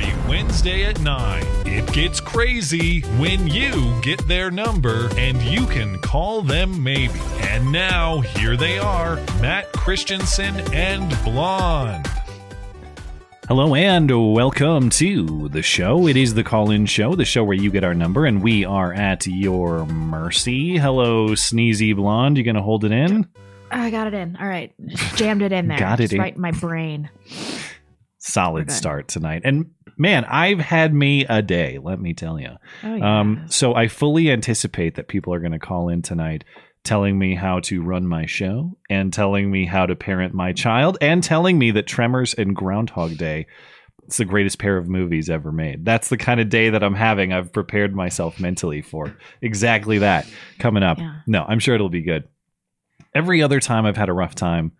Every Wednesday at 9, it gets crazy when you get their number and you can call them maybe. And now, here they are Matt Christiansen and Blonde. Hello and welcome to the show. It is the call in show, the show where you get our number and we are at your mercy. Hello, Sneezy Blonde. You going to hold it in? I got it in. All right. Just jammed it in there. Got it Just in. right in my brain. Solid start tonight. And man, I've had me a day, let me tell you. Oh, yeah. Um, so I fully anticipate that people are going to call in tonight telling me how to run my show and telling me how to parent my child and telling me that Tremors and Groundhog Day it's the greatest pair of movies ever made. That's the kind of day that I'm having. I've prepared myself mentally for exactly that coming up. Yeah. No, I'm sure it'll be good. Every other time I've had a rough time,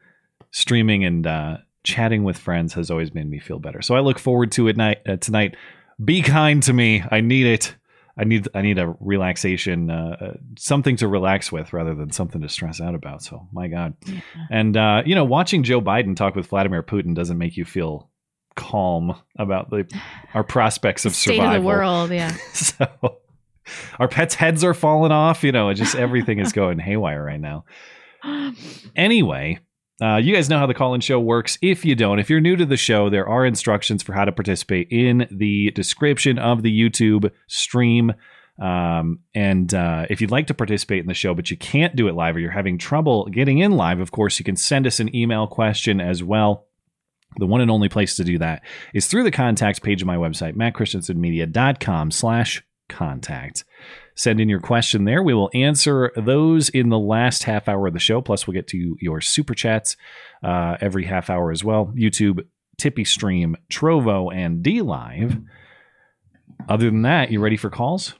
streaming and uh, chatting with friends has always made me feel better. So I look forward to it night uh, tonight. Be kind to me. I need it. I need I need a relaxation, uh, uh, something to relax with rather than something to stress out about. So my God, Yeah. and uh, you know, watching Joe Biden talk with Vladimir Putin doesn't make you feel calm about the our prospects of State survival. of the world. Yeah. so our pets' heads are falling off. You know, just everything is going haywire right now. Anyway, uh, you guys know how the call in show works. If you don't, if you're new to the show, there are instructions for how to participate in the description of the YouTube stream. Um, and uh, if you'd like to participate in the show, but you can't do it live or you're having trouble getting in live, of course, you can send us an email question as well. The one and only place to do that is through the contacts page of my website, mattchristiansenmedia.com slash contact. Send in your question there. We will answer those in the last half hour of the show. Plus, we'll get to your super chats uh, every half hour as well. YouTube, Tippy Stream, Trovo, and DLive. Other than that, you ready for calls?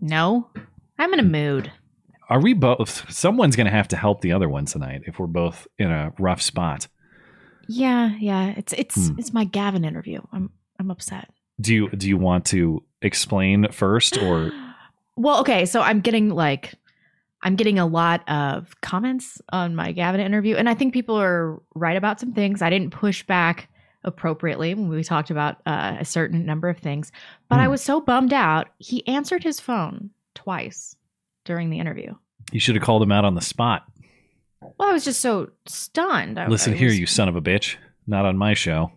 No. I'm in a mood. Are we both? Someone's going to have to help the other one tonight if we're both in a rough spot. Yeah. Yeah. It's it's Hmm. it's my Gavin interview. I'm I'm upset. Do you do you want to explain first, or Well, okay, so I'm getting like I'm getting a lot of comments on my Gavin interview, and I think people are right about some things. I didn't push back appropriately when we talked about uh, a certain number of things, but I Hmm. was so bummed out. He answered his phone twice during the interview. you should have called him out on the spot? Well, I was just so stunned. I- Listen I here, you son of a bitch! Not on my show.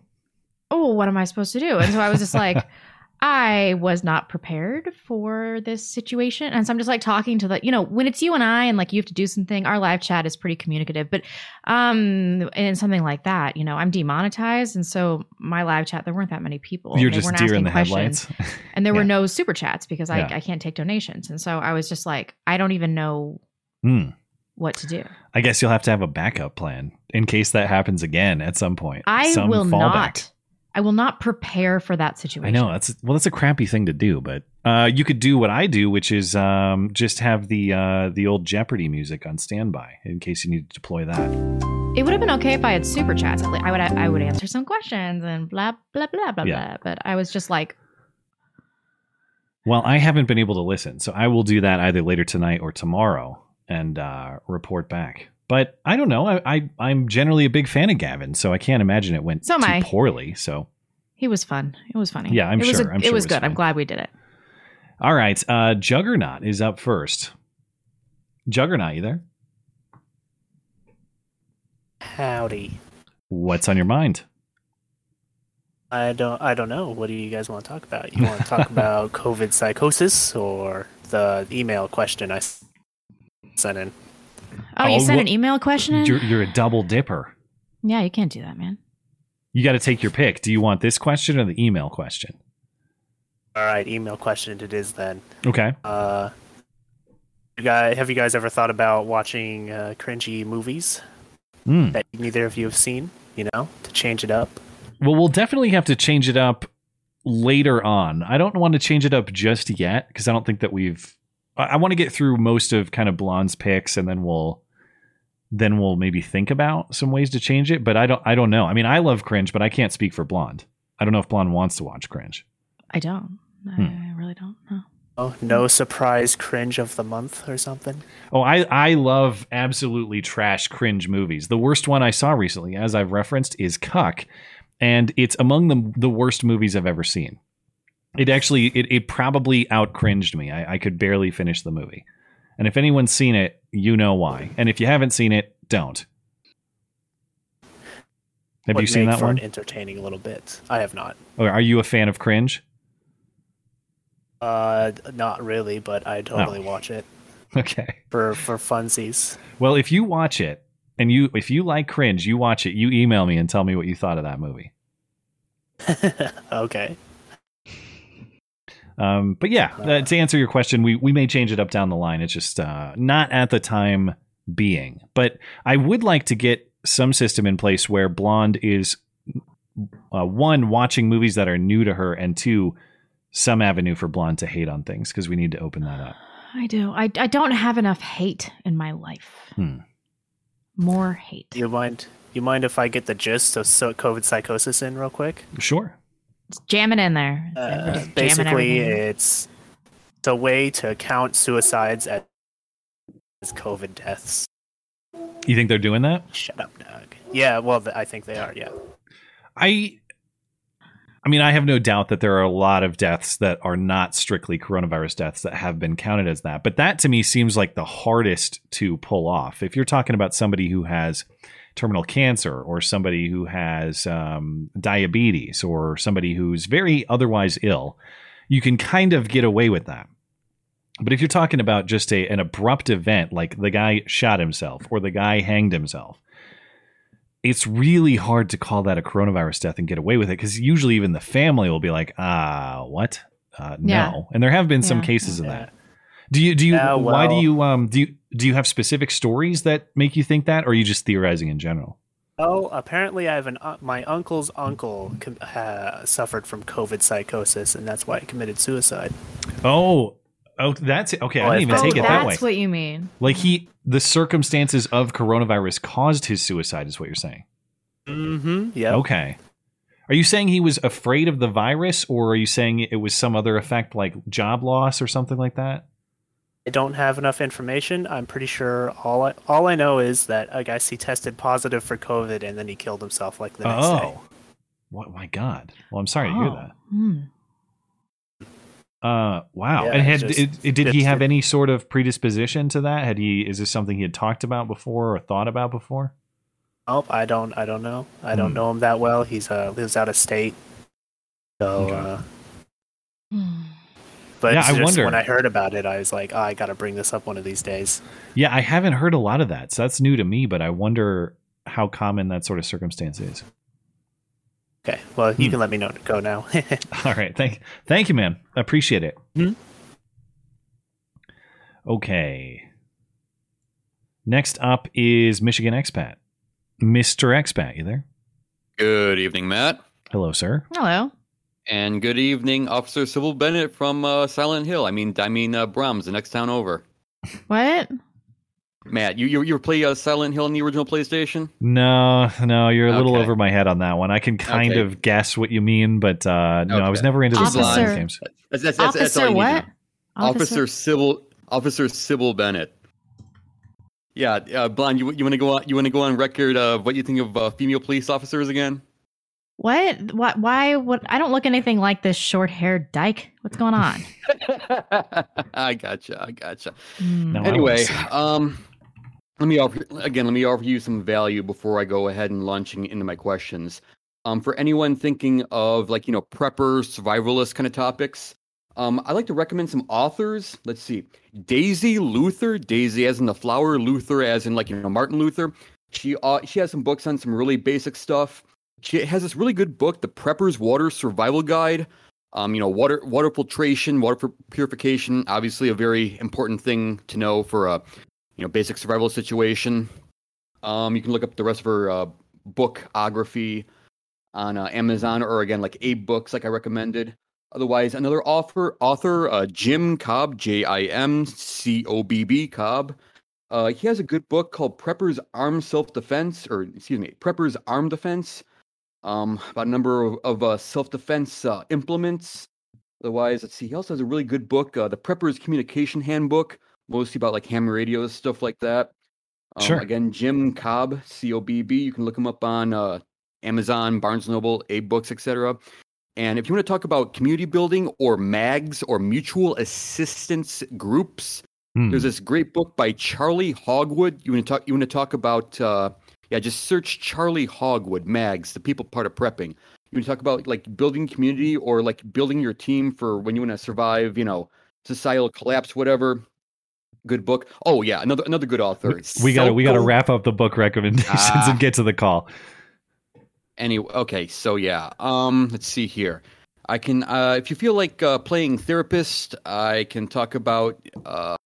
oh, what am I supposed to do? And so I was just like, I was not prepared for this situation. And so I'm just like talking to the, you know, when it's you and I and like you have to do something, our live chat is pretty communicative. But um in something like that, you know, I'm demonetized. And so my live chat, there weren't that many people. You're they just weren't deer in asking the questions. headlights. And there were no super chats because I, Yeah. I can't take donations. And so I was just like, I don't even know Hmm. what to do. I guess you'll have to have a backup plan in case that happens again at some point. I Some will fallback. not. I will not prepare for that situation. I know that's well, that's a crappy thing to do, but uh, you could do what I do, which is um, just have the uh, the old Jeopardy music on standby in case you need to deploy that. It would have been okay if I had super chats. I would I would answer some questions and blah blah blah blah Yeah. blah. But I was just like, Well, I haven't been able to listen, so I will do that either later tonight or tomorrow and uh, report back. But I don't know. I, I I'm generally a big fan of Gavin, so I can't imagine it went So too I. poorly. So he was fun. It was funny. Yeah, I'm it was sure. A, I'm it was it was good. I'm glad we did it. all right, uh, Juggernaut is up first. Juggernaut, you there? Howdy. What's on your mind? I don't I don't know. What do you guys want to talk about? You want to talk about COVID psychosis or the email question I sent in? Oh, you sent wha- an email question in? You're, you're a double dipper. yeah, you can't do that, man. You got to take your pick. Do you want this question or the email question? All right, email question it is then. Okay. Uh you guys, have you guys ever thought about watching uh, cringy movies Hmm. that neither of you have seen, you know, to change it up? Well, we'll definitely have to change it up later on. I don't want to change it up just yet because I don't think that we've. I, I want to get through most of kind of Blonde's picks and then we'll then we'll maybe think about some ways to change it. But I don't I don't know. I mean, I love cringe, but I can't speak for Blonde. I don't know if Blonde wants to watch cringe. I don't. I, Hmm. I really don't know. Oh, no surprise cringe of the month or something. Oh, I I love absolutely trash cringe movies. The worst one I saw recently, as I've referenced, is Cuck, and it's among the the worst movies I've ever seen. It actually it, it probably out cringed me. I, I could barely finish the movie. And if anyone's seen it, you know why. And if you haven't seen it, don't. Have Would you seen that one? an entertaining little bit. I have not. Or are you a fan of cringe? Uh, not really, but I Oh. totally watch it Okay. for for funsies. Well, if you watch it and you if you like cringe, you watch it, you email me and tell me what you thought of that movie. okay. Um, but yeah, uh, to answer your question, we we may change it up down the line. It's just uh, not at the time being. But I would like to get some system in place where Blonde is uh, one watching movies that are new to her, and two some avenue for Blonde to hate on things because we need to open that up. I do. I, I don't have enough hate in my life. Hmm. More hate. You mind? You mind if I get the gist of COVID psychosis in real quick? Sure. It's jamming in there. Uh, basically, it's it's a way to count suicides as as COVID deaths. You think they're doing that? Shut up, Doug. Yeah, well, I think they are. Yeah. I I mean, I have no doubt that there are a lot of deaths that are not strictly coronavirus deaths that have been counted as that. But that to me seems like the hardest to pull off. If you're talking about somebody who has terminal cancer or somebody who has um, diabetes or somebody who's very otherwise ill, you can kind of get away with that. But if you're talking about just a, an abrupt event like the guy shot himself or the guy hanged himself, it's really hard to call that a coronavirus death and get away with it because usually even the family will be like, ah, what? Uh, no. Yeah. And there have been some Yeah. cases of that. Do you do you Yeah, why do you um do you do you have specific stories that make you think that or are you just theorizing in general? Oh, apparently, I have an uh, my uncle's uncle com- ha- suffered from COVID psychosis, and that's why he committed suicide. Oh, oh that's it. Okay, I Oh, didn't even oh, take it that way. that's what you mean. like he the circumstances of coronavirus caused his suicide is what you're saying. Mm-hmm. Yeah. Okay. Are you saying he was afraid of the virus or are you saying it was some other effect like job loss or something like that? I don't have enough information. I'm pretty sure all I, all I know is that I guess he tested positive for COVID and then he killed himself like the next day. oh. What my god. Well, I'm sorry to hear Oh. that. Hmm. Uh, wow. Yeah, and had just- it, it- did he just- have any sort of predisposition to that? Had he? Is this something he had talked about before or thought about before? Oh, I don't. I don't know. I don't Hmm. know him that well. He's uh lives out of state. So, Okay. uh, Hmm. But Yeah, I just wonder. when I heard about it, I was like, oh, I got to bring this up one of these days. Yeah, I haven't heard a lot of that, so that's new to me. But I wonder how common that sort of circumstance is. Okay. Well, you Hmm. can let me know to go now. All right, thank, thank you, man. I appreciate it. Mhm. Okay. Next up is Michigan expat, Mister Expat. You there? Good evening, Matt. Hello, sir. Hello. And good evening, Officer Cybil Bennett from uh, Silent Hill. I mean, I mean uh, Brahms, the next town over. What? Matt, you you, you play uh, Silent Hill in the original PlayStation? No, no, you're a little Okay. over my head on that one. I can kind Okay. of guess what you mean, but uh, no, I was never into the Officer- Silent Hill games. That's, that's, that's, that's Officer you what? know. Officer Cybil Officer Cybil Bennett. Yeah, uh, Blonde, you you want to go on you want to go on record of what you think of uh, female police officers again? What? What? Why? What? I don't look anything like this short-haired dyke. What's going on? I gotcha, I gotcha. Hmm. No, anyway, wanna um, let me offer again. Let me offer you some value before I go ahead and launching into my questions. Um, for anyone thinking of like you know prepper, survivalist kind of topics, um, I like to recommend some authors. Let's see, Daisy Luther, Daisy as in the flower, Luther as in like you know Martin Luther. She uh, she has some books on some really basic stuff. Has this really good book, The Prepper's Water Survival Guide. Um, you know, water water filtration, water purification, obviously a very important thing to know for a you know basic survival situation. Um, you can look up the rest of her uh, bookography on uh, Amazon or again like AbeBooks, like I recommended. Otherwise, another author, author uh, Jim Cobb, J I M C O B B Cobb. Uh, he has a good book called Prepper's Armed Self Defense, or excuse me, Prepper's Armed Defense. Um, about a number of, of uh, self defense uh, implements. Otherwise, let's see. He also has a really good book, uh, the Prepper's Communication Handbook, mostly about like ham radios, stuff like that. Um, Sure. Again, Jim Cobb, C O B B. You can look him up on uh, Amazon, Barnes Noble, AbeBooks, etc. And if you want to talk about community building or MAGs or mutual assistance groups, Hmm. there's this great book by Charley Hogwood. You want to talk? You want to talk about? Yeah, just search Charley Hogwood Mags, the people part of prepping. You want to talk about like building community or like building your team for when you want to survive, you know, societal collapse, whatever. Good book. Oh yeah, another another good author. we got to we got to wrap up the book recommendations Ah. and get to the call. Anyway, okay, so yeah. Um, let's see here. I can, uh, if you feel like uh, playing therapist, I can talk about uh,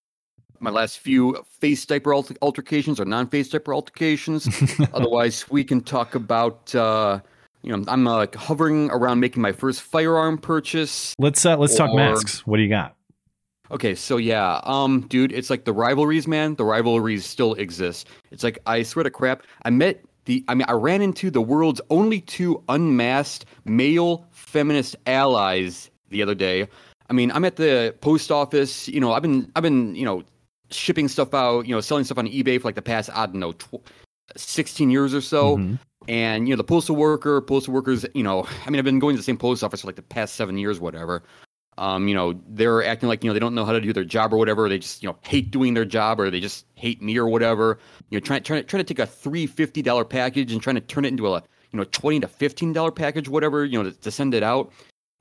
my last few face diaper alter- altercations or non-face diaper altercations. Otherwise, we can talk about. Uh, you know, I'm uh, hovering around making my first firearm purchase. Let's uh, let's talk masks. What do you got? Okay, so yeah, um, dude, it's like the rivalries, man. The rivalries still exist. It's like I swear to crap, I met the. I mean, I ran into the world's only two unmasked male feminist allies the other day. I mean, I'm at the post office. You know, I've been, I've been, you know, shipping stuff out. You know, selling stuff on eBay for like the past, I don't know, tw- sixteen years or so. Mhm. And you know, the postal worker, postal workers, you know, I mean, I've been going to the same post office for like the past seven years, whatever. Um, you know, they're acting like you know they don't know how to do their job or whatever. They just you know hate doing their job or they just hate me or whatever. You know, trying trying to trying to take a three fifty dollar package and trying to turn it into a you know twenty to fifteen dollar package, whatever. You know, to, to send it out.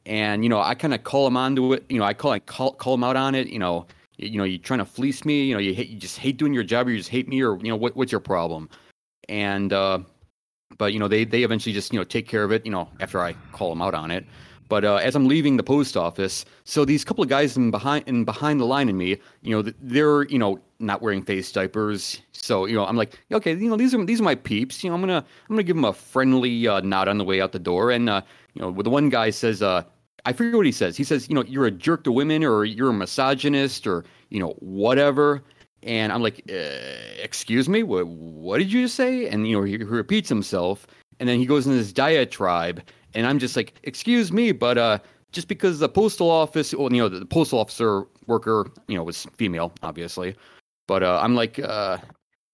And you know, I kind of call them onto it. You know, I call I call call them out on it. You know, you, know, you're trying to fleece me. You know, you hate you just hate doing your job or you just hate me or you know what what's your problem? And uh, but you know they they eventually just you know take care of it. You know, after I call them out on it. But uh, as I'm leaving the post office, so these couple of guys in behind in behind the line in me, you know, they're you know not wearing face diapers. So you know, I'm like, okay, you know, these are these are my peeps. You know, I'm gonna I'm gonna give them a friendly uh, nod on the way out the door. And uh, you know, the one guy says, uh, I forget what he says. He says, you know, you're a jerk to women, or you're a misogynist, or you know, whatever. And I'm like, uh, excuse me, what what did you say? And you know, he, he repeats himself, and then he goes in this diatribe and I'm just like, excuse me, but uh, just because the postal office, well, you know, the, postal officer worker, you know, was female, obviously, but uh, I'm like, uh,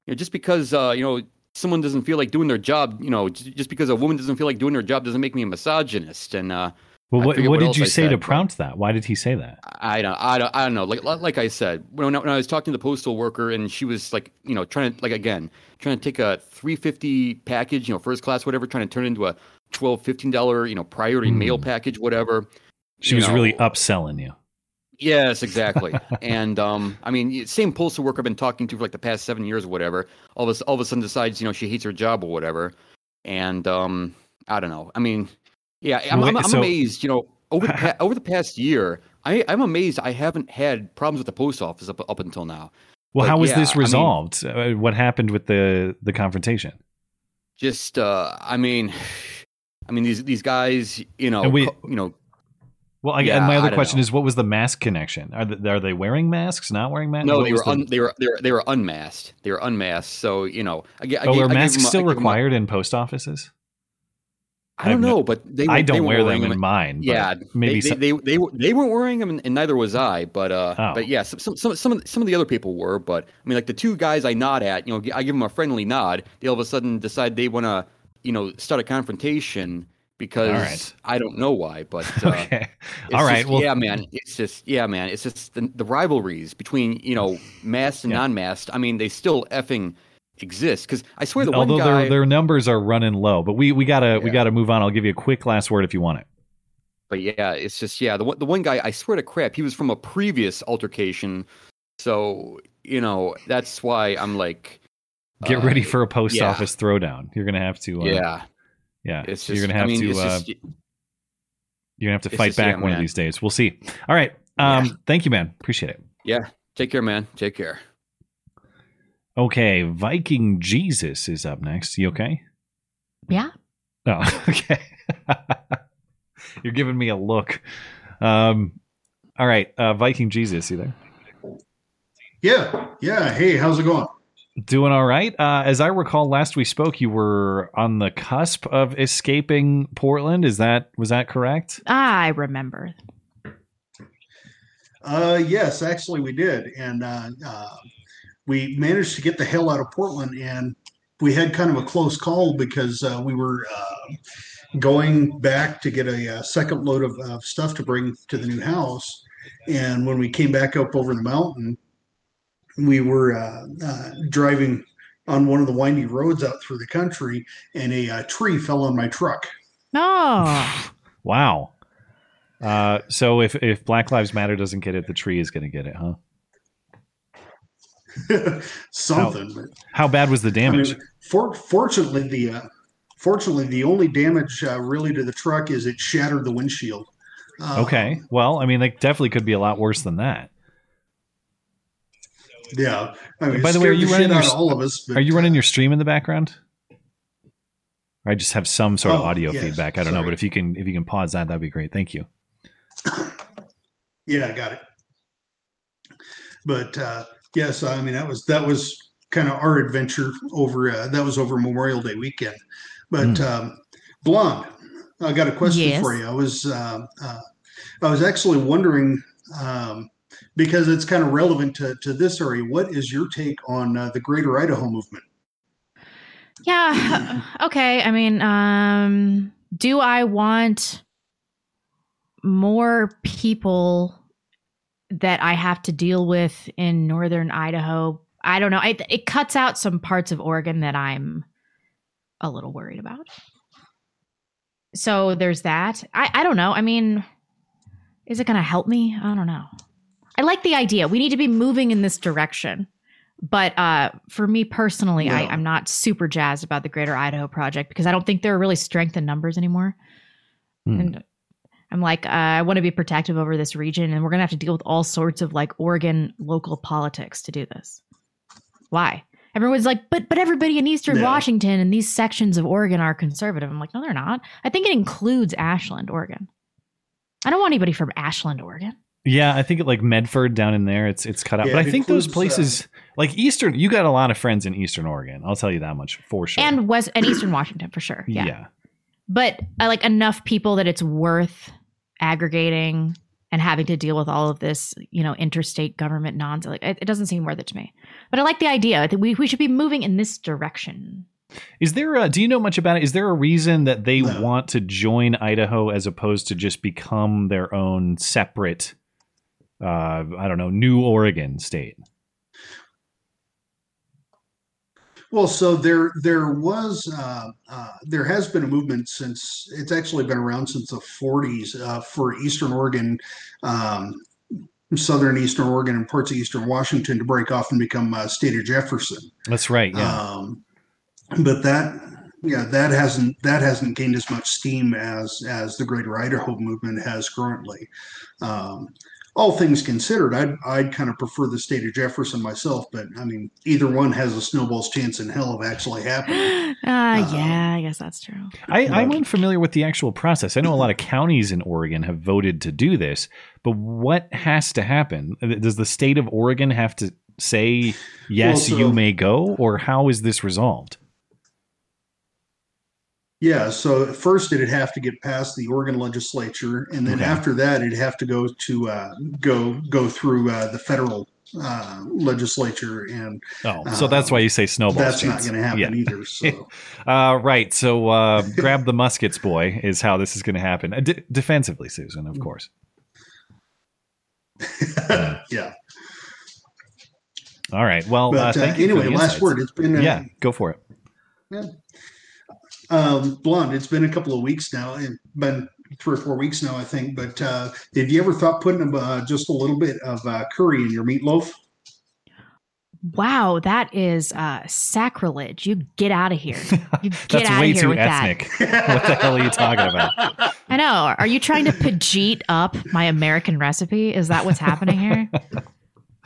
you know, just because uh, you know someone doesn't feel like doing their job, you know, just because a woman doesn't feel like doing her job doesn't make me a misogynist, and uh, Well, what, what what did you I say said, to prompt that? Why did he say that? I don't, I don't, I don't know. Like, like I said, when I, when I was talking to the postal worker, and she was like, you know, trying to, like, again, trying to take a three fifty package, you know, first class, whatever, trying to turn it into a 12 15 dollar, you know, priority mail Hmm. package, whatever. She was really upselling you. Yes, exactly. and um, I mean, same postal worker I've been talking to for like the past seven years or whatever. All of a, all of a sudden decides, you know, she hates her job or whatever. And um, I don't know. I mean, yeah, I'm, I'm, I'm so- amazed. You know, over the pa- over the past year, I, I'm amazed I haven't had problems with the post office up up until now. Well, But how was yeah, this I mean- resolved? Uh, what happened with the the confrontation? Just, uh, I mean, I mean these these guys, you know, we- you know, Well, I, Yeah, and my other question know. is, what was the mask connection? Are they, are they wearing masks? Not wearing masks? no, What they were the- un, they were they were they were unmasked. They were unmasked. So you know, I, I, gave- are I gave masks them a- I still them a- required in post offices? I don't know, but they I don't were wear them in mine. but Yeah, maybe they, some- they, they, they, were- they weren't wearing them, and, neither was I. But uh, Oh. but yeah, some some some of, the, some of the other people were. But I mean, like the two guys I nod at, you know, I give them a friendly nod. They all of a sudden decide they want to, you know, start a confrontation because right. I don't know why. But uh, okay. All right. just- well, yeah, man. It's just yeah, man. It's just the, the rivalries between you know masked and Yeah. non-masked. I mean, they still effing exist because I swear the although one guy. their their numbers are running low, but we we gotta we gotta move on. I'll give you a quick last word if you want it. But yeah, it's just yeah. The one, the one guy, I swear to crap, he was from a previous altercation. So you know that's why I'm like, Get uh, ready for a post yeah. office throwdown. You're gonna have to. Uh, yeah. yeah. It's just you're gonna have I mean, to. Uh, just, you're gonna have to fight just- yeah, back one of these days. We'll see. All right. Um. Yeah. Thank you, man. Appreciate it. yeah. Take care, man. Take care. Okay, Viking Jesus is up next. You okay? Yeah. Oh, okay. You're giving me a look. Um, all right, uh, Viking Jesus, you there? Yeah, yeah. Hey, how's it going? Doing all right. Uh, as I recall, last we spoke, you were on the cusp of escaping Portland. Is that was that correct? I remember. Uh, yes, actually, we did, and uh, uh, we managed to get the hell out of Portland. And we had kind of a close call because uh, we were uh, going back to get a, uh second load of, of stuff to bring to the new house. And when we came back up over the mountain, we were uh, uh, driving on one of the windy roads out through the country, and a uh, tree fell on my truck. Oh, Wow. So if if Black Lives Matter doesn't get it, the tree is going to get it, huh? Something. but- How bad was the I damage? mean, for, fortunately, the uh, fortunately the only damage uh, really to the truck is it shattered the windshield. Uh, okay. Well, I mean, that definitely could be a lot worse than that. Yeah. I mean, By the way, are you running your out of s- all of us? Are you running uh, your stream in the background? I just have some sort of Oh, audio yes, feedback. I don't know, but if you can if you can pause that, that'd be great. Thank you. Yeah, I got it. But uh, yes, I mean that was that was kind of our adventure over uh, that was over Memorial Day weekend. But Hmm. um, blonde, I got a question Yes. for you. I was uh, uh, I was actually wondering um, because it's kind of relevant to, to this area. What is your take on uh, the Greater Idaho movement? yeah. Okay. I mean, um, do I want more people that I have to deal with in northern Idaho? I don't know. It, it cuts out some parts of Oregon that I'm a little worried about. So there's that. I, I don't know. I mean, is it going to help me? I don't know. I like the idea. We need to be moving in this direction. But uh, for me personally, I. I'm not super jazzed about the Greater Idaho Project because I don't think there are really strength in numbers anymore. Hmm. And I'm like, uh, I want to be protective over this region, and we're gonna have to deal with all sorts of like Oregon local politics to do this. Why? Everyone's like, but but everybody in Eastern No. Washington and these sections of Oregon are conservative. I'm like, no, they're not. I think it includes Ashland, Oregon. I don't want anybody from Ashland, Oregon. Yeah, I think it like Medford down in there, it's it's cut out. Yeah, but I it think those includes, uh, places like Eastern, you got a lot of friends in Eastern Oregon. I'll tell you that much for sure. And West and Eastern Washington for sure. Yeah. yeah. But I like enough people that it's worth aggregating and having to deal with all of this, you know, interstate government nonsense. Like it, it doesn't seem worth it to me. But I like the idea. I think we, we should be moving in this direction. Is there a, do you know much about it? Is there a reason that they No. want to join Idaho as opposed to just become their own separate uh I don't know, new Oregon state? Well, so there there was uh, uh, there has been a movement since it's actually been around since the 40s uh, for Eastern Oregon, um, Southern Eastern Oregon, and parts of Eastern Washington to break off and become uh, state of Jefferson. That's right. Yeah. Um, but that yeah that hasn't that hasn't gained as much steam as as the Greater Idaho movement has currently. Um, all things considered, I'd I'd kind of prefer the state of Jefferson myself, but I mean either one has a snowball's chance in hell of actually happening. Uh, yeah, I guess that's true. I, I'm unfamiliar with the actual process. I know a lot of counties in Oregon have voted to do this, but what has to happen? Does the state of Oregon have to say, yes, so- you may go, or how is this resolved? Yeah, so first it'd have to get past the Oregon legislature, and then Okay. after that it'd have to go to uh, go go through uh, the federal uh, legislature, and Oh, so that's why you say snowball. that's not going to happen either. So. Uh, right. So uh, grab the muskets, boy, is how this is going to happen. Uh, de- defensively, Susan, of course. yeah. All right. Well, uh, But anyway, last word. It's been uh, Yeah, go for it. Um, blonde. It's been a couple of weeks now. It's been three or four weeks now, I think. But uh, have you ever thought putting uh, just a little bit of uh, curry in your meatloaf? Wow, that is uh, sacrilege. You get out of here. You get That's out way of here too with ethnic. what the hell are you talking about? I know. Are you trying to Pajit up my American recipe? Is that what's happening here?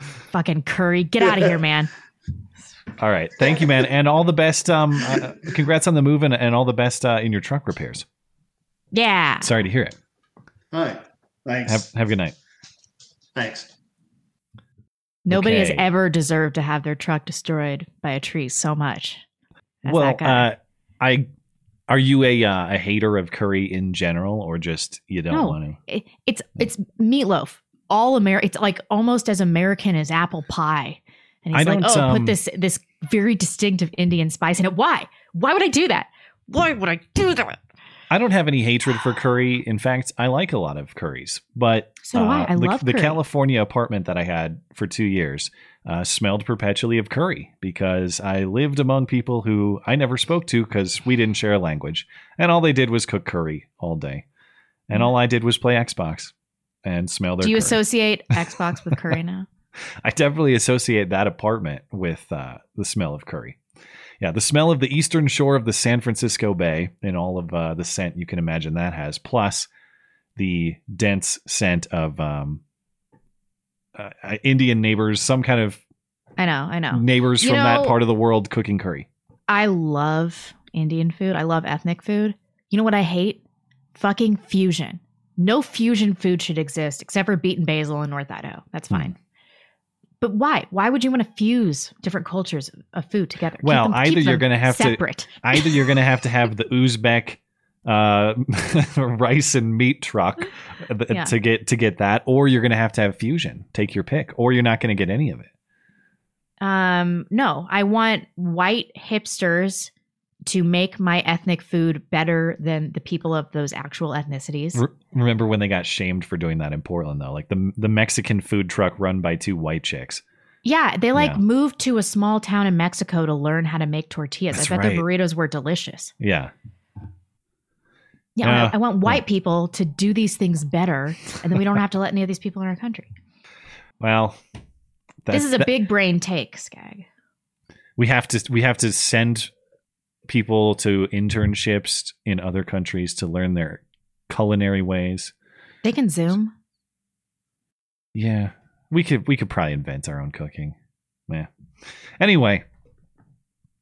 Fucking curry. Get out of here, man. All right. Thank you, man. And all the best. Um, uh, congrats on the move and, and all the best uh, in your truck repairs. Yeah. Sorry to hear it. All right. Thanks. Have, have a good night. Thanks. Nobody has ever deserved to have their truck destroyed by a tree so much. as well, that guy. uh, I are you a uh, a hater of curry in general, or just you don't No. want to? It- it's it's meatloaf. All American. It's like almost as American as apple pie. And he's I like, "Oh, um, put this this very distinctive Indian spice in it. Why? Why would I do that? Why would I do that?" I don't have any hatred for curry. In fact, I like a lot of curries. But So do I. I the, love the curry. California apartment that I had for two years uh, smelled perpetually of curry because I lived among people who I never spoke to because we didn't share a language, and all they did was cook curry all day, and all I did was play Xbox and smell their. Do you curry. associate Xbox with curry now? I definitely associate that apartment with uh, the smell of curry. Yeah, the smell of the eastern shore of the San Francisco Bay and all of uh, the scent you can imagine that has, plus the dense scent of um, uh, uh, Indian neighbors, some kind of I know, I know. neighbors You from that part of the world cooking curry. I love Indian food. I love ethnic food. You know what I hate? Fucking fusion. No fusion food should exist except for beet and basil in North Idaho. That's Hmm. fine. But why? Why would you want to fuse different cultures of food together? Well, them- either you're gonna have to- Either you're going to have to have the Uzbek uh, rice and meat truck Yeah. to get to get that, or you're going to have to have fusion. Take your pick, or you're not going to get any of it. Um, no, I want white hipsters to make my ethnic food better than the people of those actual ethnicities. Re- remember when they got shamed for doing that in Portland, though? Like the the Mexican food truck run by two white chicks. Yeah, they like Yeah. moved to a small town in Mexico to learn how to make tortillas. That's I bet their burritos were delicious. Yeah, Yeah, Yeah. I, uh, I want white people to do these things better, and then we don't have to let any of these people in our country. well, this is a that- big brain take, Skag. we have to we have to send people to internships in other countries to learn their culinary ways. They can zoom. Yeah, we could we could probably invent our own cooking. Yeah. Anyway,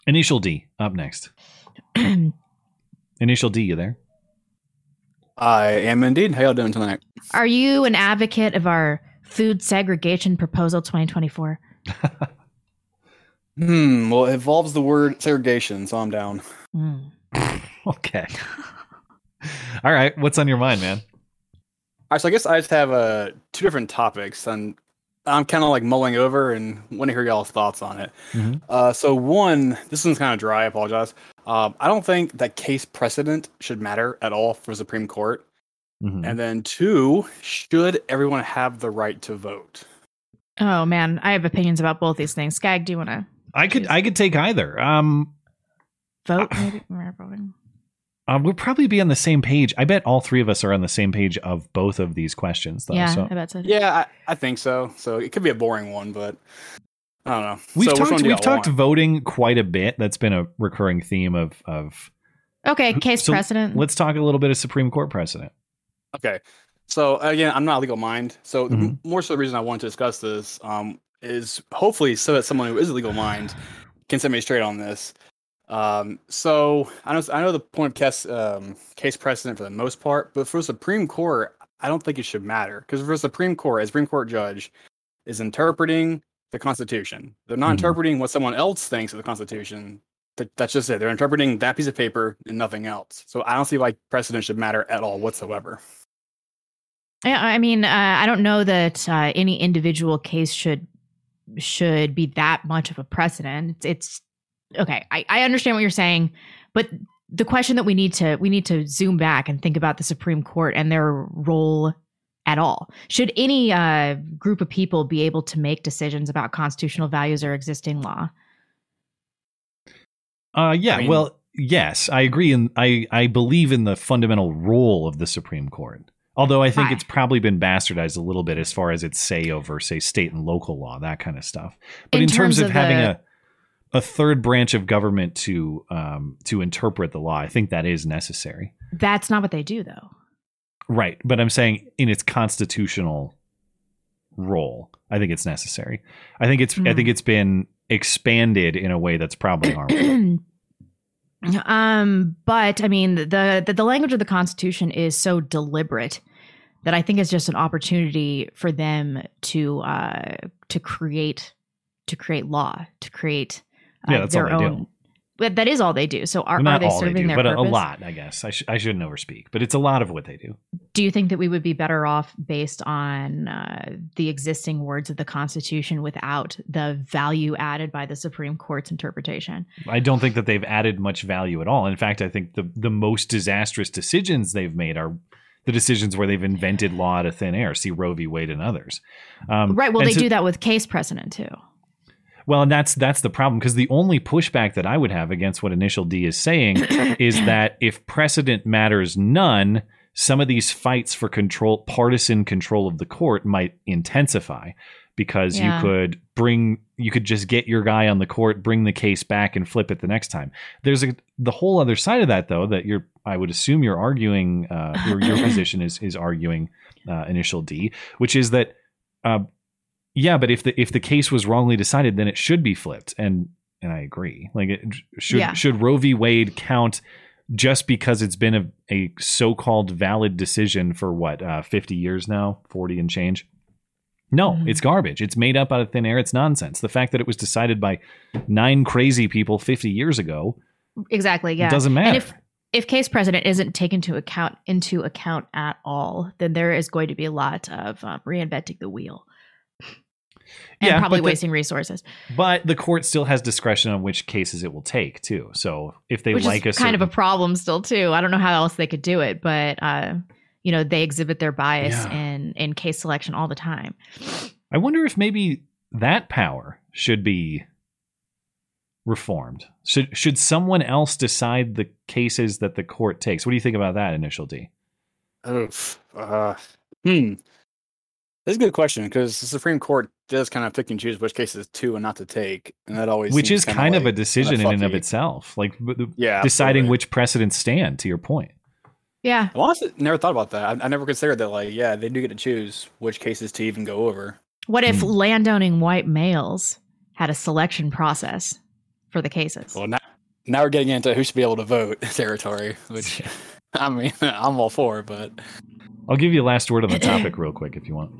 Initial D up next. Initial D, you there? I am indeed. How y'all doing tonight? Are you an advocate of our food segregation proposal 2024? Hmm. Well, it involves the word segregation, so I'm down. Mm. Okay. All right. What's on your mind, man? All right, so I guess I just have uh, two different topics, and I'm kind of like mulling over and want to hear y'all's thoughts on it. Mhm. Uh, so one, this one's kind of dry. I apologize. Um, I don't think that case precedent should matter at all for Supreme Court. Mhm. And then two, should everyone have the right to vote? Oh man, I have opinions about both these things. Skag, do you want to I could I could take either. Um, vote? Maybe We're voting. uh, we'll probably be on the same page. I bet all three of us are on the same page of both of these questions, though. yeah, So I bet so. Yeah, I, I think so. So it could be a boring one, but I don't know. we've so talked we've talked want? voting quite a bit. That's been a recurring theme of of. Okay, case So precedent. Let's talk a little bit of Supreme Court precedent. Okay. So again, I'm not a legal mind. So the- Mhm. more so the reason I wanted to discuss this um, is hopefully so that someone who is a legal mind can set me straight on this. Um, so I know I know the point of case um, case precedent for the most part, but for Supreme Court, I don't think it should matter because for Supreme Court, a Supreme Court judge is interpreting the Constitution. They're not Mhm. interpreting what someone else thinks of the Constitution. That, that's just it. They're interpreting that piece of paper and nothing else. So I don't see why precedent should matter at all whatsoever. Yeah, I mean, uh, I don't know that uh, any individual case should should be that much of a precedent. It's, it's okay. I, I understand what you're saying, but the question that we need to we need to zoom back and think about the Supreme Court and their role at all. Should any uh, group of people be able to make decisions about constitutional values or existing law? Uh, yeah. I mean- well, yes, I agree, and I I believe in the fundamental role of the Supreme Court. Although I think Why? it's probably been bastardized a little bit as far as its say over, say, state and local law, that kind of stuff. But in, In terms, terms of, of having the- a a third branch of government to um, to interpret the law, I think that is necessary. That's not what they do, though. Right, but I'm saying in its constitutional role, I think it's necessary. I think it's I Hmm. think it's been expanded in a way that's probably harmful. um, but I mean, the, the the language of the Constitution is so deliberate that I think is just an opportunity for them to uh, to create to create law to create uh, Yeah, that's all their own. But that is all they do. So are, Well, are they all serving they do, their but a, a lot, I guess. I, sh- I shouldn't overspeak, but it's a lot of what they do. Do you think that we would be better off based on uh, the existing words of the Constitution without the value added by the Supreme Court's interpretation? I don't think that they've added much value at all. In fact, I think the the most disastrous decisions they've made are the decisions where they've invented law out of thin air. See Roe v. Wade and others. Um, right. Well, they so- do that with case precedent too. Well, and that's that's the problem because the only pushback that I would have against what Initial D is saying is that if precedent matters none, some of these fights for control, partisan control of the court, might intensify because Yeah. you could bring, you could just get your guy on the court, bring the case back, and flip it the next time. There's a the whole other side of that though that you're, I would assume you're arguing, uh, your your position is is arguing uh, Initial D, which is that. Uh, yeah, but if the if the case was wrongly decided, then it should be flipped, and and I agree. Like, it, should Yeah. should Roe v. Wade count just because it's been a, a so called valid decision for what uh, fifty years now, forty and change? No, Mhm. it's garbage. It's made up out of thin air. It's nonsense. The fact that it was decided by nine crazy people fifty years ago Exactly. Yeah. doesn't matter. If case precedent isn't taken into account into account at all, then there is going to be a lot of um, reinventing the wheel. And Yeah, probably but the- wasting resources, but the court still has discretion on which cases it will take too. So if they which like is a kind of a problem still too. I don't know how else they could do it, but uh, you know they exhibit their bias Yeah. in in case selection all the time. I wonder if maybe that power should be reformed. Should should someone else decide the cases that the court takes? What do you think about that, Initial D? Oof. Uh, hmm. That's a good question because the Supreme Court does kind of pick and choose which cases to and not to take, and that always Which seems is kinda kind of a like- decision in and of itself, like Yeah, deciding absolutely. which precedents stand. To your point, Yeah, I honestly never thought about that. I, I never considered that. Like, yeah, they do get to choose which cases to even go over. what if Hmm. landowning white males had a selection process for the cases? Well, now, now we're getting into who should be able to vote territory, which I mean, I'm all for, but I'll give you a last word on the topic real quick if you want.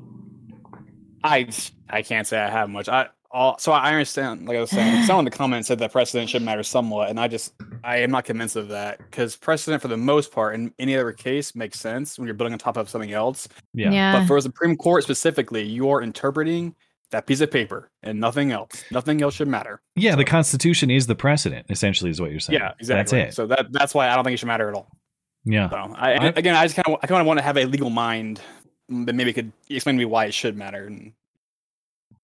I I can't say I have much. I all so I understand. Like I was saying, someone in the comments said that precedent should matter somewhat, and I just I am not convinced of that because precedent for the most part in any other case makes sense when you're building on top of something else. Yeah. But for the Supreme Court specifically, you are interpreting that piece of paper and nothing else. Nothing else should matter. Yeah, the Constitution is the precedent. Essentially, is what you're saying. Yeah, exactly. That's it. So that that's why I don't think it should matter at all. yeah. So I, I- again, I just kind of I kind of want to have a legal mind that maybe could explain to me why it should matter. And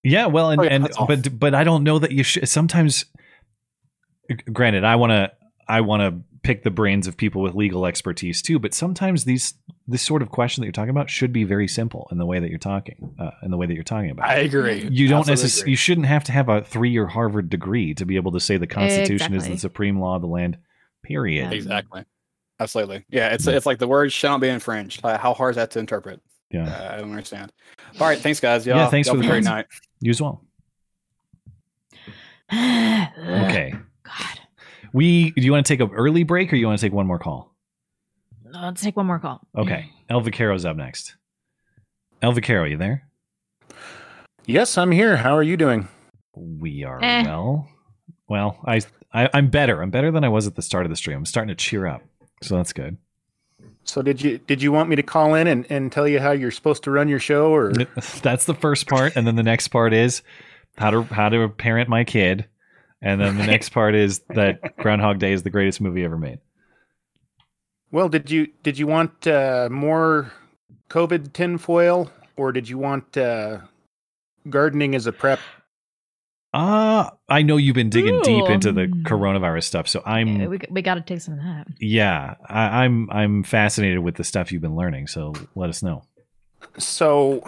Yeah, well, and, Oh, yeah, and but but I don't know that you should. Sometimes, granted, I want to I want to pick the brains of people with legal expertise too. But sometimes these this sort of question that you're talking about should be very simple in the way that you're talking, uh, in the way that you're talking about. I agree. you don't Absolutely necessarily agree. you shouldn't have to have a three year Harvard degree to be able to say the Constitution is the supreme law of the land. Period. Yeah. Exactly. Absolutely. Yeah, it's it's like the word shall not be infringed. Uh, How hard is that to interpret? Yeah. Uh, I don't understand. All right, thanks guys. Y'all, Yeah, thanks y'all for the a great night. You as well. Okay. God. We do you want to take an early break or you want to take one more call? Let's take one more call. Okay. El Vaquero's up next. El Vaquero, you there? Yes, I'm here. How are you doing? We are Eh. well. Well, I, I I'm better. I'm better than I was at the start of the stream. I'm starting to cheer up. So that's good. So did you did you want me to call in and, and tell you how you're supposed to run your show or That's the first part, and then the next part is how to how to parent my kid, and then the next part is that Groundhog Day is the greatest movie ever made. well did you did you want uh, more COVID tinfoil or did you want uh, gardening as a prep? Uh I know you've been digging deep into the coronavirus stuff, so I'm Yeah, we we got to take some of that. yeah, I, I'm I'm fascinated with the stuff you've been learning. So let us know. So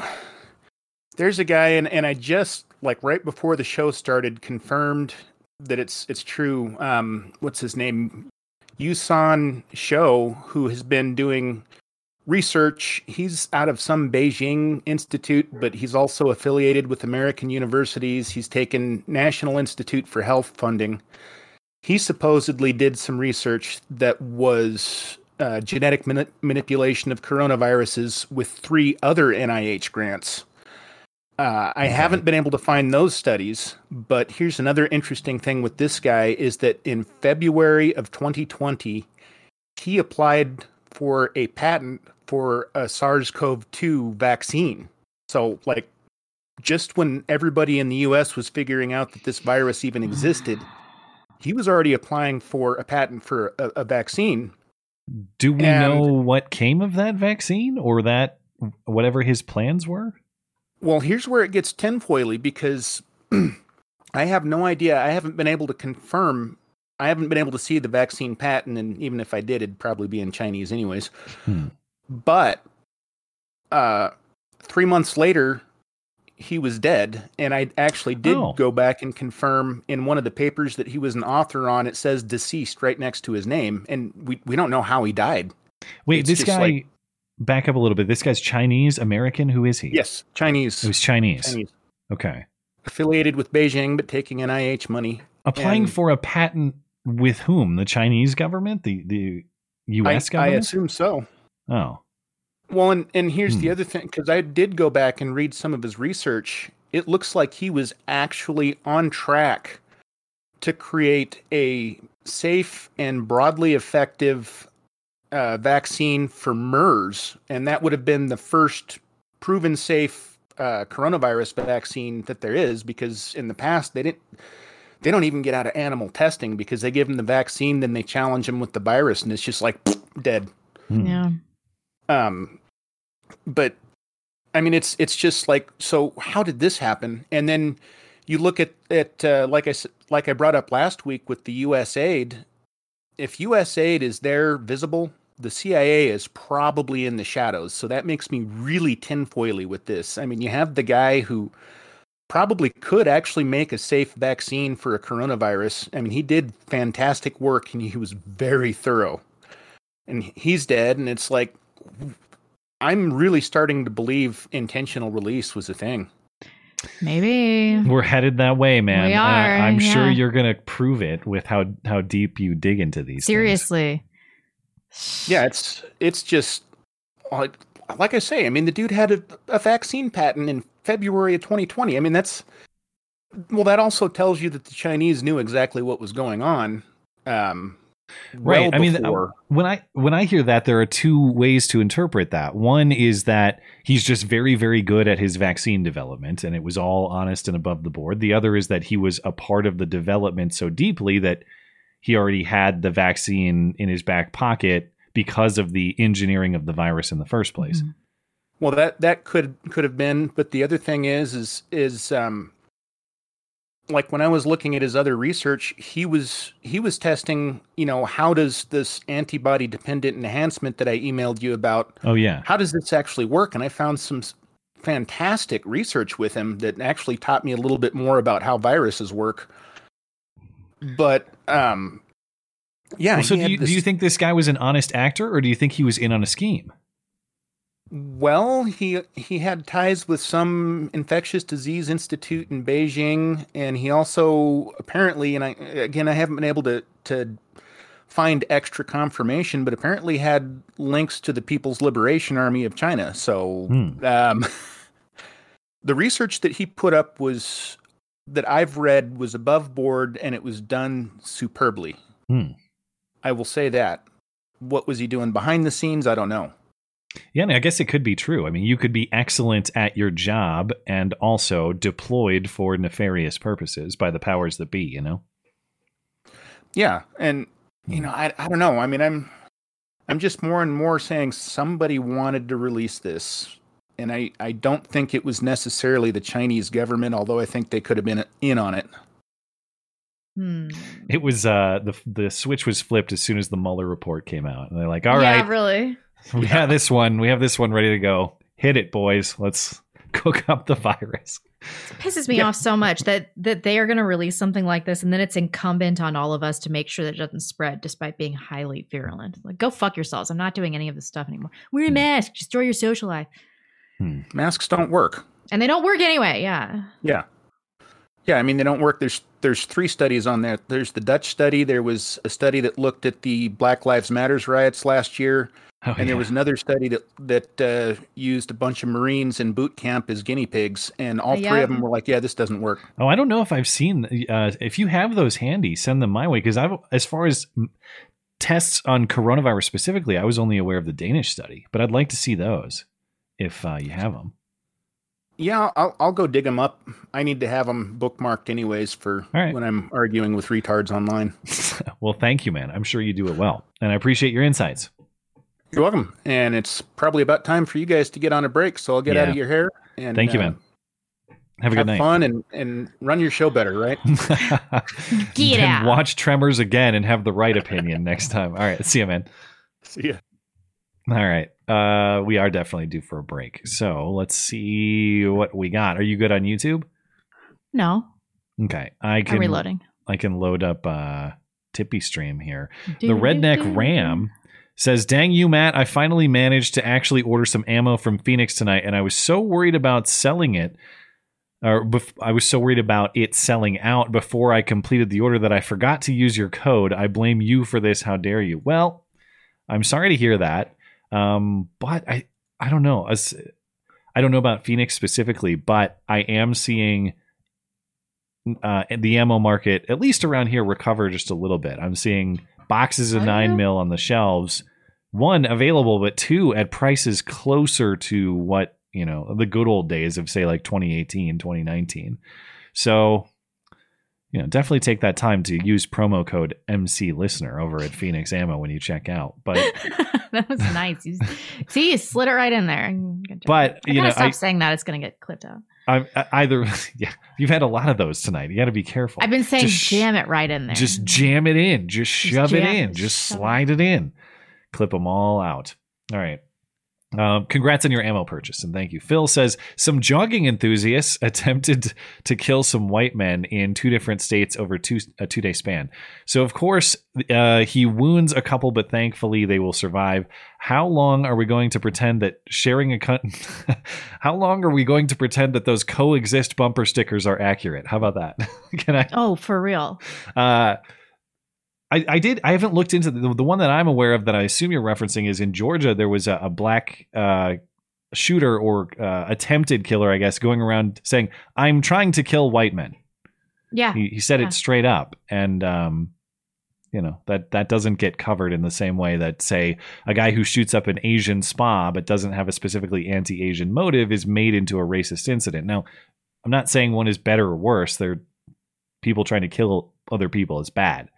there's a guy and, and I just like right before the show started confirmed that it's it's true. Um what's his name? Yusen Zhou, who has been doing research. He's out of some Beijing institute, but he's also affiliated with American universities. He's taken National Institute for Health funding. He supposedly did some research that was uh, genetic mani- manipulation of coronaviruses with three other NIH grants. Uh, I haven't been able to find those studies, but here's another interesting thing with this guy is that in February of 2020, he applied for a patent for a SARS-CoV-2 vaccine. So, like, just when everybody in the U.S. was figuring out that this virus even existed, he was already applying for a patent for a, a vaccine. Do we And- know what came of that vaccine or that whatever his plans were? Well, here's where it gets tinfoily because I have no idea. I haven't been able to confirm. I haven't been able to see the vaccine patent, and even if I did, it'd probably be in Chinese, anyways. Hmm. But uh, three months later, he was dead, and I actually did Oh. go back and confirm in one of the papers that he was an author on. It says deceased right next to his name, and we we don't know how he died. Wait, It's this guy. like- back up a little bit. This guy's Chinese American. Who is he? Yes, Chinese, He was Chinese. Chinese, Okay. affiliated with Beijing, but taking NIH money. Applying And- for a patent with whom? The Chinese government? The the U.S. I, I assume so. oh. Well, and, and here's the Hmm. other thing because I did go back and read some of his research. It looks like he was actually on track to create a safe and broadly effective uh, vaccine for MERS, and that would have been the first proven safe uh, coronavirus vaccine that there is. Because in the past they didn't, they don't even get out of animal testing because they give them the vaccine, then they challenge them with the virus, and it's just like dead Hmm. Yeah. um but i mean it's it's just like so how did this happen and then you look at at uh, like i s- like i brought up last week with the USAID if USAID is there visible the cia is probably in the shadows so that makes me really tinfoily with this i mean you have the guy who probably could actually make a safe vaccine for a coronavirus i mean he did fantastic work and he was very thorough and he's dead and it's like i'm really starting to believe intentional release was a thing Maybe. We're headed that way, man. We Uh, are, I'm sure you're going to prove it with how how deep you dig into these. things. Seriously. Yeah it's it's just like like i say i mean the dude had a, a vaccine patent in february of 2020 i mean that's well that also tells you that the chinese knew exactly what was going on um well Right. I mean, before- when I when I hear that, there are two ways to interpret that. One is that he's just very very good at his vaccine development, and it was all honest and above the board. The other is that he was a part of the development so deeply that he already had the vaccine in his back pocket because of the engineering of the virus in the first place. Mhm. Well, that that could could have been, but the other thing is is is um like when I was looking at his other research, he was he was testing, you know, how does this antibody dependent enhancement that I emailed you about, Oh yeah. how does this actually work? And I found some fantastic research with him that actually taught me a little bit more about how viruses work. But um yeah, Well, so do you, this- do you think this guy was an honest actor, or do you think he was in on a scheme? Well, he he had ties with some infectious disease institute in Beijing, and he also apparently, and I again I haven't been able to to find extra confirmation, but apparently had links to the People's Liberation Army of China. So Hmm. um, the research that he put up was that I've read was above board, and it was done superbly. Hmm. I will say that. What was he doing behind the scenes? I don't know. Yeah, and I guess it could be true. I mean, you could be excellent at your job and also deployed for nefarious purposes by the powers that be, you know? Yeah, and you know, I I don't know. I mean, I'm I'm just more and more saying somebody wanted to release this, and I I don't think it was necessarily the Chinese government, although I think they could have been in on it. Hmm. It was uh the the switch was flipped as soon as the Mueller report came out. And they're like, "All yeah, right, really. we have this one. We have this one ready to go. Hit it, boys. Let's cook up the virus." It pisses me Yeah. off so much that that they are going to release something like this, and then it's incumbent on all of us to make sure that it doesn't spread, despite being highly virulent. Like, go fuck yourselves. I'm not doing any of this stuff anymore. Wear a Hmm. mask. Destroy your social life, Masks don't work. and they don't work anyway. Yeah. Yeah, Yeah, I mean they don't work. There's there's three studies on there. There's the Dutch study. There was a study that looked at the Black Lives Matters riots last year, Oh, and there was another study that that uh, used a bunch of Marines in boot camp as guinea pigs, and all Yeah. three of them were like, "Yeah, this doesn't work." Oh, I don't know if I've seen. Uh, if you have those handy, send them my way because I've, as far as tests on coronavirus specifically, I was only aware of the Danish study, but I'd like to see those if uh, you have them. Yeah, I'll I'll go dig them up. I need to have them bookmarked anyways for All right. when I'm arguing with retards online. well, thank you, man. I'm sure you do it well, and I appreciate your insights. You're welcome. And it's probably about time for you guys to get on a break, so I'll get out of your hair. And Thank you, uh, man. Have a have good night. fun and and run your show better, right? Get Then out. Watch Tremors again and have the right opinion next time. All right, see you, man. See ya. All right. Uh, we are definitely due for a break. So let's see what we got. Are you good on YouTube? No, Okay. I can I'm reloading. I can load up uh Tippy stream here. The redneck ram says, Dang you, Matt, I finally managed to actually order some ammo from Phoenix tonight, and I was so worried about selling it. Or bef- I was so worried about it selling out before I completed the order that I forgot to use your code. I blame you for this. How dare you? Well, I'm sorry to hear that. Um, but I I don't know. As I don't know about Phoenix specifically, but I am seeing uh, the ammo market, at least around here, recover just a little bit. I'm seeing boxes of nine mil on the shelves, one available, but two at prices closer to what you know the good old days of say like 2018, 2019. So, you know, definitely take that time to use promo code MC Listener over at Phoenix Ammo when you check out. But that was nice. You, see, you slid it right in there. Mm, but I you know, gotta stop I, saying that. It's gonna get clipped out. I, I either yeah, you've had a lot of those tonight. You got to be careful. I've been saying Just- jam it right in there. Just jam it in. Just shove it jam in. Just slide it in. Clip them all out. All right. Um, congrats on your ammo purchase and thank you. Phil says some jogging enthusiasts attempted to kill some white men in two different states over two a two day span. So of course uh, he wounds a couple, but thankfully they will survive. How long are we going to pretend that sharing a cut? How long are we going to pretend that those coexist bumper stickers are accurate? How about that? Can I? oh, for real. Uh, I, I did. I haven't looked into the, the one that I'm aware of that I assume you're referencing is in Georgia. There was a, a black uh, shooter or uh, attempted killer, I guess, going around saying, "I'm trying to kill white men." Yeah. He, he said Yeah. it straight up, and um, you know that that doesn't get covered in the same way that, say, a guy who shoots up an Asian spa but doesn't have a specifically anti-Asian motive is made into a racist incident. Now, I'm not saying one is better or worse. They're people trying to kill other people is bad.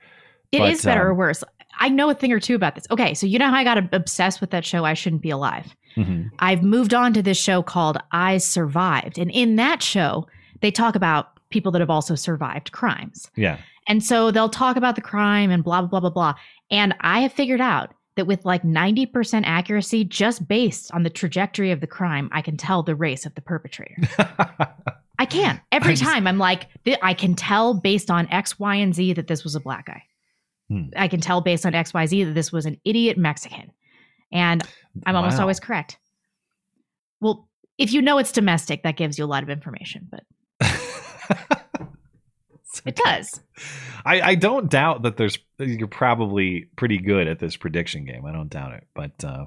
It is But, better or um, worse. I know a thing or two about this. Okay, so you know how I got obsessed with that show, I Shouldn't Be Alive? Mhm. I've moved on to this show called I Survived. And in that show, they talk about people that have also survived crimes. Yeah. And so they'll talk about the crime and blah, blah, blah, blah, blah. And I have figured out that with like 90% accuracy, just based on the trajectory of the crime, I can tell the race of the perpetrator. I can. Every I just- time I'm like, I can tell based on X, Y, and Z that this was a black guy. Hmm. I can tell based on X, Y, Z that this was an idiot Mexican. And I'm almost Wow. always correct. Well, if you know it's domestic, that gives you a lot of information, but it does. I, I don't doubt that there's you're probably pretty good at this prediction game. I don't doubt it. But uh,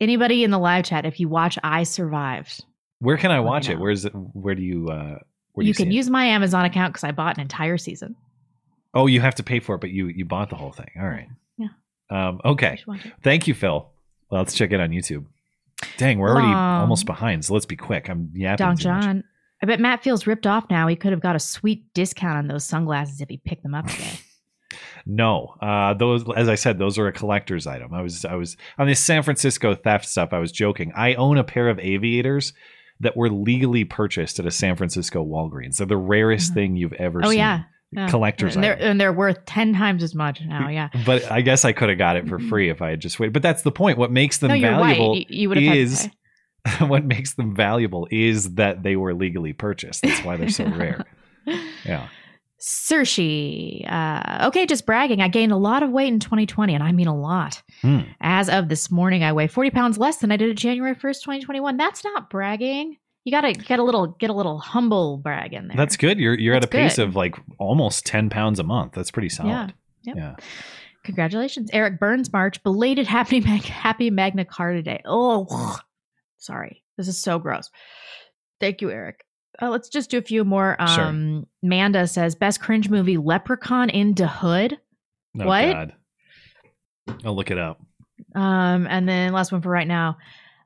Anybody in the live chat, if you watch I Survived, where can I watch it? Where's it? Where do you? Uh, where do you you can see it? use my Amazon account because I bought an entire season. Oh, you have to pay for it, but you you bought the whole thing. All right. Yeah. Um, okay. If you want to. Thank you, Phil. Well, let's check it on YouTube. Dang, we're already Long. almost behind. So let's be quick. I'm yapping. Don too much. John. I bet Matt feels ripped off now. He could have got a sweet discount on those sunglasses if he picked them up today. No, uh, those as I said, those are a collector's item. I was I was on this San Francisco theft stuff. I was joking. I own a pair of aviators that were legally purchased at a San Francisco Walgreens. They're the rarest Mhm. thing you've ever seen. oh seen. yeah. Yeah. Collector's and they're, and they're worth 10 times as much now. Yeah. But I guess I could have got it for free if I had just waited. But that's the point. What makes them no, valuable right. You, you would have had is what makes them valuable is that they were legally purchased. That's why they're so rare. Yeah. Saoirse, uh, okay, just bragging. I gained a lot of weight in 2020, and I mean a lot. Hmm. As of this morning, I weigh 40 pounds less than I did at January 1st, 2021. That's not bragging. You gotta get a little get a little humble brag in there. That's good. You're you're at a That's pace of like almost ten pounds a month. That's pretty solid. Yeah. Yep. Yeah. Congratulations, Eric Burns March. Belated happy Mag- happy Magna Carta Day. Oh, sorry, this is so gross. Thank you, Eric. Uh, let's just do a few more. Sure. Um, Manda says best cringe movie: Leprechaun in the Hood. Oh, What? God. I'll look it up. Um, and then last one for right now.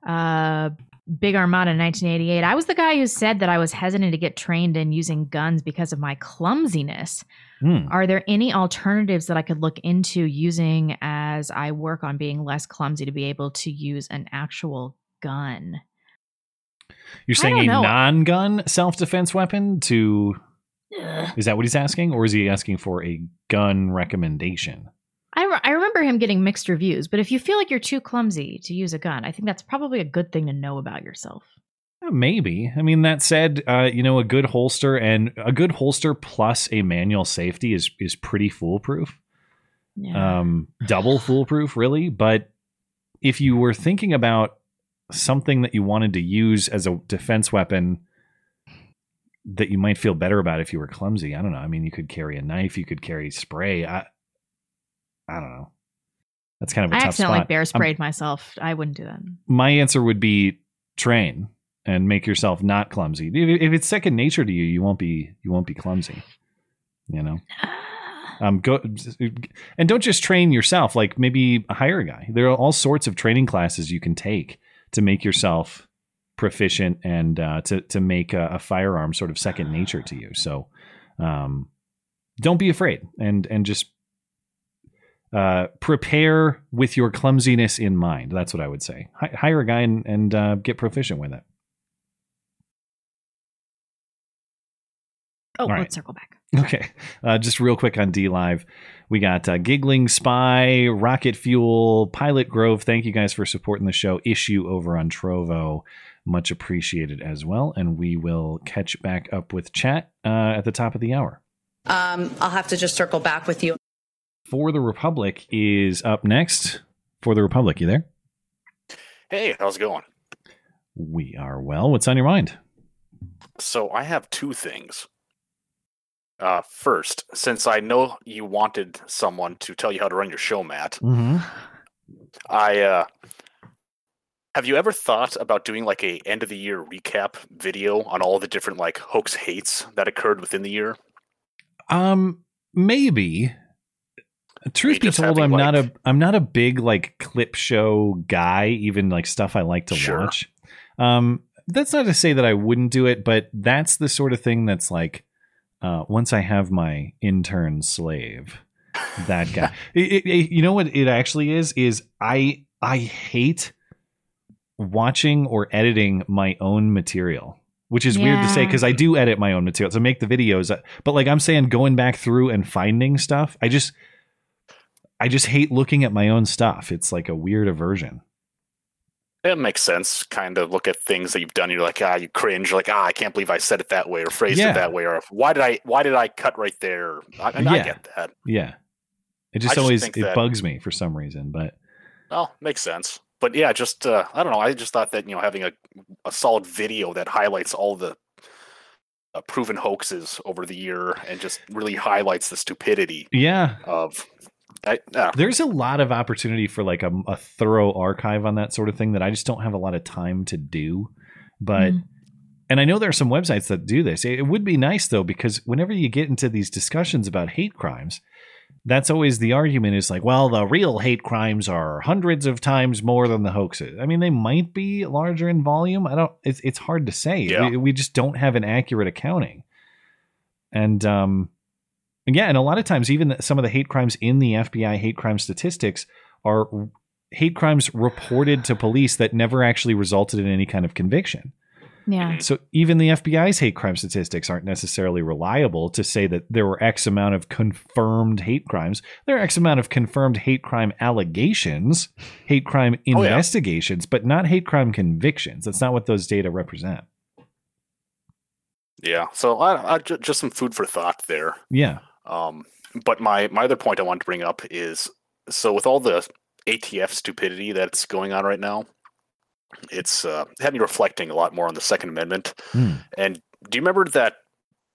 Uh, Big Armada 1988. I was the guy who said that I was hesitant to get trained in using guns because of my clumsiness. Hmm. Are there any alternatives that I could look into using as I work on being less clumsy to be able to use an actual gun? You're saying a know. non-gun self-defense weapon to Ugh. is that what he's asking or is he asking for a gun recommendation? I, re- I remember him getting mixed reviews, but if you feel like you're too clumsy to use a gun, I think that's probably a good thing to know about yourself. Uh, Maybe. I mean, that said, uh, you know, a good holster and a good holster plus a manual safety is is pretty foolproof. Yeah. Um, double foolproof, really. But if you were thinking about something that you wanted to use as a defense weapon that you might feel better about if you were clumsy, I don't know. I mean, you could carry a knife, you could carry spray. I, I don't know. That's kind of a I tough accidentally spot. bear I'm- sprayed myself. I wouldn't do that. my answer would be train and make yourself not clumsy. If, if it's second nature to you, you won't be you won't be clumsy. You know. Um, go and don't just train yourself. Like maybe hire a guy. There are all sorts of training classes you can take to make yourself proficient and uh, to to make a, a firearm sort of second nature to you. So, um, don't be afraid and and just uh, prepare with your clumsiness in mind. That's what I would say. Hi- hire a guy and, and uh, get proficient with it. Oh, All right. let's circle back. Okay. Uh, just real quick on DLive. We got uh, Giggling Spy, Rocket Fuel, Pilot Grove. Thank you guys for supporting the show. Issue over on Trovo. Much appreciated as well. And we will catch back up with chat uh, at the top of the hour. Um, I'll have to just circle back with you. For the Republic is up next. For the Republic, you there? Hey, how's it going? We are well. What's on your mind? So I have two things. Uh, first, since I know you wanted someone to tell you how to run your show, Matt, Mm-hmm. I uh, have you ever thought about doing like a end of the year recap video on all the different like hoax hates that occurred within the year? Um, maybe. Truth be told, I'm not a I'm not a big like clip show guy. Even like stuff I like to Sure. watch. Um, that's not to say that I wouldn't do it, but that's the sort of thing that's like, uh, once I have my intern slave, that guy. It- it- it- you know what it actually is? Is I I hate watching or editing my own material. Which is weird to say because I do edit my own material to make the videos. uh, But like I'm saying, going back through and finding stuff, I just I just hate looking at my own stuff. It's like a weird aversion. It makes sense. Kind of look at things that you've done. You're like, ah, you cringe. You're Like, ah, I can't believe I said it that way or phrased Yeah. it that way, or why did I why did I cut right there? I, and I Yeah. get that. Yeah. It just just always it that- bugs me for some reason, but Well, makes sense. But yeah, just uh, I don't know. I just thought that you know having a a solid video that highlights all the uh, proven hoaxes over the year and just really highlights the stupidity yeah, of. I, uh, there's a lot of opportunity for like a, a thorough archive on that sort of thing that I just don't have a lot of time to do. But Mm. and I know there are some websites that do this. It, it would be nice though because whenever you get into these discussions about hate crimes, that's always the argument is like, well, the real hate crimes are hundreds of times more than the hoaxes. I mean, they might be larger in volume. I don't. It's it's hard to say. Yeah. We, we just don't have an accurate accounting. And um, and yeah, and a lot of times, even some of the hate crimes in the FBI hate crime statistics are hate crimes reported to police that never actually resulted in any kind of conviction. Yeah. Mm-hmm. So even the FBI's hate crime statistics aren't necessarily reliable to say that there were X amount of confirmed hate crimes. There are X amount of confirmed hate crime allegations, hate crime Oh, yeah. investigations, but not hate crime convictions. That's not what those data represent. yeah. So I, I, just some food for thought there. Yeah. Um, but my my other point I wanted to bring up is so with all the ATF stupidity that's going on right now, it's uh, had me reflecting a lot more on the Second Amendment. Hmm. And do you remember that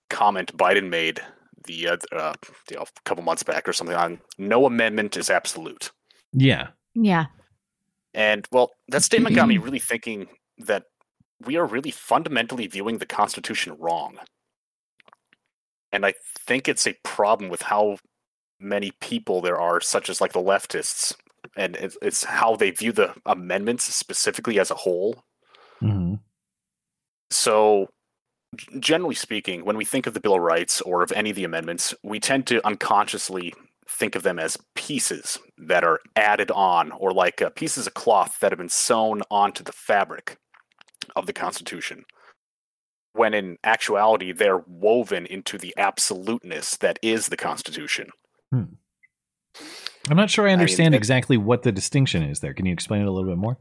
comment Biden made the uh, uh, you know, a couple months back or something on no amendment is absolute? Yeah. Yeah. And well, that statement got me really thinking that we are really fundamentally viewing the Constitution wrong. And I think it's a problem with how many people there are, such as like the leftists, and it's, it's how they view the amendments specifically as a whole. hmm So, generally speaking, when we think of the Bill of Rights or of any of the amendments, we tend to unconsciously think of them as pieces that are added on, or like uh, pieces of cloth that have been sewn onto the fabric of the Constitution. When in actuality, they're woven into the absoluteness that is the Constitution. I'm not sure I mean, understand it- exactly what the distinction is there. Can you explain it a little bit more?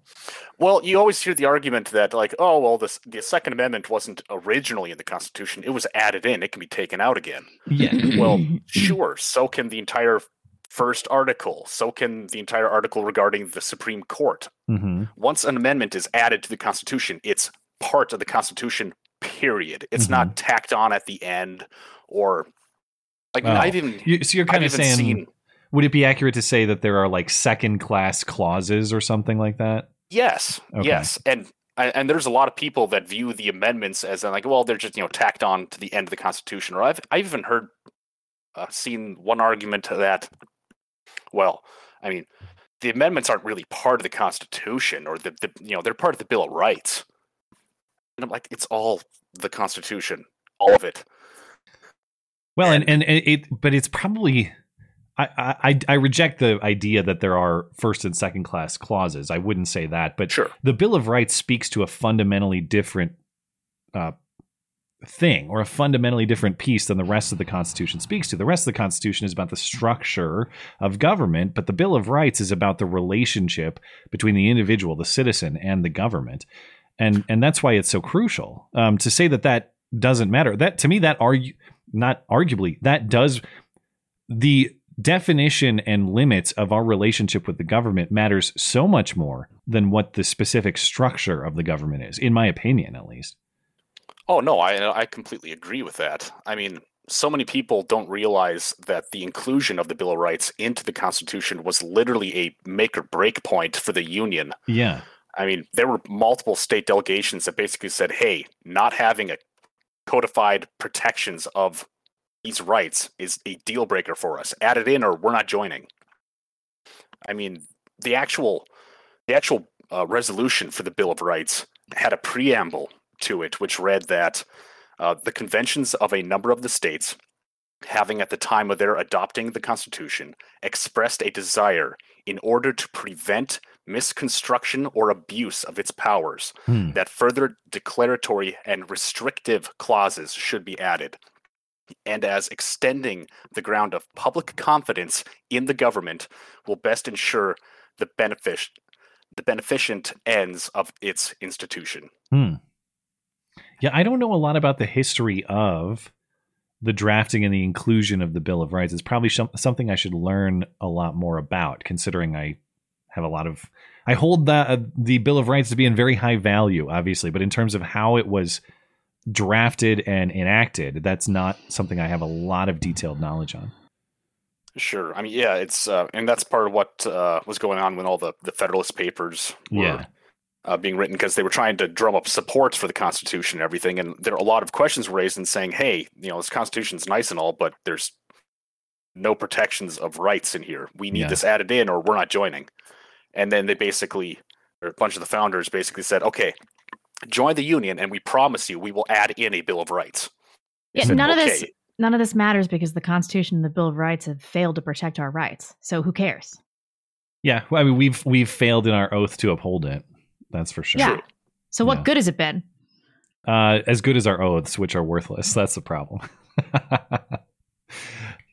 Well, you always hear the argument that, like, oh, well, this, the Second Amendment wasn't originally in the Constitution; it was added in; it can be taken out again. Yeah. Well, sure. So can the entire first article. So can the entire article regarding the Supreme Court. hmm Once an amendment is added to the Constitution, it's part of the Constitution. Period. It's not tacked on at the end, or like Oh. I've even. You, so you're I've kind of saying, seen- would it be accurate to say that there are like second class clauses or something like that? Yes, Okay. yes, and and there's a lot of people that view the amendments as uh, like, well, they're just you know tacked on to the end of the Constitution. Or I've I've even heard, uh, seen one argument to that, well, I mean, the amendments aren't really part of the Constitution, or the, the you know they're part of the Bill of Rights. And I'm like, it's all the Constitution, all of it. Well, and and it, it but it's probably. I, I I reject the idea that there are first and second class clauses. I wouldn't say that, but Sure. the Bill of Rights speaks to a fundamentally different uh, thing or a fundamentally different piece than the rest of the Constitution speaks to. The rest of the Constitution is about the structure of government, but the Bill of Rights is about the relationship between the individual, the citizen, and the government, and and that's why it's so crucial. Um, to say that that doesn't matter, that to me that argue not arguably that does the definition and limits of our relationship with the government matters so much more than what the specific structure of the government is, in my opinion, at least. Oh no, I I completely agree with that. I mean, so many people don't realize that the inclusion of the Bill of Rights into the Constitution was literally a make or break point for the Union. Yeah. I mean, there were multiple state delegations that basically said, "Hey, not having a codified protections of these rights is a deal breaker for us. Add it in, or we're not joining." I mean, the actual the actual uh, resolution for the Bill of Rights had a preamble to it, which read that uh, the conventions of a number of the states, having at the time of their adopting the Constitution, expressed a desire in order to prevent misconstruction or abuse of its powers, Hmm. that further declaratory and restrictive clauses should be added. And as extending the ground of public confidence in the government will best ensure the benefit, the beneficent ends of its institution. Hmm. Yeah, I don't know a lot about the history of the drafting and the inclusion of the Bill of Rights. It's probably some, something I should learn a lot more about, considering I have a lot of. I hold that uh, the Bill of Rights to be in very high value, obviously, but in terms of how it was drafted and enacted, that's not something I have a lot of detailed knowledge on. Sure. I mean, yeah, it's uh, and that's part of what uh, was going on when all the the Federalist Papers were Yeah. uh, being written because they were trying to drum up supports for the Constitution and everything, and there are a lot of questions raised in saying, "Hey, you know, this Constitution's nice and all, but there's no protections of rights in here. We need Yeah. this added in, or we're not joining." And then they basically, or a bunch of the founders basically said, "Okay, join the union, and we promise you, we will add in a Bill of Rights." They Yeah, said, none of this none of this matters because the Constitution and the Bill of Rights have failed to protect our rights. So who cares? Yeah, well, I mean, we've we've failed in our oath to uphold it. That's for sure. Yeah. So what Yeah. good has it been? uh, as good as our oaths, which are worthless. That's the problem.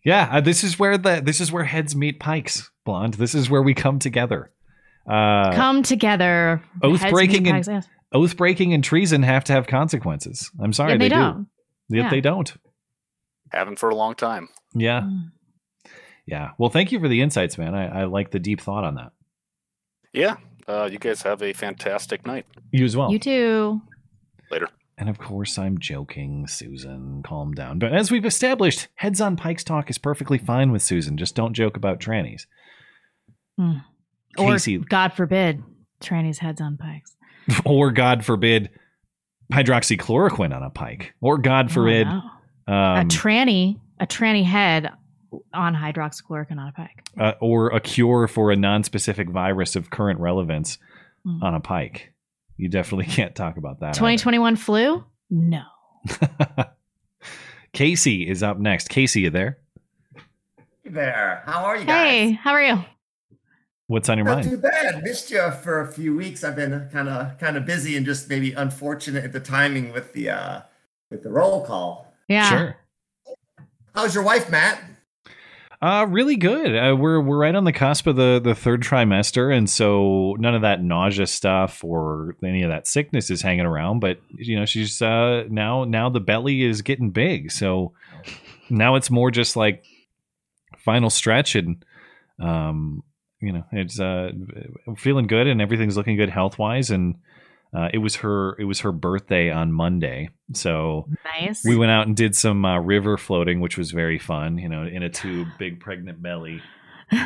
yeah, uh, this is where the this is where heads meet pikes, blonde. This is where we come together. Uh, Come together. oath breaking and yes. oath breaking and treason have to have consequences. I'm sorry, Yeah, they do. don't. Yet Yeah. they don't. Haven't for a long time. Yeah, Mm. yeah. Well, thank you for the insights, man. I, I like the deep thought on that. Yeah, Uh, you guys have a fantastic night. You as well. You too. Later. And of course, I'm joking, Susan. Calm down. But as we've established, heads on pikes talk is perfectly fine with Susan. Just don't joke about trannies. Hmm. Or God forbid, trannies heads on pikes. or God forbid, hydroxychloroquine on a pike. Or God forbid, Oh, no. a um, tranny, a tranny head on hydroxychloroquine on a pike. uh, or a cure for a non-specific virus of current relevance Mm. on a pike. You definitely can't talk about that. either. 2021 flu? No. Casey is up next. Casey, you there? there. How are you guys? Hey, how are you? What's on your Not mind? too bad. Missed you for a few weeks. I've been kind of kind of busy and just maybe unfortunate at the timing with the uh with the roll call. Yeah. Sure. How's your wife, Matt? Uh, really good. Uh, we're we're right on the cusp of the the third trimester, and so none of that nausea stuff or any of that sickness is hanging around. But you know, she's uh now now the belly is getting big, so now it's more just like final stretch, and um, you know, it's uh feeling good, and everything's looking good health wise, and. Uh, it was her. It was her birthday on Monday, so Nice. we went out and did some uh, river floating, which was very fun. You know, in a tube, big pregnant belly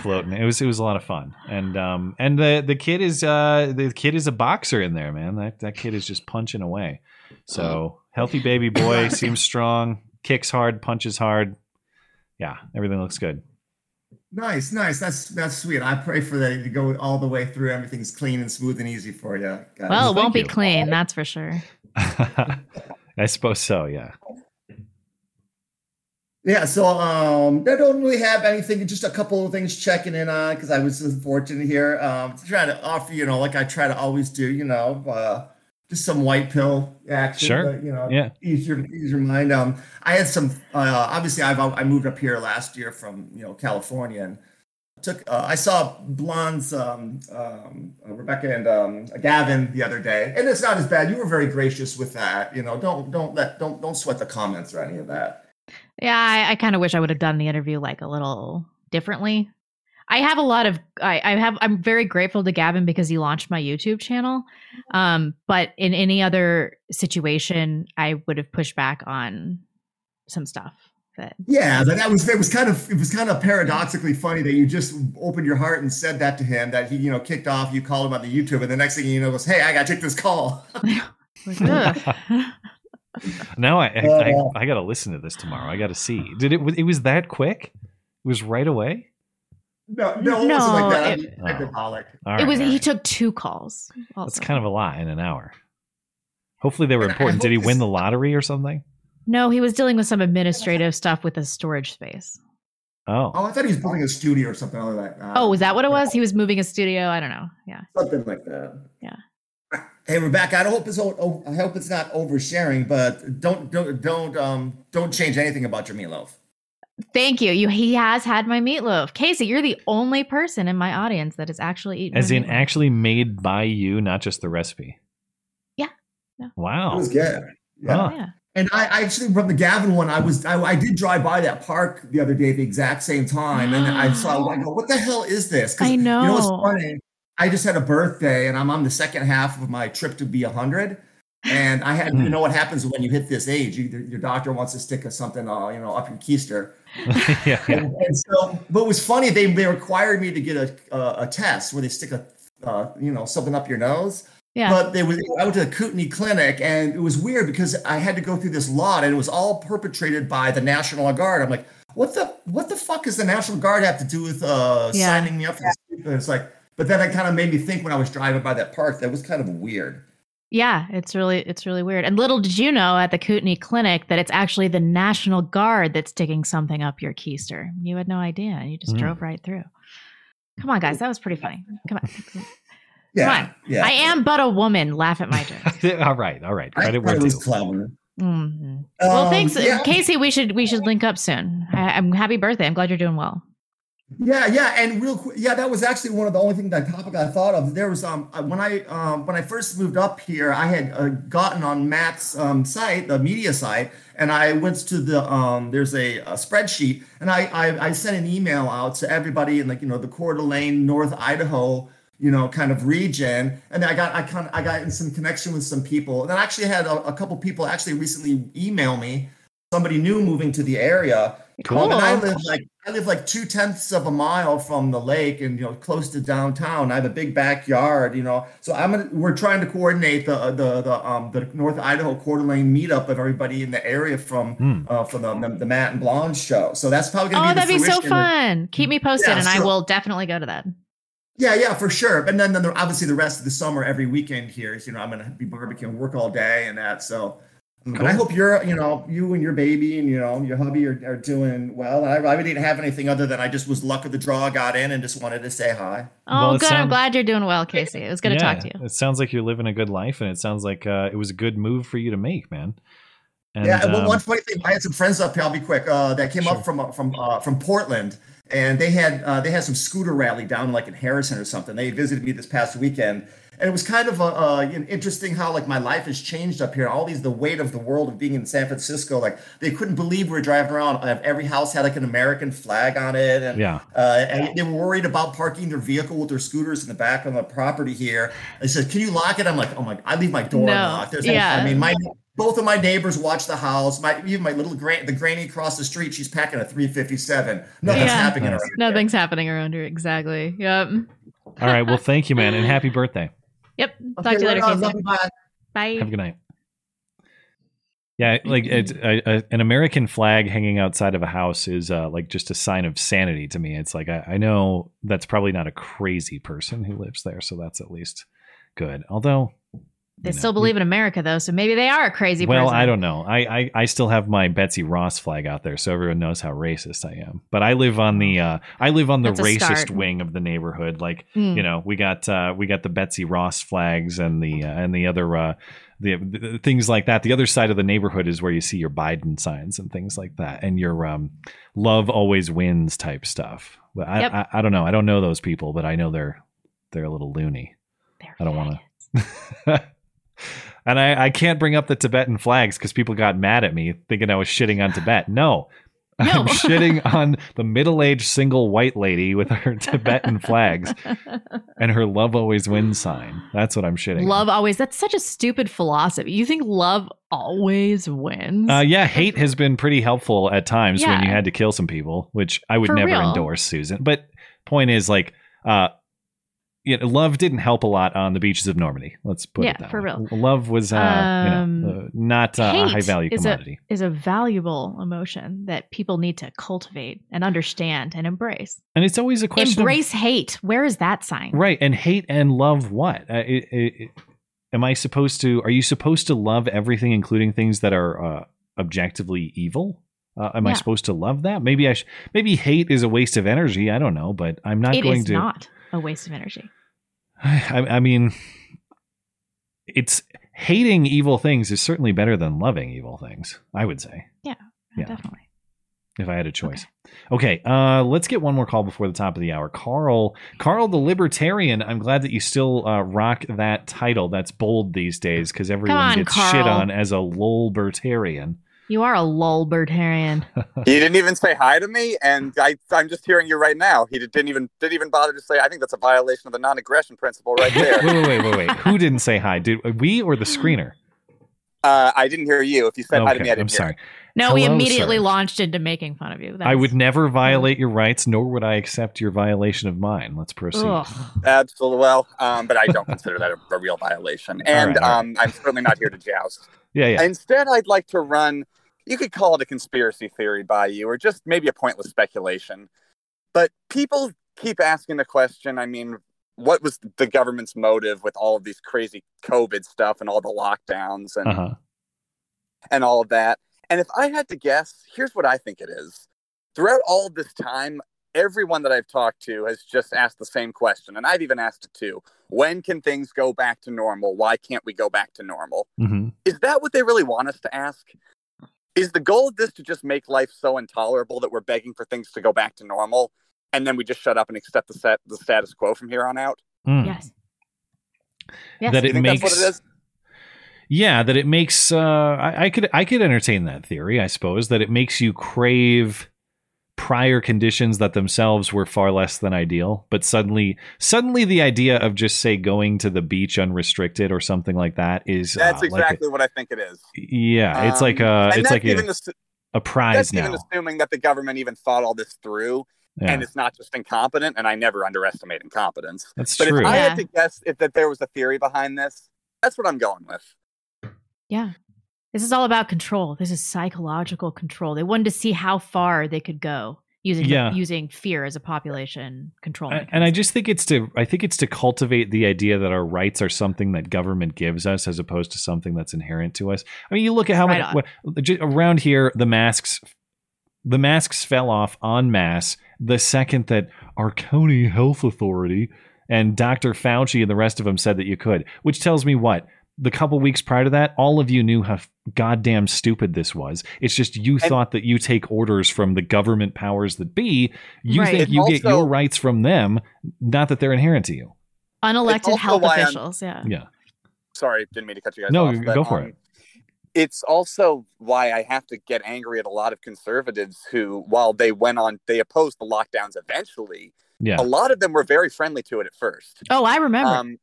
floating. It was it was a lot of fun. And um and the the kid is uh the kid is a boxer in there, man. That that kid is just punching away. So healthy baby boy, seems strong, kicks hard, punches hard. Yeah, everything looks good. Nice, nice. That's that's sweet. I pray for that to go all the way through. Everything's clean and smooth and easy for you. guys. well, it won't be you. clean, that's for sure. I suppose so. Yeah. Yeah, so um, I don't really have anything. Just a couple of things checking in on because I was fortunate here. Um, to try to offer, you know, like I try to always do, you know, uh, just some white pill action. Sure. But, you know, Yeah. ease your ease your mind. Um, I had some. Uh, obviously, I've I moved up here last year from you know California and took. Uh, I saw Blonde's um, um, uh, Rebecca and um, Gavin the other day, and it's not as bad. You were very gracious with that. You know, don't don't let don't don't sweat the comments or any of that. Yeah, I, I kind of wish I would have done the interview like a little differently. I have a lot of I, I have I'm very grateful to Gavin because he launched my YouTube channel. Um, but in any other situation, I would have pushed back on some stuff that Yeah, but that was it was kind of it was kind of paradoxically funny that you just opened your heart and said that to him that he you know kicked off you called him on the YouTube and the next thing you know goes hey I gotta take this call like. Now I I, Uh, I, I got to listen to this tomorrow. I got to see. Did it? It was that quick? It was right away. No no it wasn't like that it- I'm hyperbolic All it was all he took two calls. That's kind of a lot in an hour. Hopefully they were important. Did he win the lottery or something? No, he was dealing with some administrative stuff with the storage space. Oh, oh I thought he was building a studio or something like that Oh, was that what it was? He was moving a studio. I don't know. Yeah. something like that Yeah. hey Rebecca I don't hope it's o- o- I hope it's not oversharing but don't don't don't um don't change anything about your meatloaf Thank you. You he has had my meatloaf. Casey, you're the only person in my audience that has actually eaten. as my in meatloaf. actually made by you, not just the recipe. Yeah. Yeah. it Wow. was good yeah Huh. Yeah. And I, I actually from the Gavin one, I was I, I did drive by that park the other day at the exact same time, and I saw I go, what the hell is this? I know. You know what's funny? I just had a birthday, and I'm on the second half of my trip to be hundred. And I had, you know, what happens when you hit this age? You, your doctor wants to stick a something, uh, you know, up your keister. yeah, yeah. And, and so, but it was funny. They they required me to get a a, a test where they stick a, uh, you know, something up your nose. Yeah. But they was I went to the Kootenai Clinic and it was weird because I had to go through this lot and it was all perpetrated by the National Guard. I'm like, what the what the fuck does the National Guard have to do with uh Yeah. signing me up for this? And it's like, but then it kind of made me think when I was driving by that park that was kind of weird. Yeah, it's really it's really weird. And little did you know at the Kootenai Clinic that it's actually the National Guard that's digging something up your keister. You had no idea. You just Mm. drove right through. Come on, guys, that was pretty funny. Come on. Yeah, Come on. yeah. I am but a woman. Laugh at my joke. all right, all right. Credit where it was due. clever. Mhm. well, Um, thanks, yeah. Casey. We should we should link up soon. I, I'm happy birthday. I'm glad you're doing well. Yeah, yeah, and real quick, yeah, that was actually one of the only things that topic I thought of. There was um when I um when I first moved up here, I had uh, gotten on Matt's um site, the media site, and I went to the um there's a, a spreadsheet, and I, I I sent an email out to everybody in like you know the Coeur d'Alene, North Idaho you know, kind of region. And then I got I kind I got in some connection with some people. And I actually had a, a couple people actually recently email me, somebody new moving to the area. Um, and I live like I live like two tenths of a mile from the lake and you know close to downtown. I have a big backyard, you know. So I'm gonna we're trying to coordinate the the the um the North Idaho Coeur d'Alene meetup of everybody in the area from Hmm. uh from the, the the Matt and Blonde show. So that's probably gonna Oh, be the. Oh, that'd be so fun. Keep me posted, Yeah, and I will definitely go to that. Yeah, yeah, for sure. And then, then the, obviously the rest of the summer, every weekend here is, you know, I'm gonna be barbecuing, work all day and that. So, and I hope you're, you know, you and your baby and you know your hubby are, are doing well. I, I didn't have anything other than I just was luck of the draw, got in, and just wanted to say hi. Oh, Well, it good. I'm glad you're doing well, Casey. It was good to talk to you. It sounds like you're living a good life, and it sounds like uh, it was a good move for you to make, man. And, yeah, and one- um, one funny thing, I had some friends up here. I'll be quick. Uh, that came up from uh, from uh, from Portland, and they had uh, they had some scooter rally down like in Harrison or something. They visited me this past weekend, and it was kind of uh, uh, interesting how like my life has changed up here. All these the weight of the world of being in San Francisco, like they couldn't believe we were driving around. Uh, every house had like an American flag on it, and Yeah. uh, and they were worried about parking their vehicle with their scooters in the back of the property here. They said, "Can you lock it?" I'm like, "Oh my! God, I leave my door No. unlocked." There's, Yeah. I mean, my both of my neighbors watch the house. My even my little gran- the granny across the street, she's packing a 357. Nothing's Yeah. happening around. Nothing's happening around here. Exactly. Yep. all right. Well, thank you, man, and happy birthday. Yep. Talk Okay, to you later, right. Casey. Bye. Bye. Have a good night. Yeah, like it's a, a, an American flag hanging outside of a house is uh, like just a sign of sanity to me. It's like I, I know that's probably not a crazy person who lives there, so that's at least good. Although, They still believe in America, though, so maybe they are a crazy well, person. I don't know. I, I I still have my Betsy Ross flag out there, so everyone knows how racist I am. But I live on the uh, I live on the That's racist wing of the neighborhood. Like Mm. you know, we got uh, we got the Betsy Ross flags and the uh, and the other uh, the, the things like that. The other side of the neighborhood is where you see your Biden signs and things like that, and your um, love always wins type stuff. But I, Yep. I I don't know. I don't know those people, but I know they're they're a little loony. I don't want to. and I, I can't bring up the Tibetan flags because people got mad at me thinking I was shitting on Tibet. No. I'm shitting on the middle aged single white lady with her Tibetan flags and her love always wins sign. That's what I'm shitting on. Love always. That's such a stupid philosophy. You think love always wins? Uh, yeah, hate has been pretty helpful at times when you had to kill some people, which I would For never real. endorse, Susan. But point is, like, uh, you know, love didn't help a lot on the beaches of Normandy. Let's put Yeah, it that for way. real. Love was, uh, Um, you know, uh, not uh, a high value commodity. is. A, is a valuable emotion that people need to cultivate and understand and embrace. and it's always a question. of- Embrace hate. Where is that sign? right? And hate and love what? Uh, it, it, it- am I supposed to? Are you supposed to love everything, including things that are uh, objectively evil? Uh, am I supposed to love that? Maybe I. Sh- maybe hate is a waste of energy. I don't know, but I'm not It going is to. not a waste of energy. I, I mean, it's hating evil things is certainly better than loving evil things. I would say, Yeah, Yeah. definitely. if I had a choice. Okay, uh, let's get one more call before the top of the hour. Carl, Carl the Libertarian. I'm glad that you still uh, rock that title. That's bold these days because everyone on, gets shit on as a lolbertarian. You are a lulbertarian. He didn't even say hi to me, and I, I'm just hearing you right now. He didn't even didn't even bother to say. I think that's a violation of the non-aggression principle right there. wait, wait, wait, wait, wait. Who didn't say hi? Did we or the screener? Uh, I didn't hear you. If you said hi to me, I didn't I'm hear. sorry. No, we immediately sir. launched into making fun of you. I would never violate your rights, nor would I accept your violation of mine. Let's proceed. Ugh. Absolutely. Well, um, but I don't consider that a, a real violation, and right, all right. um, I'm certainly not here to joust. Yeah, yeah. Instead, I'd like to run. You could call it a conspiracy theory by you, or just maybe a pointless speculation. But people keep asking the question. I mean, what was the government's motive with all of these crazy COVID stuff and all the lockdowns and Uh-huh. and all of that. And if I had to guess, here's what I think it is. Throughout all of this time, everyone that I've talked to has just asked the same question. And I've even asked it too. When can things go back to normal? Why can't we go back to normal? Mm-hmm. Is that what they really want us to ask? Is the goal of this to just make life so intolerable that we're begging for things to go back to normal and then we just shut up and accept the set the status quo from here on out? Mm. Yes. Yes. That it makes that's what it is? Yeah, that it makes uh I, I could I could entertain that theory, I suppose, that it makes you crave prior conditions that themselves were far less than ideal, but suddenly suddenly the idea of just say going to the beach unrestricted or something like that is That's uh, like a- exactly what I think it is. yeah, it's Um, like a it's that's like a, even assu- a prize that's now. even assuming that the government even thought all this through Yeah. and it's not just incompetent. And I never underestimate incompetence. That's but true. if I had to guess if that there was a theory behind this, that's what I'm going with. Yeah. This is all about control. This is psychological control. They wanted to see how far they could go using Yeah. using fear as a population control. I- and I just think it's to I think it's to cultivate the idea that our rights are something that government gives us as opposed to something that's inherent to us. I mean, you look at how Right much what, around here the masks the masks fell off en masse the second that our county health authority and Dr. Fauci and the rest of them said that you could, which tells me what the couple weeks prior to that, all of you knew how goddamn stupid this was. It's just you thought that you take orders from the government powers that be. You Right. think It you get your rights from them, not that they're inherent to you. Unelected health why I'm- officials. Yeah. Yeah. Sorry, didn't mean to cut you guys No, off. No, go but, for um, it. It's also why I have to get angry at a lot of conservatives who, while they went on, they opposed the lockdowns eventually. Yeah. A lot of them were very friendly to it at first. Oh, I remember. Um,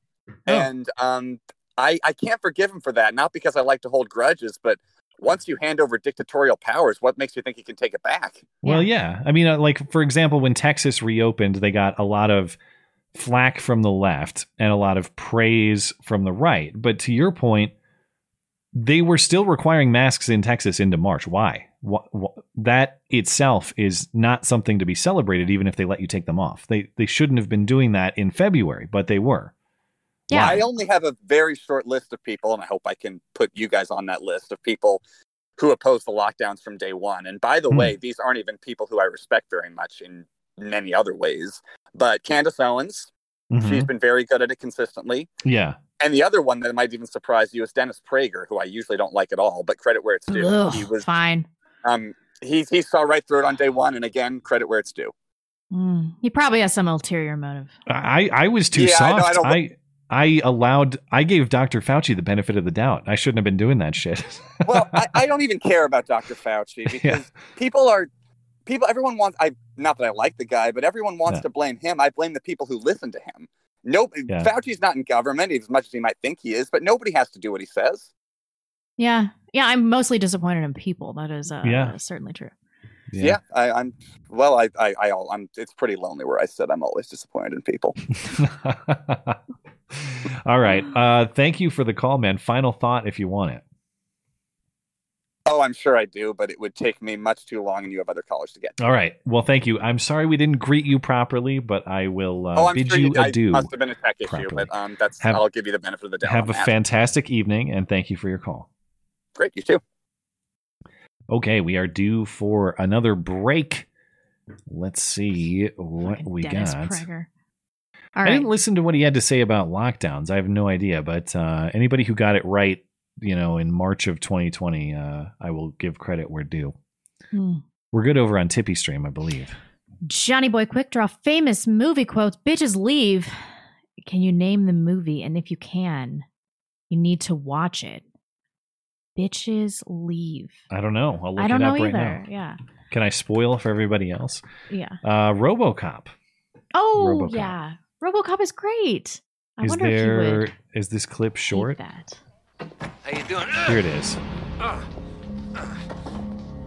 Oh. and um, I, I can't forgive him for that. Not because I like to hold grudges, but once you hand over dictatorial powers, what makes you think you can take it back? Well, yeah. I mean, uh, like for example, when Texas reopened, they got a lot of flack from the left and a lot of praise from the right. But to your point, they were still requiring masks in Texas into March. Why? Wh- wh- that itself is not something to be celebrated, even if they let you take them off. They they shouldn't have been doing that in February, but they were. Yeah. I only have a very short list of people, and I hope I can put you guys on that list of people who opposed the lockdowns from day one. And by the Hmm. way, these aren't even people who I respect very much in many other ways. But Candace Owens, Mhm. she's been very good at it consistently. Yeah. And the other one that might even surprise you is Dennis Prager, who I usually don't like at all, but credit where it's due. Ugh, he was fine. um he he saw right through it on day one, and again, credit where it's due. Mm. He probably has some ulterior motive. I I was too Yeah, I know, I soft. don't- I I allowed I gave Dr. Fauci the benefit of the doubt. I shouldn't have been doing that shit. Well, I, I don't even care about Dr. Fauci because Yeah. people are people. Everyone wants. I not that I like the guy, but everyone wants Yeah. to blame him. I blame the people who listen to him. No, Yeah. Fauci's not in government as much as he might think he is, but nobody has to do what he says. Yeah. Yeah. I'm mostly disappointed in people. That is uh, Yeah. certainly true. Yeah, I, I'm. Well, I, I, I, I'm. It's pretty lonely where I sit. I'm always disappointed in people. All right. Uh, thank you for the call, man. Final thought if you want it. Oh, I'm sure I do, but it would take me much too long, and you have other callers to get. to. All right. Well, thank you. I'm sorry we didn't greet you properly, but I will uh, oh, I'm bid sure you adieu. must have been a tech issue, properly. but um, that's. Have- I'll give you the benefit of the doubt. Have a that. fantastic evening, and thank you for your call. Great, you too. Okay, we are due for another break. Let's see what we Dennis got. Prager. I All right. didn't listen to what he had to say about lockdowns. I have no idea, but uh, anybody who got it right, you know, in March of 2020, uh, I will give credit where due. Hmm. We're good over on Tippy Stream, I believe. Johnny Boy Quick Draw, famous movie quotes. Bitches leave. Can you name the movie? And if you can, you need to watch it. Bitches leave. I don't know. I'll look I don't it know up right either. now. Yeah. Can I spoil for everybody else? Yeah. Uh, RoboCop. Oh, RoboCop. yeah. Robocop is great. I is wonder if you there? would Is this clip short? that. How you doing? Here it is.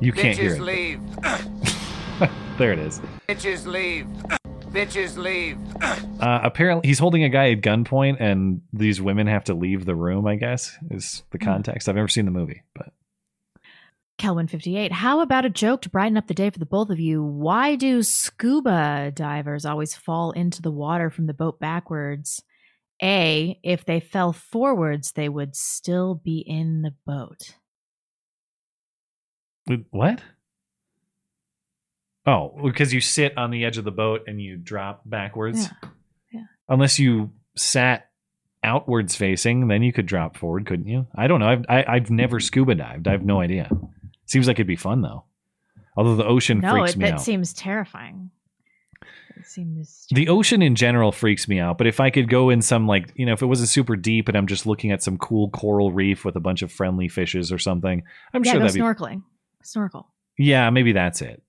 You can't hear Bitches it. leave. There it is. Bitches leave. Bitches leave. Uh, apparently, he's holding a guy at gunpoint, and these women have to leave the room. I guess is the Hmm. context. I've never seen the movie, but Kelvin 58. How about a joke to brighten up the day for the both of you? Why do scuba divers always fall into the water from the boat backwards? A, if they fell forwards, they would still be in the boat. Wait, what? Oh, because you sit on the edge of the boat and you drop backwards. Yeah. Yeah. Unless you sat outwards facing, then you could drop forward, couldn't you? I don't know. I've I, I've never mm-hmm. scuba dived. I have no idea. Seems like it'd be fun though. Although the ocean no, freaks it, me that out. seems terrifying. It seems. the ocean in general freaks me out, but if I could go in some like, you know, if it wasn't super deep and I'm just looking at some cool coral reef with a bunch of friendly fishes or something, I'm yeah, sure that'd be snorkeling. Snorkel. Yeah, maybe that's it.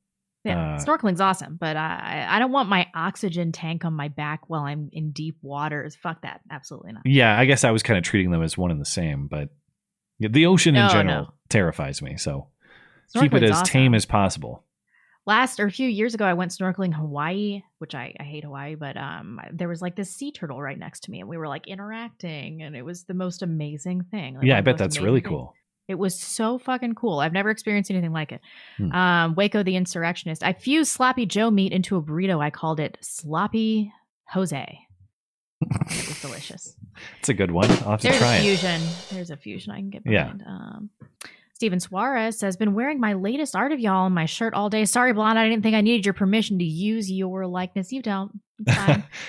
Yeah, Uh, snorkeling's awesome, but I I don't want my oxygen tank on my back while I'm in deep waters. Fuck that, absolutely not. Yeah, I guess I was kind of treating them as one and the same, but the ocean in general no. terrifies me. So keep it as awesome. tame as possible. Last or a few years ago, I went snorkeling Hawaii, which I, I hate Hawaii, but um, there was like this sea turtle right next to me, and we were like interacting, and it was the most amazing thing. Like, yeah, I bet that's really things. cool. It was so fucking cool. I've never experienced anything like it. Hmm. Um, Waco the Insurrectionist. I fused sloppy Joe meat into a burrito. I called it sloppy Jose. it was delicious. It's a good one. I'll have to There's try a it. fusion. There's a fusion I can get Yeah. behind. Um, Steven Suarez says, "Been wearing my latest art of y'all on my shirt all day. Sorry, blonde. I didn't think I needed your permission to use your likeness. You don't.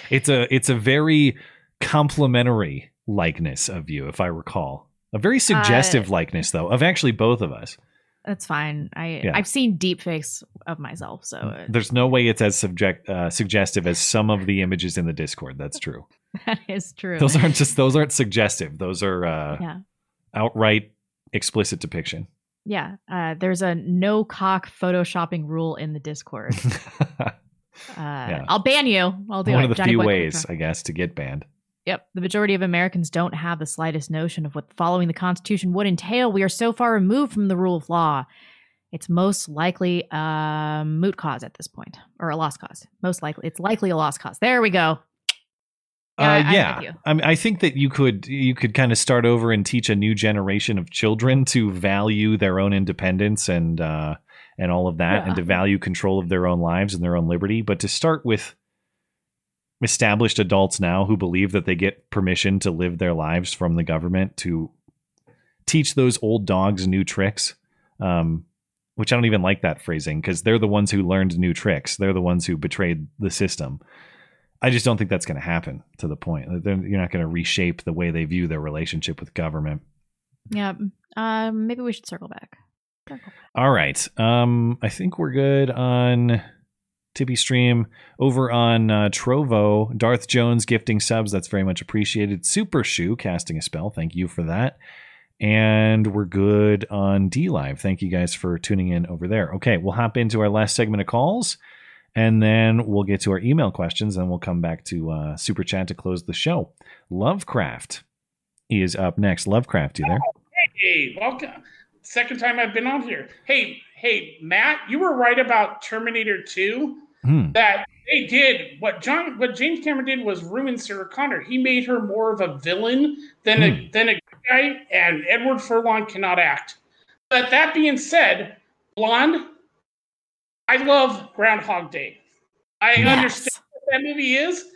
It's a it's a very complimentary likeness of you, if I recall. A very suggestive likeness, though, of actually both of us. That's fine. I Yeah. I've seen deep fakes of myself, so uh, There's no way it's as subject uh, suggestive as some of the images in the Discord. That's true. that is true. Those aren't just those aren't suggestive. Those are uh, yeah. outright explicit depiction. Yeah, uh, there's a no cock photoshopping rule in the Discord. uh, I'll ban you. I'll do One it. of the Johnny few Boy ways, Contra. I guess, to get banned. Yep, the majority of Americans don't have the slightest notion of what following the Constitution would entail. We are so far removed from the rule of law. It's most likely a moot cause at this point, or a lost cause. Most likely, it's likely a lost cause. There we go. Yeah, I- uh, yeah. with you. I, mean, I think that you could you could kind of start over and teach a new generation of children to value their own independence and uh, and all of that, and to value control of their own lives and their own liberty. But to start with established adults now who believe that they get permission to live their lives from the government to teach those old dogs new tricks. Um, which I don't even like that phrasing because they're the ones who learned new tricks. They're the ones who betrayed the system. I just don't think that's going to happen to the point. They're, you're not going to reshape the way they view their relationship with government. Yeah, um, maybe we should circle back. All right. Um, I think we're good on Tippy Stream. Over on uh, Trovo, Darth Jones gifting subs. That's very much appreciated. Super Shoe casting a spell. Thank you for that. And we're good on DLive. Thank you guys for tuning in over there. Okay, we'll hop into our last segment of calls, and then we'll get to our email questions, and we'll come back to uh, Super Chat to close the show. Lovecraft is up next. Lovecraft, you there? Hey, welcome. Second time I've been on here. Hey, hey, Matt, you were right about Terminator 2. Hmm. That they did what John what James Cameron did was ruin Sarah Connor. He made her more of a villain than a than a guy, and Edward Furlong cannot act. But that being said, Blonde, I love Groundhog Day. I Yes. understand what that movie is.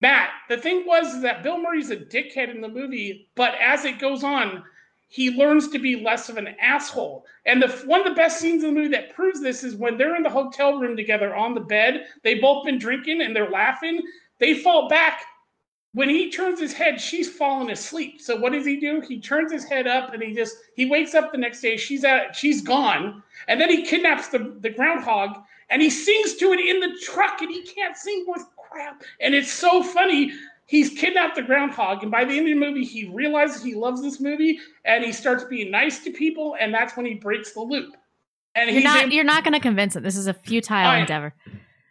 Matt, the thing was that Bill Murray's a dickhead in the movie, but as it goes on, he learns to be less of an asshole. And the one of the best scenes in the movie that proves this is when they're in the hotel room together on the bed. They've both been drinking and they're laughing. They fall back. When he turns his head, she's fallen asleep. So what does he do? He turns his head up and he just he wakes up the next day. She's at she's gone, and then he kidnaps the the groundhog and he sings to it in the truck, and he can't sing with crap. And it's so funny. He's kidnapped the groundhog, and by the end of the movie, he realizes he loves this movie, and he starts being nice to people, and that's when he breaks the loop. And You're he's not. in- You're not going to convince it. This is a futile I- endeavor.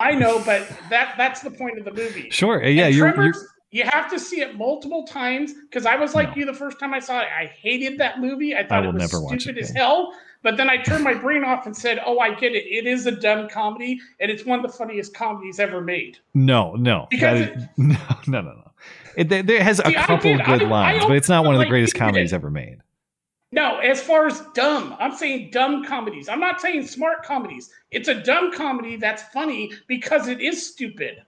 I know, but that that's the point of the movie. Sure. Yeah, you're, Tremors, you're you have to see it multiple times because I was like you the first time I saw it. I hated that movie. I thought will it was never stupid it as again. hell. But then I turned my brain off and said, "Oh, I get it. It is a dumb comedy, and it's one of the funniest comedies ever made." no, no, Because is- no, no, no, no. It, there, there has a See, I couple did- good I- I lines, but it's not one of the greatest comedies ever made. No, as far as dumb, I'm saying dumb comedies. I'm not saying smart comedies. It's a dumb comedy that's funny because it is stupid.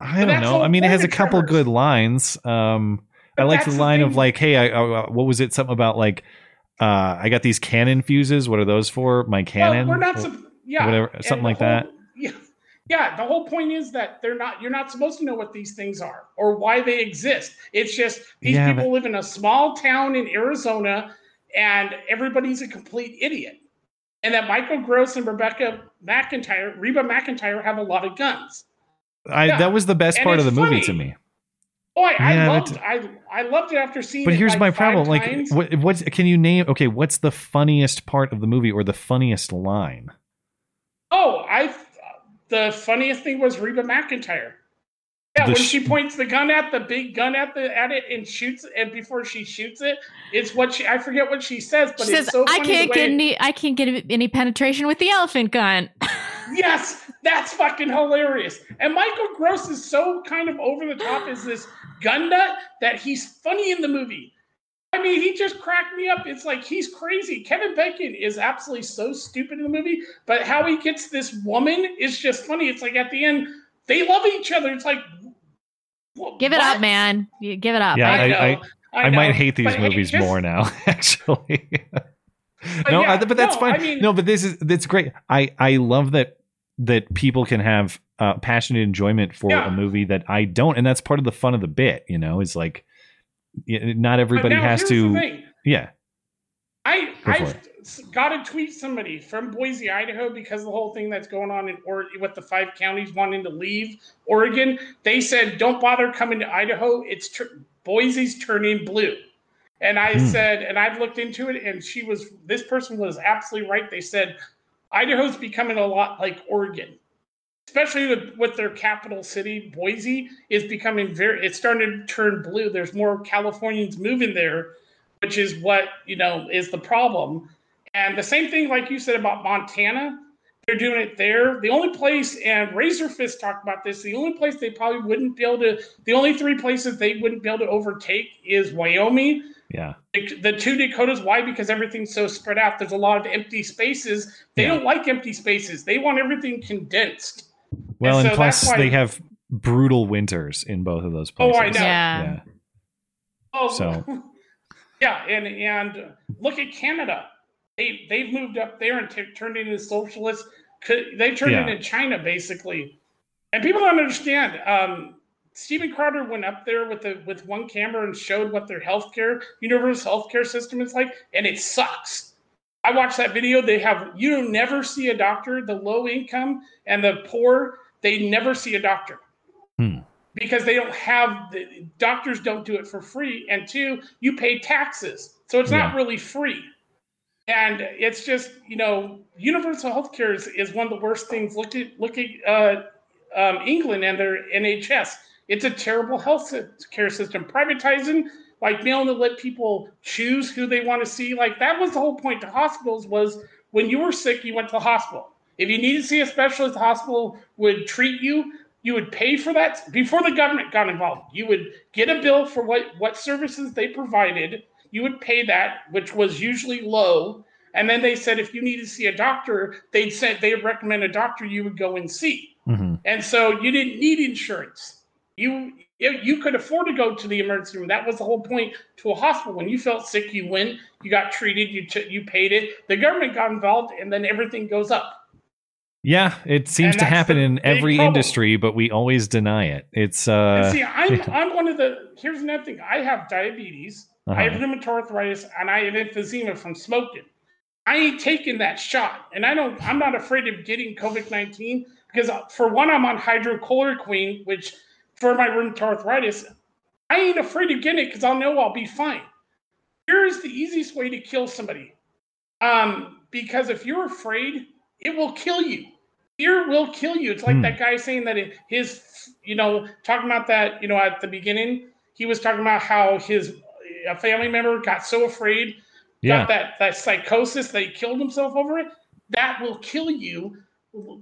I don't know. I mean, it has a couple good lines. Um, I like the that's the line of like, "Hey, I, I what was it? Something about like, uh, I got these cannon fuses. What are those for? My cannon? Well, we're not. Sup- yeah, whatever, something like that. Yeah, yeah. The whole point is that they're not. You're not supposed to know what these things are or why they exist. It's just these Yeah, people but- live in a small town in Arizona, and everybody's a complete idiot. And that Michael Gross and Rebecca McEntire, Reba McEntire, have a lot of guns. I Yeah, that was the best and part of the it's movie to me. Oh, I, I Yeah, loved. but- I I loved it after seeing. It. But it here's like my problem. Like, times. what, what's can you name? Okay, what's the funniest part of the movie or the funniest line? Oh, I. The funniest thing was Reba McEntire. Yeah, The when sh- she points the gun at the big gun at the at it and shoots, and before she shoots it, it's what she. I forget what she says, but She it's says, so "I can't get any. I can't get any penetration with the elephant gun." Yes, that's fucking hilarious. And Michael Gross is so kind of over the top as this gun nut that he's funny in the movie. I mean, he just cracked me up. It's like he's crazy. Kevin Bacon is absolutely so stupid in the movie, but how he gets this woman is just funny. It's like at the end, they love each other. It's like, wh- Give it up, man. You give it up. Yeah, I I, know, I, I I, might hate these but movies just- more now, actually. no, yeah, I- but that's no, fine. I mean- no, but this is that's great. I I love that that people can have uh, passionate enjoyment for Yeah. a movie that I don't, and that's part of the fun of the bit. You know, is like not everybody has to. Yeah, I Go I've got to tweet somebody from Boise, Idaho, because the whole thing that's going on in or with the five counties wanting to leave Oregon. They said, "Don't bother coming to Idaho. It's tur Boise's turning blue." And I Hmm. said, and I've looked into it, and she was this person was absolutely right. They said Idaho's becoming a lot like Oregon, especially with, with their capital city, Boise, is becoming very. It's starting to turn blue. There's more Californians moving there, which is what you know is the problem. And the same thing, like you said about Montana, they're doing it there. The only place, and Razorfist talked about this, the only place they probably wouldn't be able to, the only three places they wouldn't be able to overtake is Wyoming, yeah. the, the two Dakotas. Why? Because everything's so spread out. There's a lot of empty spaces. They Yeah. don't like empty spaces. They want everything condensed. Well, and, so plus why- they have brutal winters in both of those places. Oh. I know. Yeah. Yeah. Oh, So- yeah, and and look at Canada. They they've moved up there and t- turned into socialist. c- They turned Yeah. into China basically, and people don't understand. Um, Steven Crowder went up there with the with one camera and showed what their healthcare universal healthcare system is like, and it sucks. I watched that video. They have you never see a doctor. The low income and the poor, they never see a doctor Hmm. because they don't have the doctors don't do it for free and two you pay taxes so it's not really free and it's just you know universal healthcare is, is one of the worst things look at look at uh, um, england and their nhs it's a terrible health care system. Privatizing like being able to let people choose who they want to see like that was the whole point to hospitals was when you were sick you went to the hospital. If you needed to see a specialist the hospital would treat you you would pay for that before the government got involved. You would get a bill for what what services they provided you would pay that which was usually low and then they said if you need to see a doctor they'd said they'd recommend a doctor you would go and see. Hmm and so you didn't need insurance you you could afford to go to the emergency room that was the whole point to a hospital when you felt sick you went you got treated you t- you paid it the government got involved and then everything goes up Yeah, it seems to happen in every problem. industry, but we always deny it. It's uh And see, I'm I'm one of the. Here's another thing. I have diabetes. I have Uh-huh. rheumatoid arthritis, and I have emphysema from smoking. I ain't taking that shot, and I don't. I'm not afraid of getting COVID nineteen because uh, for one, I'm on hydrochloroquine, which for my rheumatoid arthritis, I ain't afraid of getting it because I'll know I'll be fine. Here is the easiest way to kill somebody. Um, because if you're afraid, it will kill you. Fear will kill you. It's like Hmm. that guy saying that it, his, you know, talking about that, you know, at the beginning, he was talking about how his a family member got so afraid, Yeah. got that that psychosis that he killed himself over it. That will kill you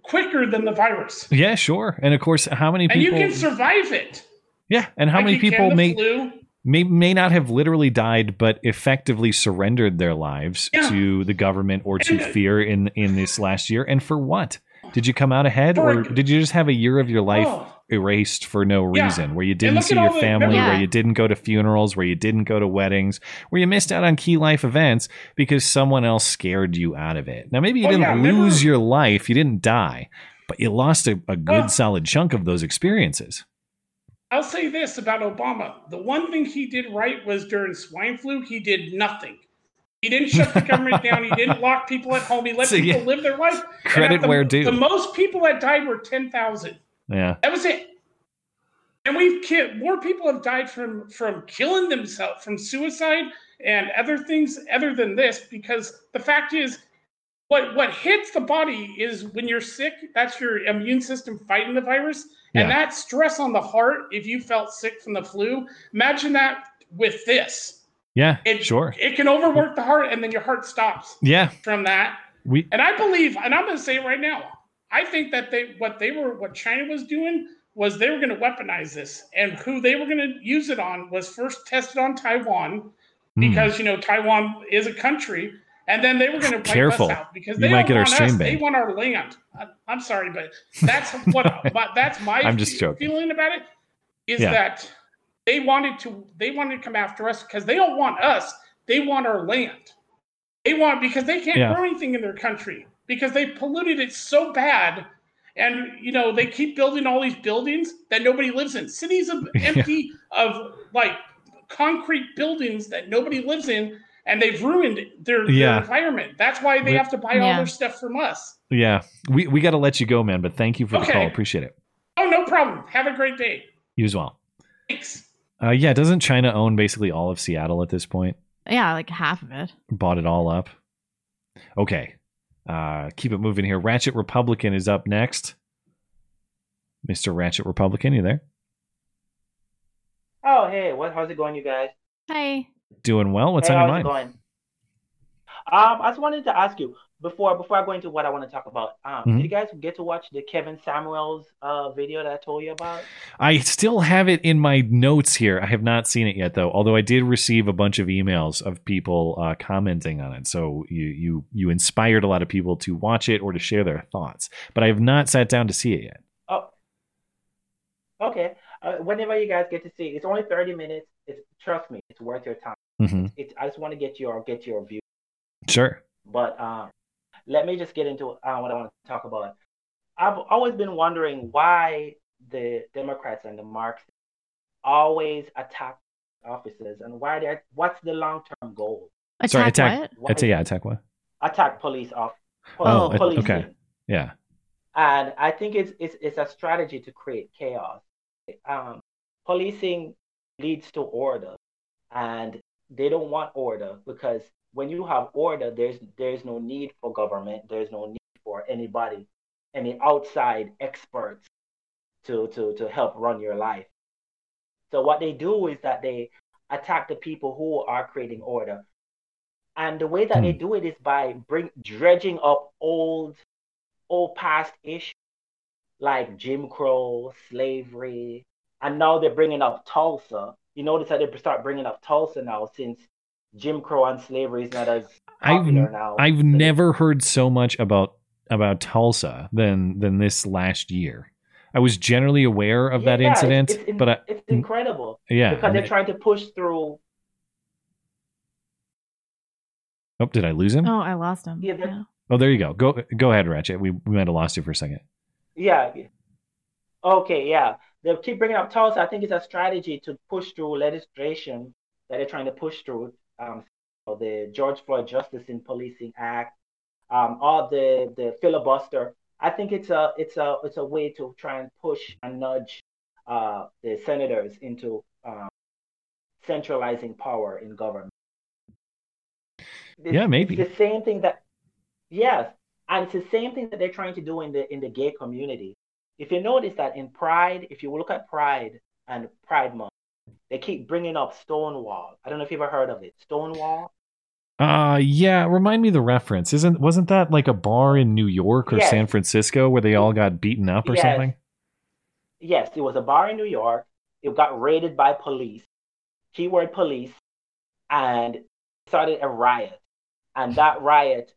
quicker than the virus, Yeah, sure. And of course, how many people? and you can survive it. Yeah, and how Like many people may flu. may may not have literally died but effectively surrendered their lives Yeah. to the government or to And- fear in in this last year and for what? Did you come out ahead For- or did you just have a year of your life Oh. erased for no Yeah. reason where you didn't see your all the- family, remember- where you didn't go to funerals, where you didn't go to weddings, where you missed out on key life events because someone else scared you out of it. Now maybe you Oh, didn't yeah, remember- lose your life, you didn't die, but you lost a, a good Well- solid chunk of those experiences. I'll say this about Obama. The one thing he did right was during swine flu, he did nothing. He didn't shut the government down. He didn't lock people at home. He let So, people yeah. live their life. Credit the, where due. The most people that died were 10,000. Yeah. That was it. And we've killed more people have died from from killing themselves, from suicide and other things other than this, because the fact is what what hits the body is when you're sick. That's your immune system fighting the virus, and that stress on the heart. If you felt sick from the flu, imagine that with this. Yeah, It, sure. It can overwork the heart, and then your heart stops Yeah, from that. we And I believe, and I'm going to say it right now, I think that they what they were what China was doing was they were going to weaponize this, and who they were going to use it on was first tested on Taiwan Hmm. because you know Taiwan is a country, and then they were going to wipe Careful. us out because they might get our want stream us. They want our land. I, I'm sorry, but that's what but that's my I'm just joking. feeling about it is Yeah. that they wanted to they wanted to come after us because they don't want us. They want our land. They want because they can't Yeah. grow anything in their country because they polluted it so bad. And you know they keep building all these buildings that nobody lives in. Cities of Yeah. empty of like concrete buildings that nobody lives in, and they've ruined their, Yeah. their environment. That's why they We- have to buy all their stuff from us. yeah we we got to let you go, man. But thank you for the call. Appreciate it. Oh, no problem. Have a great day. You as well. Thanks. Uh, yeah, doesn't China own basically all of Seattle at this point? Yeah, like half of it. Bought it all up. Okay. Uh, keep it moving here. Ratchet Republican is up next. Mr. Ratchet Republican, you there? Oh, hey, what? How's it going, you guys? Hey. Doing well. What's hey, on your how's mind? it going? Um, I just wanted to ask you before before I go into what I want to talk about. Um, Mhm. did you guys get to watch the Kevin Samuels uh video that I told you about? I still have it in my notes here. I have not seen it yet, though. Although I did receive a bunch of emails of people uh, commenting on it, so you you you inspired a lot of people to watch it or to share their thoughts. But I have not sat down to see it yet. Oh, okay. Uh, whenever you guys get to see it, it's only thirty minutes. It's trust me, it's worth your time. Mm-hmm. It's I just want to get your get your view. Sure. But um, let me just get into uh, what I want to talk about. I've always been wondering why the Democrats and the Marxists always attack officers and why they what's the long term goal? Sorry, attack. Why- It's a, yeah, attack what? Attack police off. Oh, it- okay. Yeah. And I think it's it's it's a strategy to create chaos. Um, policing leads to order, and they don't want order because when you have order, there's there's no need for government. There's no need for anybody, any outside experts to to to help run your life. So what they do is that they attack the people who are creating order. And the way that they hmm. do it is by bring dredging up old old past issues like Jim Crow, slavery, and now they're bringing up Tulsa. You notice that they start bringing up Tulsa now since Jim Crow and slavery is not as I've popular now. I've never heard so much about about Tulsa than than this last year. I was generally aware of that Yeah, it's- incident, it's, in- but I, it's incredible. Yeah, because they're and- trying to push through. oh, did I lose him? Oh, I lost him. Yeah, they're- Oh, there you go. Go go ahead, Ratchet. We we might have lost you for a second. Yeah. Okay, yeah. They keep bringing up Tulsa. I think it's a strategy to push through legislation that they're trying to push through. Um, the George Floyd Justice in Policing Act, um, all the the filibuster. I think it's a it's a it's a way to try and push and nudge uh, the senators into um, centralizing power in government. It's- Yeah, maybe. It's the same thing that yes, and it's the same thing that they're trying to do in the in the gay community. If you notice that in Pride, if you look at Pride and Pride Month, they keep bringing up Stonewall. I don't know if you've ever heard of it. Stonewall. Uh yeah, remind me the reference. Isn't wasn't that like a bar in New York or Yes. San Francisco where they all got beaten up or Yes. something? Yes, it was a bar in New York. It got raided by police. Keyword police, and started a riot. And that riot,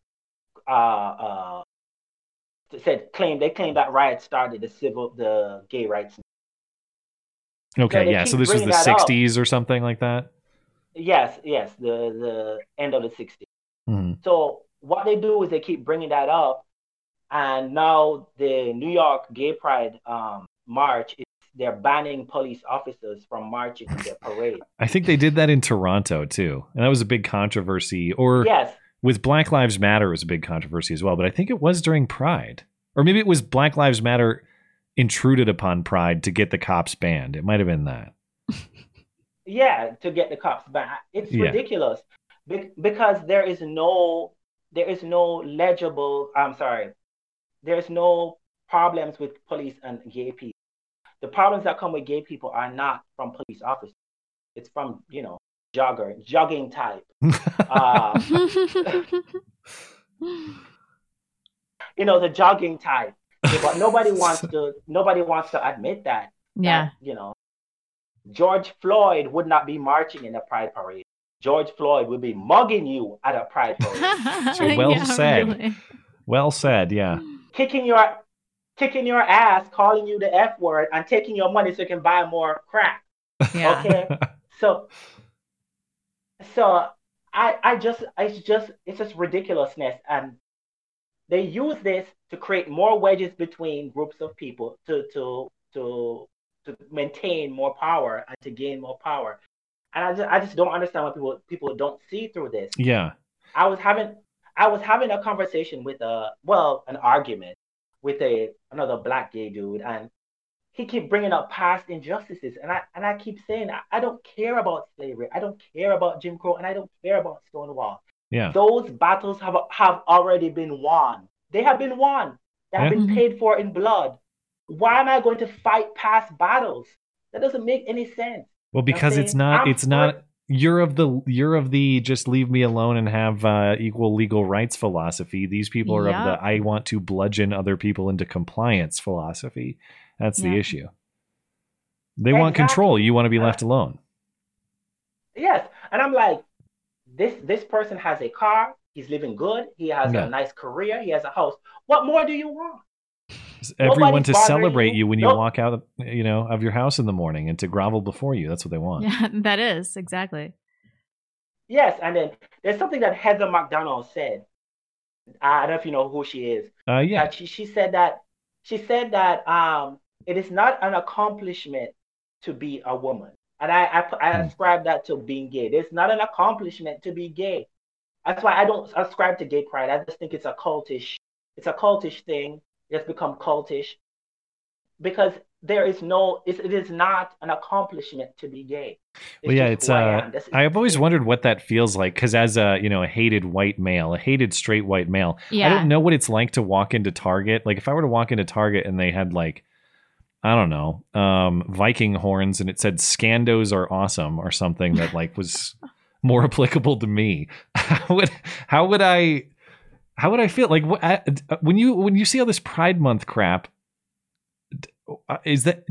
uh, uh, said claim they claimed that riot started the civil, the gay rights. Okay, they yeah. So this was the that up. '60s or something like that. Yes, yes, the the end of the '60s. Mhm. So what they do is they keep bringing that up, and now the New York Gay Pride um, march is they're banning police officers from marching in their parade. I think they did that in Toronto too, and that was a big controversy. Or Yes. with Black Lives Matter it was a big controversy as well. But I think it was during Pride, or maybe it was Black Lives Matter intruded upon Pride to get the cops banned. It might have been that. Yeah, to get the cops back. It's Yeah. ridiculous Be- because there is no there is no legible. I'm sorry, there's no problems with police and gay people. The problems that come with gay people are not from police officers. It's from you know jogger, jogging type. uh, you know the jogging type. Yeah, but nobody wants to. Nobody wants to admit that. Yeah. that, you know, George Floyd would not be marching in a pride parade. George Floyd would be mugging you at a pride parade. So well said. Well said. Yeah. kicking your kicking your ass, calling you the F word, and taking your money so you can buy more crap. Yeah. Okay. so so I I just it's just it's just ridiculousness and they use this to create more wedges between groups of people to to to to maintain more power and to gain more power. And I just I just don't understand why people people don't see through this. Yeah. I was having I was having a conversation with a well an argument with a another black gay dude and he keep bringing up past injustices and I and I keep saying I, I don't care about slavery I don't care about Jim Crow and I don't care about Stonewall Yeah. those battles have have already been won they have been won they have Yeah. been paid for in blood why am I going to fight past battles that doesn't make any sense Well, because it's not. I'm It's not. You're of the. You're of the. Just leave me alone and have uh, equal legal rights philosophy. These people are of the. I want to bludgeon other people into compliance philosophy. That's the issue. They want control. You want to be left alone. Yes, and I'm like, this this person has a car. He's living good. He has Yeah. a nice career. He has a house. What more do you want? Everyone Nobody's to celebrate you. you when you Nope. walk out, you know, of your house in the morning and to grovel before you. That's what they want. Yeah, that is exactly. Yes, and then there's something that Heather Mac Donald said. I don't know if you know who she is. Uh, yeah. That she, she said that she said that um it is not an accomplishment to be a woman. And I I, I Hmm. ascribe that to being gay. It's not an accomplishment to be gay. That's why I don't ascribe to gay pride. I just think it's a cultish it's a cultish thing. It's become cultish. Because there is no it, it is not an accomplishment to be gay. well, yeah, it's. who I Uh, am. This is- I've always wondered what that feels like because, as a you know, a hated white male, a hated straight white male, yeah. I don't know what it's like to walk into Target. Like, if I were to walk into Target and they had like, I don't know, um, Viking horns and it said "Scandos are awesome" or something that like was more applicable to me, how would how would I how would I feel? Like I- when you when you see all this Pride Month crap, uh, is that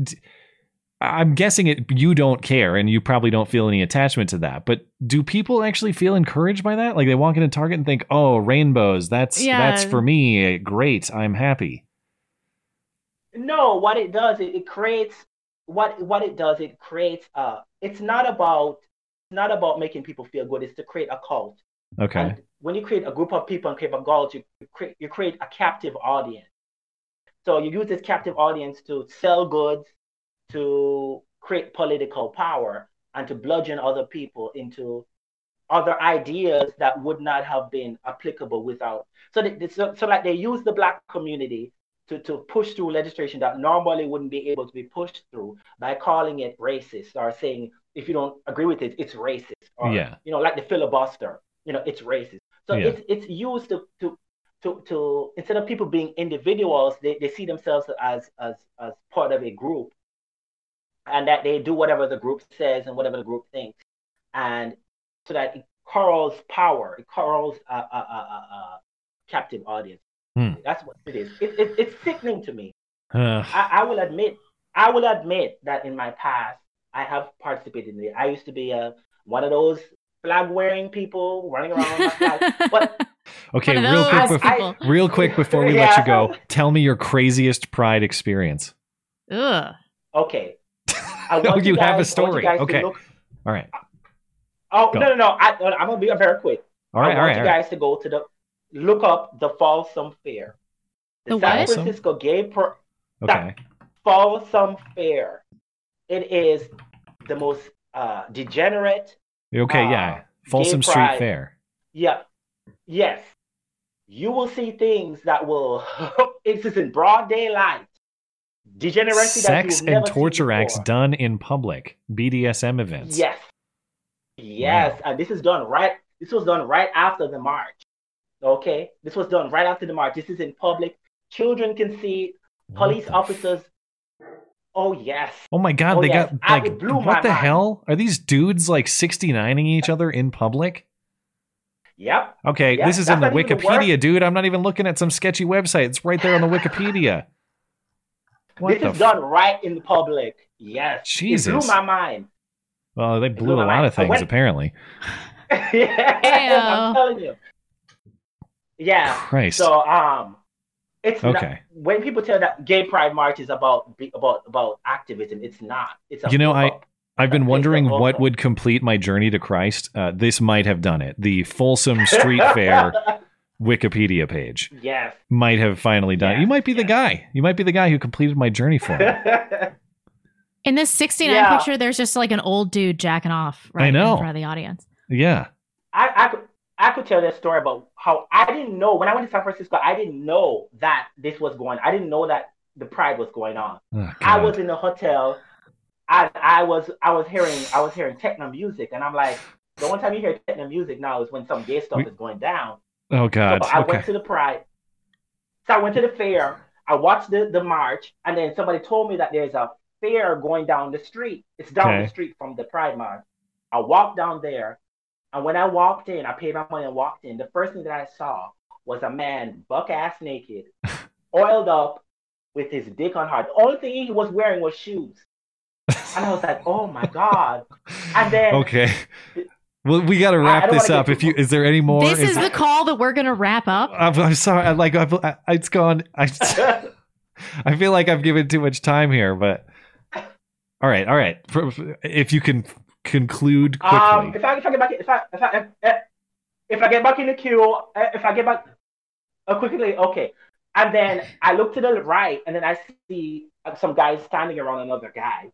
I'm guessing it you don't care and you probably don't feel any attachment to that. But do people actually feel encouraged by that? Like they walk into Target and think, "Oh, rainbows, that's Yeah. that's for me. Great, I'm happy." No, what it does, it, it creates what what it does, it creates uh it's not about it's not about making people feel good, it's to create a cult. Okay. And when you create a group of people and create a cult, you create you create a captive audience. So you use this captive audience to sell goods, to create political power, and to bludgeon other people into other ideas that would not have been applicable without. So, they, so, so like they use the black community to, to push through legislation that normally wouldn't be able to be pushed through by calling it racist or saying if you don't agree with it, it's racist. Or, Yeah. You know, like the filibuster, you know, it's racist. So Yeah. it's it's used to, to to to instead of people being individuals, they, they see themselves as as as part of a group and that they do whatever the group says and whatever the group thinks. And so that it corrals power, it corrals a, a, a, a, a captive audience. Hmm. That's what it is. It, it, it's sickening to me. Uh, I, I will admit, I will admit that in my past, I have participated in it. I used to be a one of those flag wearing people running around with my flag. But okay, real quick, those before, real quick before we let you go, tell me your craziest Pride experience. Ugh. okay, I No, want you have a guys- I want story. Okay. look- All right. Oh Go. no no no! I, I'm gonna be very quick. All right, I want right, you all right. guys to go to the look up the Folsom Fair. The, The San what? Francisco Gay Pro- Okay. Folsom Fair. It is the most uh, degenerate. Okay, uh, yeah. Folsom Street pride. Fair. Yeah. Yes. You will see things that will. it's just in broad daylight. Degeneracy Sex you've and torture acts done in public. BDSM events. Yes. Yes, and this is done right. This was done right after the march. Okay, this was done right after the march. This is in public. Children can see it. Police officers. Oh yes. Oh my god, Oh, they yes. got like it blew what my the mind. hell? Are these dudes like 69ing each other in public? Yep. Okay, Yep, this is that's in the not even the Wikipedia, dude. I'm not even looking at some sketchy website. It's right there on the Wikipedia. What this the is f- done right in the public. Yes. It Jesus. blew my mind. Well, they blew blew a lot mind. of things went- apparently. I'm telling you. Yeah. Christ. So um, it's not, Okay. when people tell that gay pride march is about be- about about activism, it's not. It's a You know, I I've been wondering what would complete my journey to Christ. Uh, this might have done it. The Folsom Street Fair Wikipedia page Yes. might have finally done it. You might be the guy. You might be the guy who completed my journey for me. In this 69 Yeah. picture, there's just like an old dude jacking off right I know. in front of the audience. Yeah. I, I could tell that story about how I didn't know when I went to San Francisco. I didn't know that this was going. I didn't know that the pride was going on. Oh, I was in the hotel. I I was I was hearing I was hearing techno music, and I'm like, the only time you hear techno music now is when some gay stuff We- is going down. Oh God. So I Okay. went to the pride. So I went to the fair. I watched the, the march, and then somebody told me that there's a fair going down the street. It's down Okay. the street from the pride march. I walked down there, and when I walked in, I paid my money and walked in. The first thing that I saw was a man buck ass naked, oiled up, with his dick on hard. The only thing he was wearing was shoes. And I was like, oh my god. And then Okay. Well, we got to wrap this up. If you is there any more? This is the call that we're going to wrap up. I'm, I'm sorry. I like. I've, I, it's gone. I. I feel like I've given too much time here, but all right, all right. If you can conclude quickly. Um, if I if I get back if I if I if, if I get back in the queue, uh, if I get back uh, quickly, okay. And then I look to the right, and then I see some guys standing around another guy,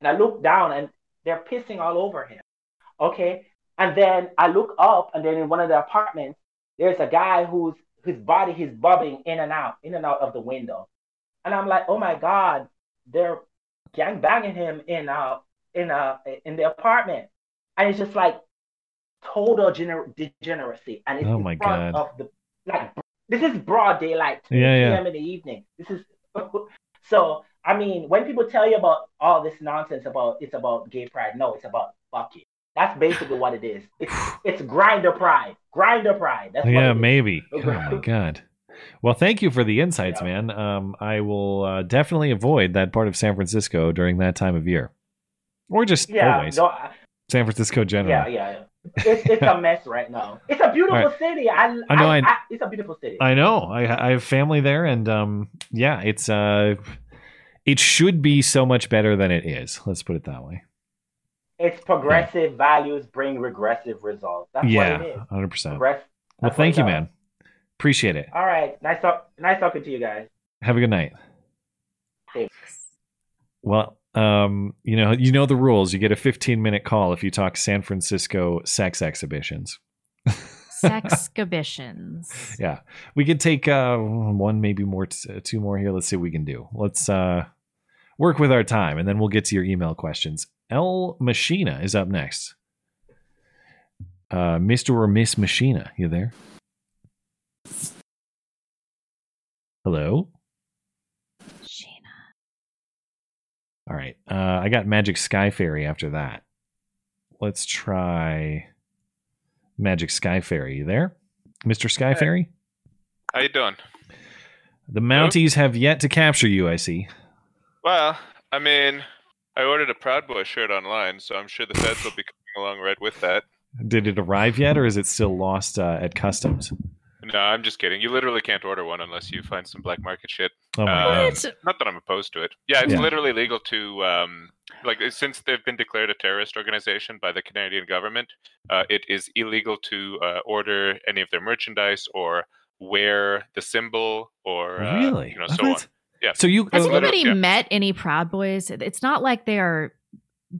and I look down, and they're pissing all over him. Okay, and then I look up, and then in one of the apartments, there's a guy whose his body is bobbing in and out, in and out of the window, and I'm like, oh my god, they're gang banging him in uh in uh in the apartment, and it's just like total gener- degeneracy, and it's Oh in front God. of the like this is broad daylight, 2 Yeah, yeah. p.m. in the evening. This is so. I mean, when people tell you about all this nonsense about it's about gay pride, no, it's about fuck you. That's basically what it is. It's it's Grindr pride, Grindr pride. That's yeah, maybe. Oh my god. Well, thank you for the insights, man. Um, I will uh, definitely avoid that part of San Francisco during that time of year, or just Yeah, always no, I- San Francisco generally. yeah, yeah. yeah. It's it's a mess right now. It's a beautiful right. city. I, I know, I, I- it's a beautiful city. I know. I, I have family there, and um, yeah, it's uh, it should be so much better than it is. Let's put it that way. It's progressive values bring regressive results. That's yeah, what it is. hundred percent. Well, thank you, does. man. Appreciate it. All right, nice talk, nice talking to you guys. Have a good night. Thanks. Well, um, you know, you know the rules. You get a 15 minute call if you talk San Francisco sex exhibitions. Sexhibitions. Yeah, we could take uh, one, maybe more, t- two more here. Let's see what we can do. Let's uh, work with our time, and then we'll get to your email questions. El Machina is up next. Uh, Mr. or Miss Machina, you there? Hello. All right. Uh, I got Magic Sky Fairy after that. Let's try Magic Sky Fairy. You there, Mr. Sky Fairy? How you doing? The Mounties have yet to capture you, I see. Well, I mean, I ordered a Proud Boy shirt online, so I'm sure the feds will be coming along right with that. Did it arrive yet, or is it still lost uh, at customs? No, I'm just kidding. You literally can't order one unless you find some black market shit. Oh my Uh, God. Not that I'm opposed to it. Yeah, it's Yeah. literally legal to um, like since they've been declared a terrorist organization by the Canadian government. Uh, it is illegal to uh, order any of their merchandise or wear the symbol or uh, Really? you know so What? on. Yeah. So you Has It's anybody yeah. met any Proud Boys? It's not like they are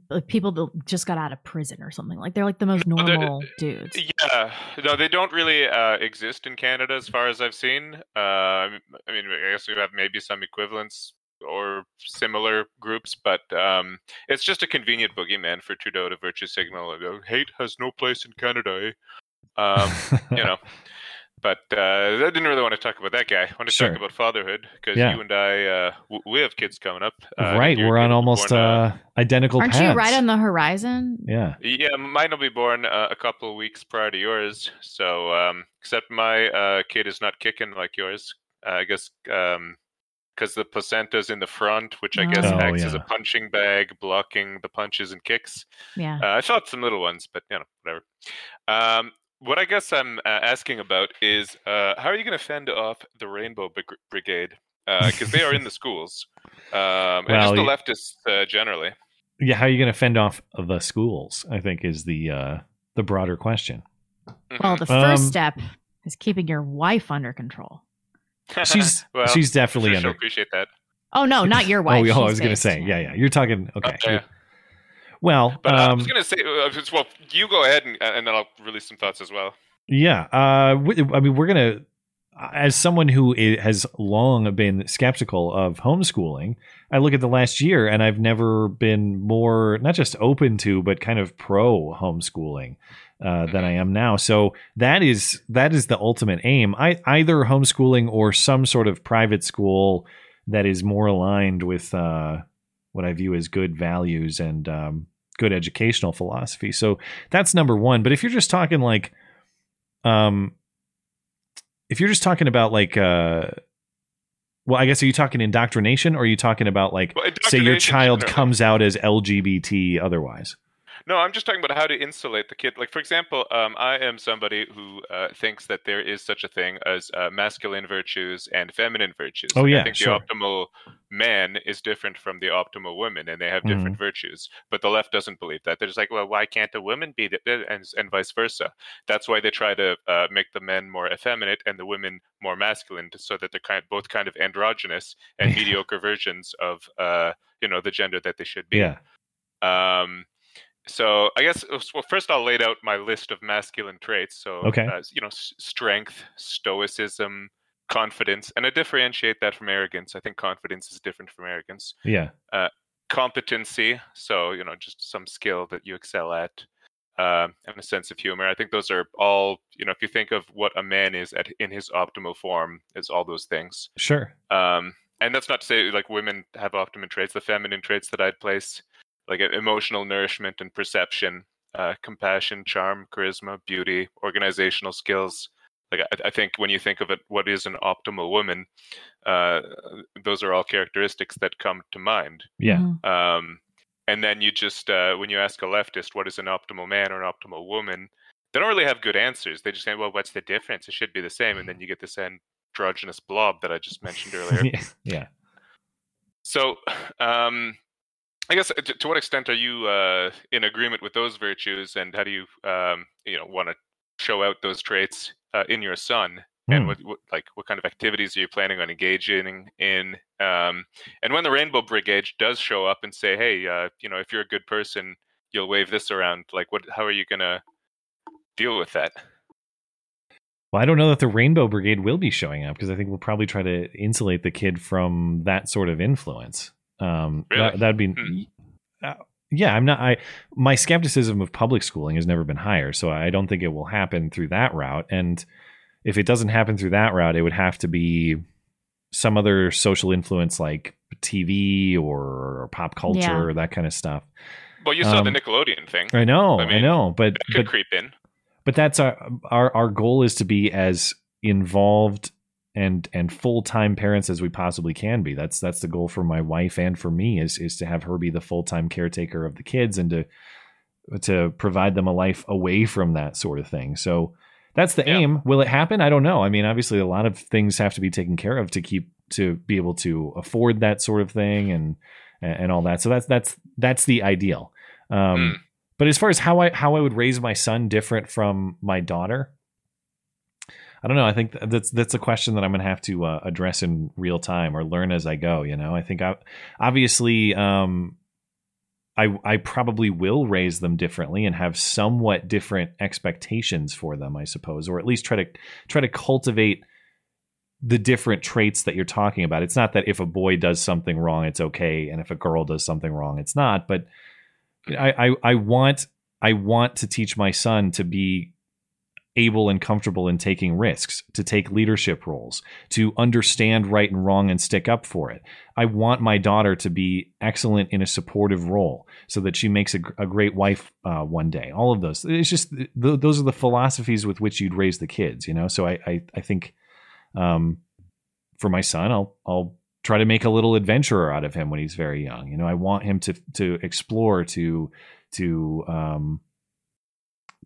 like people that just got out of prison or something. Like they're like the most they're- normal dudes. Yeah, no, they don't really uh, exist in Canada as far as I've seen. Uh, I mean, I guess we have maybe some equivalents or similar groups, but um, it's just a convenient boogeyman for Trudeau to virtue signal. uh, Hate has no place in Canada. Eh? Um, you know, but uh, I didn't really want to talk about that guy. I want to Sure. talk about fatherhood because Yeah. you and I, uh, w- we have kids coming up. Uh, right, we're on almost born, uh, identical Aren't paths. you right on the horizon? yeah. Yeah, mine will be born uh, a couple of weeks prior to yours. So, um, except my uh, kid is not kicking like yours. Uh, I guess because the placenta's in the front, which I guess Oh, acts as a punching bag, blocking the punches and kicks. Yeah. Uh, I shot some little ones, but you know, whatever. Um, what I guess I'm uh, asking about is uh, how are you going to fend off the Rainbow Brig- Brigade? Because they are in the schools, um, and Well, just the leftists uh, generally. Yeah, how are you going to fend off the schools? I think is the uh, the broader question. Well, the first Um, step is keeping your wife under control. She's Well, she's definitely sure she'll appreciate that. Oh no, not your wife. oh, oh, I was going to say, yeah, yeah. You're talking. Okay. yeah. Well, But uh, I um, was going to say, uh, well, you go ahead and, and then I'll release some thoughts as well. Yeah, uh, I mean, we're gonna. As someone who has long been skeptical of homeschooling, I look at the last year and I've never been more not just open to, but kind of pro homeschooling uh, than I am now. So that is that is the ultimate aim. I either homeschooling or some sort of private school that is more aligned with uh, what I view as good values and um, good educational philosophy. So that's number one. But if you're just talking like um if you're just talking about like uh well i guess are you talking indoctrination or are you talking about like Well, say your child comes out as lgbt otherwise No, I'm just talking about how to insulate the kid. Like, for example, um, I am somebody who uh, thinks that there is such a thing as uh, masculine virtues and feminine virtues. Oh, Like, yeah, I think sure. the optimal man is different from the optimal woman, and they have different Mm-hmm. virtues. But the left doesn't believe that. They're just like, well, why can't a woman be the, and and vice versa? That's why they try to uh, make the men more effeminate and the women more masculine, so that they're kind both kind of androgynous and mediocre versions of uh, you know the gender that they should be. yeah Um, so I guess uh, well, first I'll lay out my list of masculine traits. So Okay. uh, you know, s- strength, stoicism, confidence, and I differentiate that from arrogance. I think confidence is different from arrogance. yeah Uh, competency, so you know, just some skill that you excel at, um, and a sense of humor. I think those are all. You know, if you think of what a man is at in his optimal form, is all those things. sure Um, and that's not to say like women have optimum traits. The feminine traits that I'd place, like emotional nourishment and perception, uh, compassion, charm, charisma, beauty, organizational skills. Like I, I think when you think of it, what is an optimal woman? Uh, those are all characteristics that come to mind. yeah Um, and then you just uh, when you ask a leftist what is an optimal man or an optimal woman, they don't really have good answers. They just say, "Well, what's the difference? It should be the same." And then you get this androgynous blob that I just mentioned earlier. yeah yeah So, um, I guess to, to what extent are you uh, in agreement with those virtues, and how do you, um, you know, want to show out those traits uh, in your son? And Hmm. what, what, like, what kind of activities are you planning on engaging in? Um, and when the Rainbow Brigade does show up and say, "Hey, uh, you know, if you're a good person, you'll wave this around," like, what? How are you gonna deal with that? well i don't know that the rainbow brigade will be showing up because i think we'll probably try to insulate the kid from that sort of influence um Really? that, that'd be uh, yeah i'm not i my skepticism of public schooling has never been higher so i don't think it will happen through that route and if it doesn't happen through that route it would have to be some other social influence like tv or, or pop culture Yeah. or that kind of stuff Well, you saw the Um, Nickelodeon thing. i know i, mean, know but that could but creep in. but that's our our our goal is to be as involved and and full-time parents as we possibly can be. That's that's the goal for my wife and for me is is to have her be the full-time caretaker of the kids and to to provide them a life away from that sort of thing. So that's the aim. Will it happen? I don't know. I mean obviously a lot of things have to be taken care of to keep to be able to afford that sort of thing and and all that. So that's that's that's the ideal. Um but as far as how I how I would raise my son different from my daughter, I don't know. I think that's that's a question that I'm going to have to uh, address in real time or learn as I go. You know, I think I, obviously um, I I probably will raise them differently and have somewhat different expectations for them, I suppose, or at least try to try to cultivate the different traits that you're talking about. It's not that if a boy does something wrong, it's okay, and if a girl does something wrong, it's not. But I, I, I want I want to teach my son to be able and comfortable in taking risks, to take leadership roles, to understand right and wrong and stick up for it. I want my daughter to be excellent in a supportive role so that she makes a, a great wife uh, one day. All of those. It's just th- those are the philosophies with which you'd raise the kids, you know? So I, I, I think um, for my son, I'll, I'll try to make a little adventurer out of him when he's very young. You know, I want him to, to explore, to, to, um,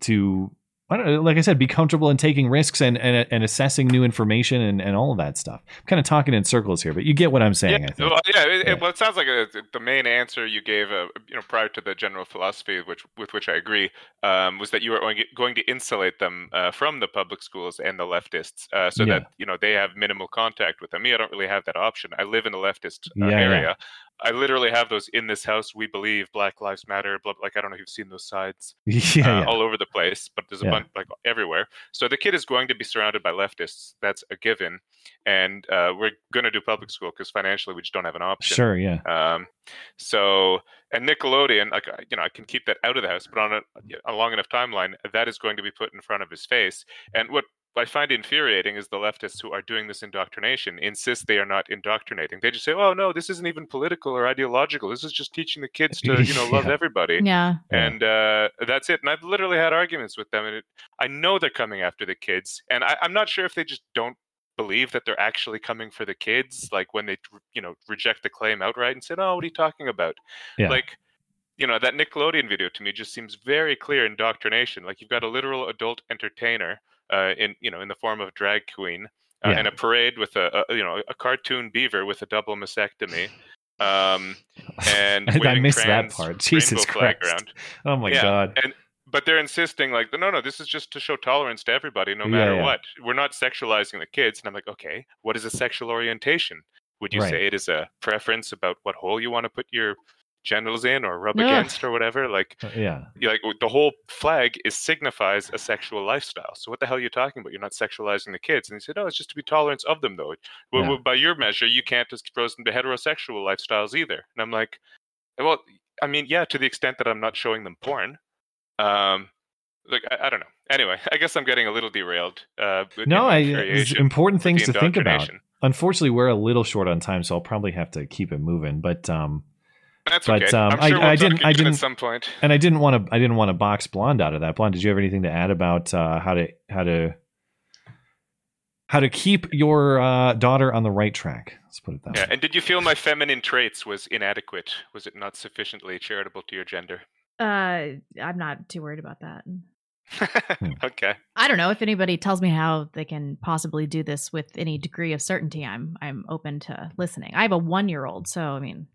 to I don't know, like I said, be comfortable in taking risks and, and, and assessing new information and, and all of that stuff. I'm kind of talking in circles here, but you get what I'm saying. Yeah, I think. well, yeah, it, It, well, it sounds like a, the main answer you gave, uh, you know, prior to the general philosophy, which with which I agree, um, was that you were going, to insulate them uh, from the public schools and the leftists, uh, so Yeah. that you know they have minimal contact with them. Me, I don't really have that option. I live in a leftist uh, Yeah, yeah. area. I literally have those in this house. We believe Black Lives Matter. Blah, like I don't know if you've seen those sides Yeah, uh, yeah. all over the place, but there's a Yeah. bunch like everywhere. So the kid is going to be surrounded by leftists. That's a given, and uh, we're going to do public school because financially we just don't have an option. Sure, yeah. Um, so and Nickelodeon, like I- you know, I can keep that out of the house, but on a, a long enough timeline, that is going to be put in front of his face. And what I find infuriating is the leftists who are doing this indoctrination insist they are not indoctrinating. They just say, "Oh no, this isn't even political or ideological. This is just teaching the kids to, you know, love Yeah. everybody." Yeah. and uh, that's it. And I've literally had arguments with them, and it, I know they're coming after the kids, and I, I'm not sure if they just don't believe that they're actually coming for the kids, like when they, you know, reject the claim outright and said, "Oh, what are you talking about?" Yeah. Like, you know, that Nickelodeon video to me just seems very clear indoctrination. Like you've got a literal adult entertainer, uh, in you know, in the form of drag queen. Uh, Yeah. in a parade with a, a you know a cartoon beaver with a double mastectomy, um, and I, missed that part. Jesus Christ. Oh my Yeah, God. And but they're insisting like no no this is just to show tolerance to everybody no Yeah, matter yeah. what. We're not sexualizing the kids. And I'm like, okay, what is a sexual orientation? Would you Right. say it is a preference about what hole you want to put your genitals in or rub against or whatever? Like Uh, Yeah. like the whole flag is signifies a sexual lifestyle. So what the hell are you talking about? You're not sexualizing the kids. And he said, no, it's just to be tolerance of them though. Well, Yeah. well, by your measure, you can't expose them to heterosexual lifestyles either. And I'm like, well, I mean, yeah, to the extent that I'm not showing them porn. Um, like I, I don't know. Anyway, I guess I'm getting a little derailed. Uh, No, I, there's variation important things to think about. Unfortunately, we're a little short on time, so I'll probably have to keep it moving. But um, That's but okay. um, I'm sure I, we'll I didn't, I didn't at some point. and I didn't want to, I didn't want to box blonde out of that. Blonde, did you have anything to add about uh, how to, how to, how to keep your uh, daughter on the right track? Let's put it that Yeah. way. And did you feel my feminine traits was inadequate? Was it not sufficiently charitable to your gender? Uh, I'm not too worried about that. okay. I don't know if anybody tells me how they can possibly do this with any degree of certainty. I'm I'm open to listening. I have a one year old, so I mean,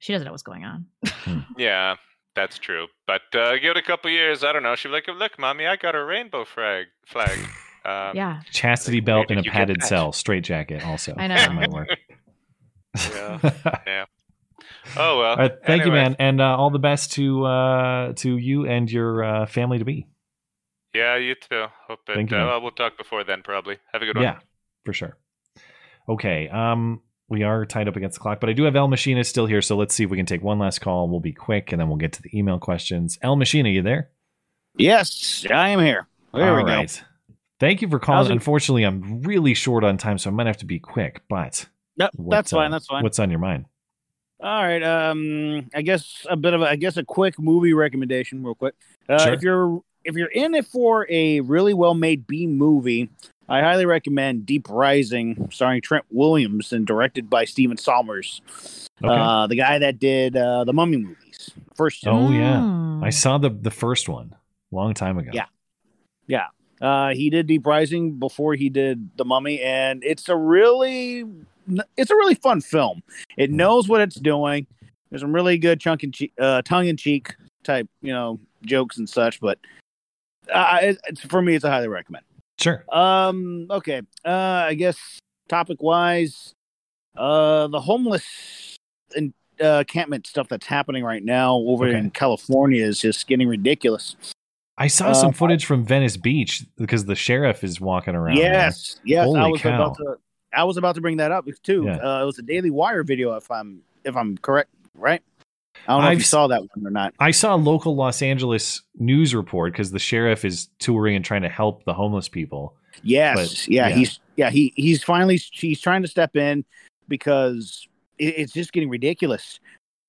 she doesn't know what's going on. Yeah, that's true. But uh, give it a couple years. I don't know. She'd be like, "Look, mommy, I got a rainbow flag." Flag. Um, yeah, Chastity belt did and a padded cell, straight jacket. Also, I know. That might work. yeah. yeah. Oh well. All right, thank you, man, and uh, all the best to uh, to you and your uh, family to be. Yeah, you too. Hope that. Thank you, uh, well, we'll talk before then, probably. Have a good one. Yeah, for sure. Okay, um, we are tied up against the clock, but I do have El Machina still here, so let's see if we can take one last call. We'll be quick, and then we'll get to the email questions. El Machina, you there? Yes, I am here. There All we go. Thank you for calling. How's it- Unfortunately, I'm really short on time, so I might have to be quick. But Yep, what, that's fine. uh, That's fine. What's on your mind? All right. Um, I guess a bit of a, I guess a quick movie recommendation, real quick. Uh, Sure. If you're if you're in it for a really well made B movie, I highly recommend Deep Rising, starring Treat Williams and directed by Stephen Sommers, Okay. uh, the guy that did uh, the Mummy movies. First, two. Oh yeah, Mm. I saw the the first one a long time ago. Yeah. Yeah. Uh, he did Deep Rising before he did The Mummy, and it's a really, it's a really fun film. It knows what it's doing. There's some really good chunk in che- uh, tongue in cheek type, you know, jokes and such. But uh, it, it's for me, it's a highly recommend. Sure. Um. Okay. Uh. I guess topic wise, uh, the homeless and uh, encampment stuff that's happening right now over Okay. in California is just getting ridiculous. I saw Uh, some footage from Venice Beach because the sheriff is walking around. there. Yes, yes. Holy I was cow. about to. I was about to bring that up too. Yeah. Uh, it was a Daily Wire video, if I'm if I'm correct, right? I don't know if I've you saw that one or not. I saw a local Los Angeles news report because the sheriff is touring and trying to help the homeless people. Yes, But, yeah, yeah. he's yeah he he's finally he's trying to step in because it, it's just getting ridiculous.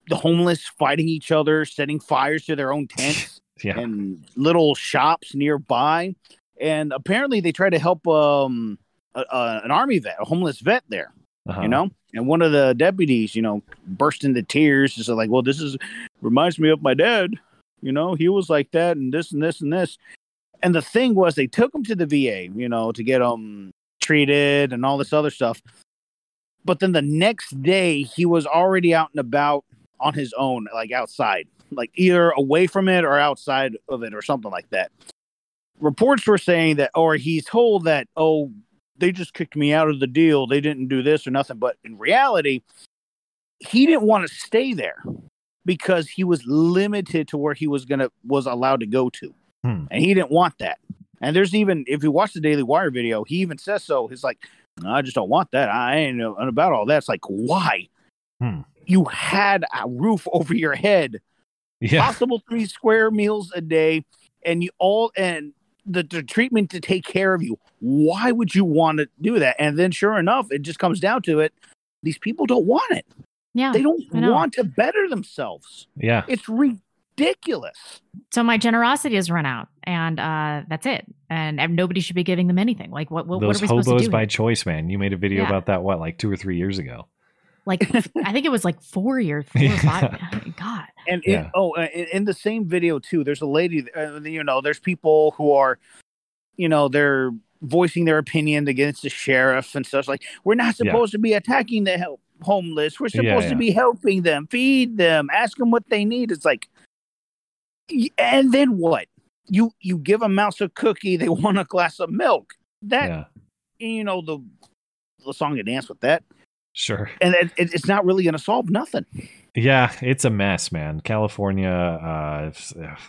The homeless fighting each other, setting fires to their own tents Yeah. and little shops nearby, and apparently they try to help um a, a, an army vet, a homeless vet there. Uh-huh. You know, and one of the deputies, you know, burst into tears. Just like, well, this is reminds me of my dad. You know, he was like that, and this and this and this. And the thing was, they took him to the VA, you know, to get him treated and all this other stuff. But then the next day, he was already out and about on his own, like outside, like either away from it or outside of it or something like that. Reports were saying that, or he's told that, oh, they just kicked me out of the deal. They didn't do this or nothing. But in reality, he didn't want to stay there because he was limited to where he was gonna was allowed to go to, Hmm. and he didn't want that. And there's even if you watch the Daily Wire video, he even says so. He's like, I just don't want that. I ain't about all that. It's like why? Hmm. You had a roof over your head, Yeah. possible three square meals a day, and you all and the, the treatment to take care of you. Why would you want to do that? And then, sure enough, it just comes down to it. These people don't want it. Yeah. They don't want to better themselves. Yeah. It's ridiculous. So my generosity has run out, and uh, that's it. And, and nobody should be giving them anything. Like what? What, what are Those we supposed to hobos do? by choice, man. You made a video Yeah. about that what, like two or three years ago? Like I think it was like four years, four or five. God. And Yeah. in, oh, uh, in, in the same video too, there's a lady. Uh, you know, there's people who are, you know, they're voicing their opinion against the sheriff and such. like. We're not Yeah. supposed to be attacking the help homeless. We're supposed yeah. to be helping them, feed them, ask them what they need. It's like, and then what? You you give a mouse a cookie, they want a glass of milk. That Yeah. you know the the song and dance with that, Sure. and it, it- it's not really going to solve nothing. Yeah, it's a mess, man. California. Uh,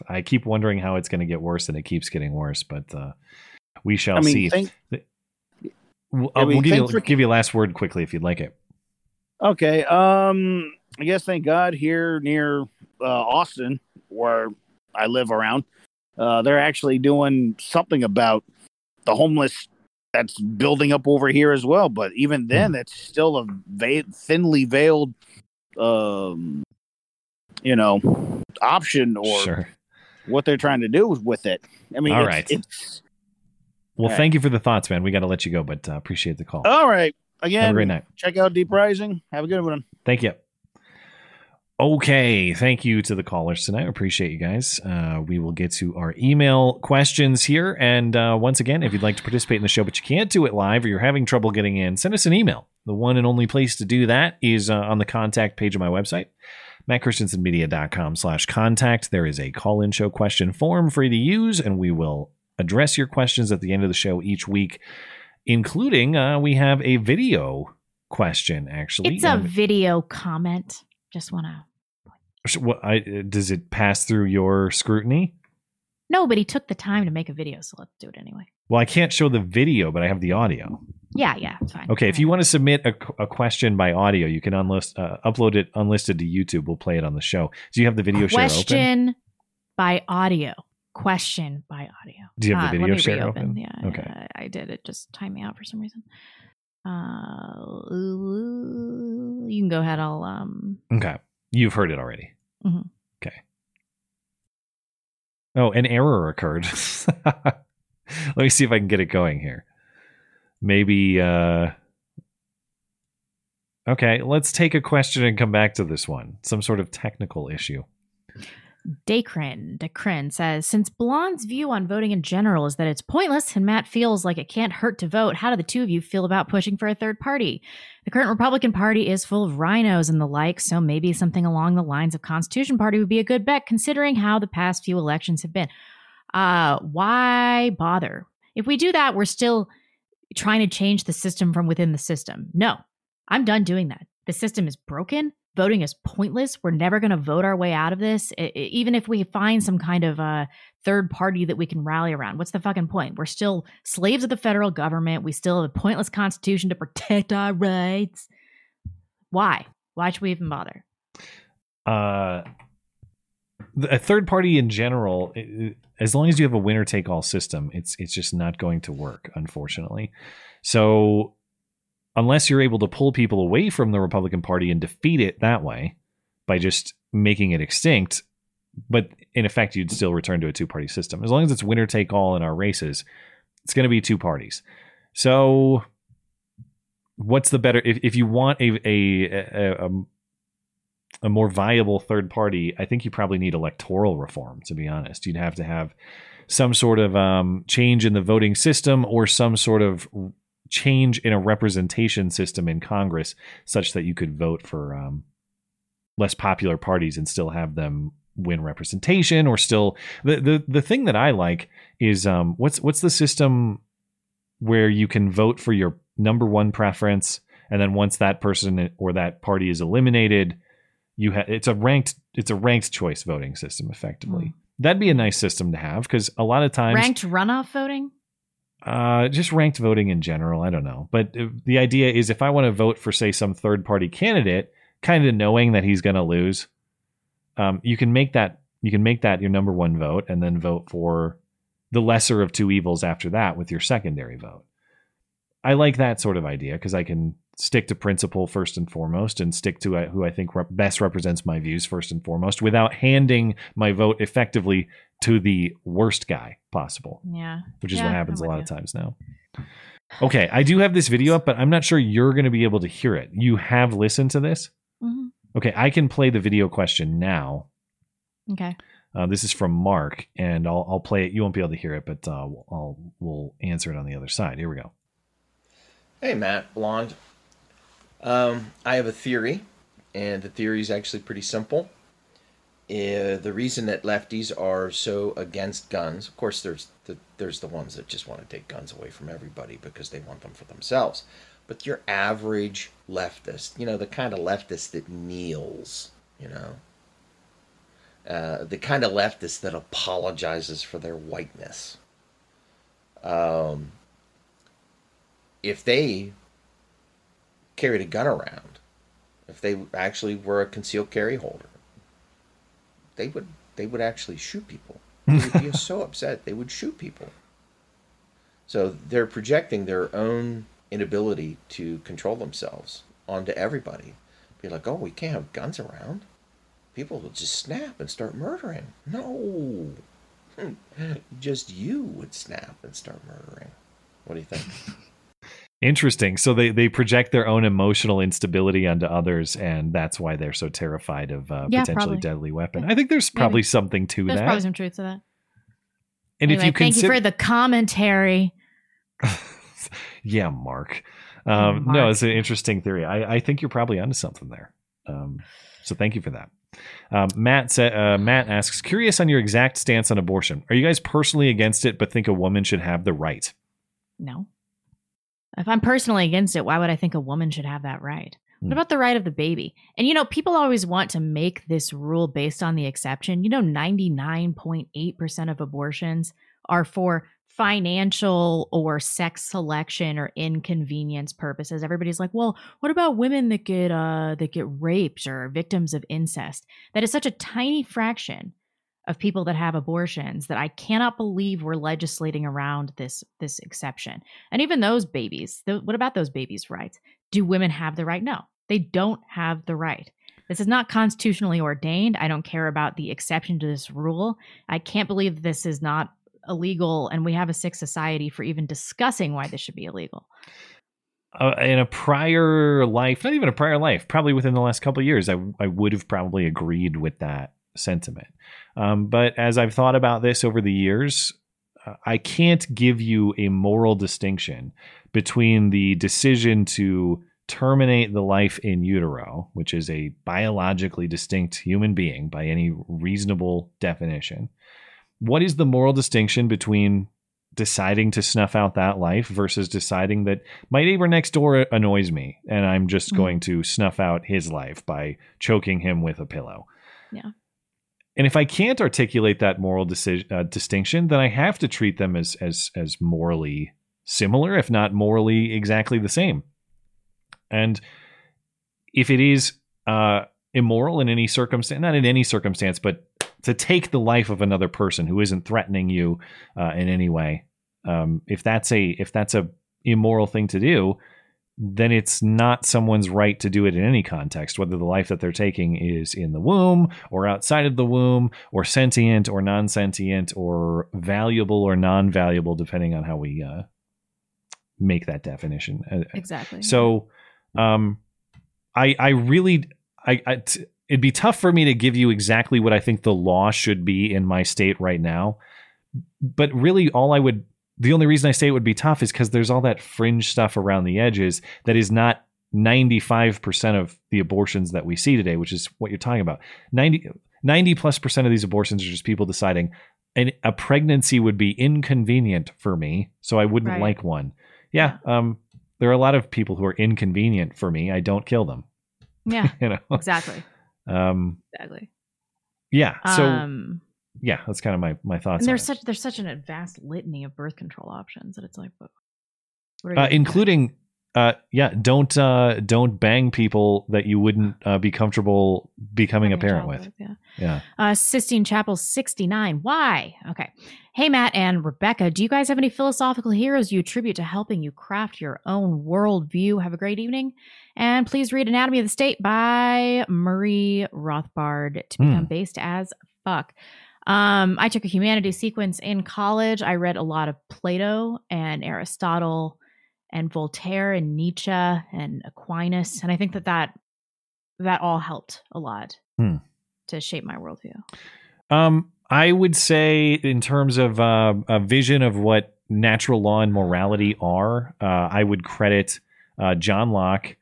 I keep wondering how it's going to get worse, and it keeps getting worse. But uh, we shall I mean, see. thank- We'll, I mean, we'll give you for- give you a last word quickly if you'd like it. Okay. Um, I guess thank God here near uh, Austin, where I live around, uh, they're actually doing something about the homeless that's building up over here as well. But even then, that's still a thinly veiled, um, you know, option or Sure. what they're trying to do with it. I mean, All it's, right. it's Well, All right. thank you for the thoughts, man. We got to let you go, but uh, appreciate the call. all right. Again, Have a great night. check out Deep Rising. Have a good one. Thank you. Okay, thank you to the callers tonight. Appreciate you guys. Uh, we will get to our email questions here. And uh, once again, if you'd like to participate in the show, but you can't do it live or you're having trouble getting in, send us an email. The one and only place to do that is uh, on the contact page of my website, mattchristiansenmedia.com slash contact. There is a call-in show question form for you to use, and we will address your questions at the end of the show each week, including uh, we have a video question, actually. It's a Um, video comment. Just want to. What I, uh, does it pass through your scrutiny? No, but he took the time to make a video, so let's do it anyway. Well, I can't show the video, but I have the audio. Yeah, yeah, it's fine. Okay, if you want to submit a, a question by audio, you can unlist, uh, upload it unlisted to YouTube. We'll play it on the show. Do you have the video share open? Question by audio. Question by audio. Do you have the Uh, video let me share reopen. open? Yeah, Okay. I did. It just timed me out for some reason. Uh, you can go ahead. I'll um. Okay, you've heard it already. Mhm. Okay. Oh, an error occurred. Let me see if I can get it going here. Maybe. uh Okay, let's take a question and come back to this one. Some sort of technical issue. Dacrin, Dacrin says, since Blonde's view on voting in general is that it's pointless and Matt feels like it can't hurt to vote, how do the two of you feel about pushing for a third party? The current Republican Party is full of RINOs and the like, so maybe something along the lines of Constitution Party would be a good bet considering how the past few elections have been. Uh, why bother? If we do that, we're still trying to change the system from within the system. No, I'm done doing that. The system is broken. Voting is pointless. We're never going to vote our way out of this. I- I- even if we find some kind of a third party that we can rally around, what's the fucking point? We're still slaves of the federal government. We still have a pointless constitution to protect our rights. Why? Why should we even bother? uh, a third party in general, as long as you have a winner take all system, it's it's just not going to work, unfortunately. So unless you're able to pull people away from the Republican Party and defeat it that way by just making it extinct, but in effect you'd still return to a two party system. As long as it's winner take all in our races, it's going to be two parties. So what's the better if, if you want a a, a, a a more viable third party, I think you probably need electoral reform. To be honest, you'd have to have some sort of um, change in the voting system or some sort of change in a representation system in Congress, such that you could vote for um, less popular parties and still have them win representation, or still the the the thing that I like is um, what's what's the system where you can vote for your number one preference, and then once that person or that party is eliminated, you have it's a ranked it's a ranked choice voting system effectively. That'd be a nice system to have because a lot of times Ranked runoff voting? Uh, just ranked voting in general. I don't know, but the idea is if I want to vote for say some third party candidate, kind of knowing that he's going to lose, um, you can make that you can make that your number one vote, and then vote for the lesser of two evils after that with your secondary vote. I like that sort of idea because I can stick to principle first and foremost, and stick to uh, who I think rep- best represents my views first and foremost, without handing my vote effectively to the worst guy possible Yeah. which is Yeah, what happens a I'm lot with of times now. Okay, I do have this video up, but I'm not sure you're going to be able to hear it. You have listened to this? Mhm. Okay, I can play the video question now. Okay. Uh, this is from Mark, and I'll I'll play it. You won't be able to hear it, but uh, I'll we'll answer it on the other side. Here we go. Hey, Matt Blonde. Um, I have a theory, and the theory is actually pretty simple. Uh, the reason that lefties are so against guns, of course, there's the there's the ones that just want to take guns away from everybody because they want them for themselves. But your average leftist, you know, the kind of leftist that kneels, you know, uh, the kind of leftist that apologizes for their whiteness. Um, if they carried a gun around, if they actually were a concealed carry holder, they would they would actually shoot people. They would be so upset they would shoot people. So they're projecting their own inability to control themselves onto everybody. Be like, oh, we can't have guns around. People will just snap and start murdering. No, just you would snap and start murdering. What do you think? Interesting. So they they project their own emotional instability onto others, and that's why they're so terrified of uh, Yeah, potentially probably. deadly weapon. I think there's Maybe. probably something to There's that. probably some truth to that. and anyway, if you thank you for the commentary. yeah, Mark. Um, No, it's an interesting theory. I, I think you're probably onto something there. Um, so thank you for that. Um, Matt sa- uh, Matt asks, curious on your exact stance on abortion. Are you guys personally against it, but think a woman should have the right? No. If I'm personally against it, why would I think a woman should have that right? Hmm. What about the right of the baby? And you know, people always want to make this rule based on the exception. You know, 99.8% of abortions are for financial or sex selection or inconvenience purposes. Everybody's like, "Well, what about women that get uh that get raped or victims of incest?" That is such a tiny fraction of people that have abortions that I cannot believe we're legislating around this this exception. And even those babies, th- what about those babies' rights? Do women have the right? No, they don't have the right. This is not constitutionally ordained. I don't care about the exception to this rule. I can't believe this is not illegal and we have a sick society for even discussing why this should be illegal. uh, in a prior life, not even a prior life, probably within the last couple years, I, I would have probably agreed with that sentiment. Um, but as I've thought about this over the years, uh, I can't give you a moral distinction between the decision to terminate the life in utero, which is a biologically distinct human being by any reasonable definition. What is the moral distinction between deciding to snuff out that life versus deciding that my neighbor next door annoys me and I'm just Mhm. going to snuff out his life by choking him with a pillow. Yeah. And if I can't articulate that moral decision, uh, distinction, then I have to treat them as as as morally similar, if not morally exactly the same. And if it is uh, immoral in any circumstance, not in any circumstance, but to take the life of another person who isn't threatening you uh, in any way. Um, if that's a if that's a immoral thing to do, then it's not someone's right to do it in any context, whether the life that they're taking is in the womb or outside of the womb, or sentient or non sentient, or valuable or non valuable, depending on how we uh, make that definition. Uh, Exactly. So, um, I I really I, I t- it'd be tough for me to give you exactly what I think the law should be in my state right now. But really, all I would the only reason I say it would be tough is because there's all that fringe stuff around the edges that is not 95% of the abortions that we see today, which is what you're talking about. 90, 90 plus percent of these abortions are just people deciding an, a pregnancy would be inconvenient for me, so I wouldn't Right. like one. Yeah, um, there are a lot of people who are inconvenient for me. I don't kill them. Yeah. you know Exactly. Um, Exactly. yeah. So um, yeah, that's kind of my my thoughts. and there's it. such there's such an advanced litany of birth control options that it's like, what, what are you uh, including uh yeah don't uh don't bang people that you wouldn't uh, be comfortable becoming a Having a parent with with, yeah. yeah Uh, Sistine Chapel 69. Why? Okay. Hey, Matt and Rebecca, do you guys have any philosophical heroes you attribute to helping you craft your own worldview? Have a great evening. And please read Anatomy of the State by Murray Rothbard to become Hmm. based as fuck. Um, I took a humanities sequence in college. I read a lot of Plato and Aristotle and Voltaire and Nietzsche and Aquinas. And I think that that, that all helped a lot Hmm. to shape my worldview. um i would say in terms of uh, a vision of what natural law and morality are uh, i would credit uh, john locke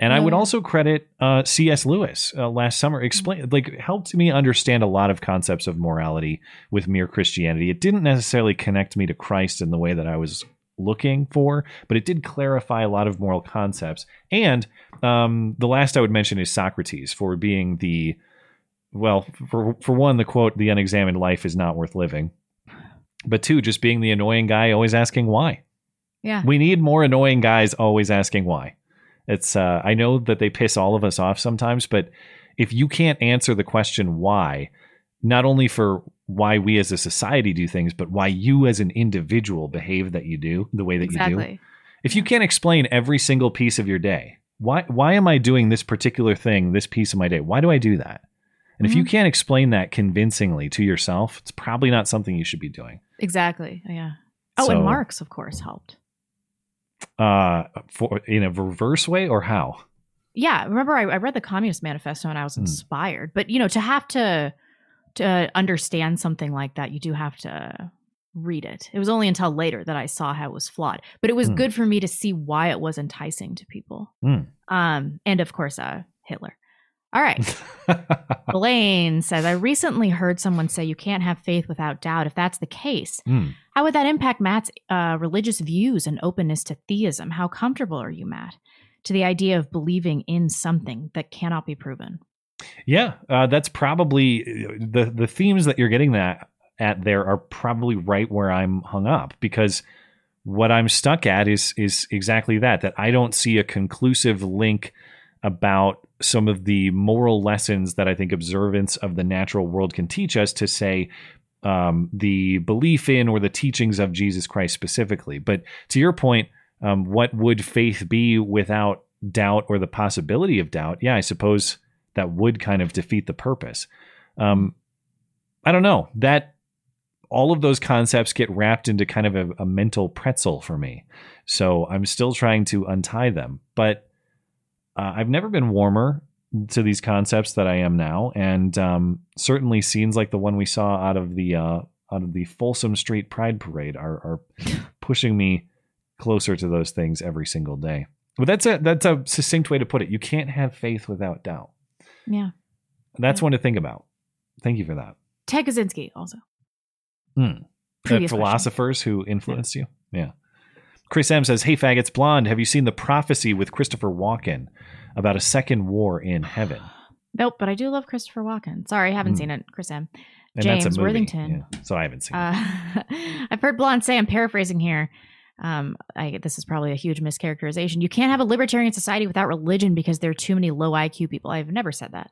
and I would also credit uh, C.S. Lewis uh, last summer. Explain, like, helped me understand a lot of concepts of morality with mere Christianity. It didn't necessarily connect me to Christ in the way that I was looking for, but it did clarify a lot of moral concepts. And um, the last I would mention is Socrates for being the, well, for for one, the quote, "The unexamined life is not worth living," but two, just being the annoying guy always asking why. Yeah. We need more annoying guys always asking why. It's uh, I know that they piss all of us off sometimes, but if you can't answer the question why, not only for why we as a society do things, but why you as an individual behave that you do the way that you do. If you can't explain every single piece of your day, why why am I doing this particular thing, this piece of my day? Why do I do that? And if you Mm-hmm. can't explain that convincingly to yourself, it's probably not something you should be doing. Exactly. Yeah. Oh, So- and Marx, of course, helped. Uh, for in a reverse way or how? Yeah. Remember, I, I read the Communist Manifesto and I was Hmm. inspired. But you know, to have to to understand something like that, you do have to read it. It was only until later that I saw how it was flawed. But it was Hmm. good for me to see why it was enticing to people. Hmm. Um, and of course, uh, Hitler. All right. Blaine says, I recently heard someone say you can't have faith without doubt. If that's the case, Hmm. how would that impact Matt's uh, religious views and openness to theism? How comfortable are you, Matt, to the idea of believing in something that cannot be proven? Yeah, uh, that's probably the the themes that you're getting that at there are probably right where I'm hung up because what I'm stuck at is is exactly that that I don't see a conclusive link about some of the moral lessons that I think observance of the natural world can teach us to say um, the belief in or the teachings of Jesus Christ specifically. But to your point, um, what would faith be without doubt or the possibility of doubt? Yeah, I suppose that would kind of defeat the purpose. Um, I don't know that all of those concepts get wrapped into kind of a, a mental pretzel for me. So I'm still trying to untie them, but uh, I've never been warmer to these concepts that I am now, and um, certainly scenes like the one we saw out of the uh, out of the Folsom Street Pride Parade are, are pushing me closer to those things every single day. But that's a that's a succinct way to put it. You can't have faith without doubt. Yeah. That's one to think about. Thank you for that. Ted Kaczynski also. Uh, Previous question. philosophers who influenced you. Yeah. Chris M says, "Hey faggots, blonde. Have you seen the prophecy with Christopher Walken about a second war in heaven?" Nope, but I do love Christopher Walken. Sorry, I haven't Hmm. seen it. Chris M. And James that's a. Worthington. Yeah. So I haven't seen. Uh, I've heard Blonde say, I'm paraphrasing here. Um, I this is probably a huge mischaracterization. You can't have a libertarian society without religion because there are too many low IQ people. I've never said that.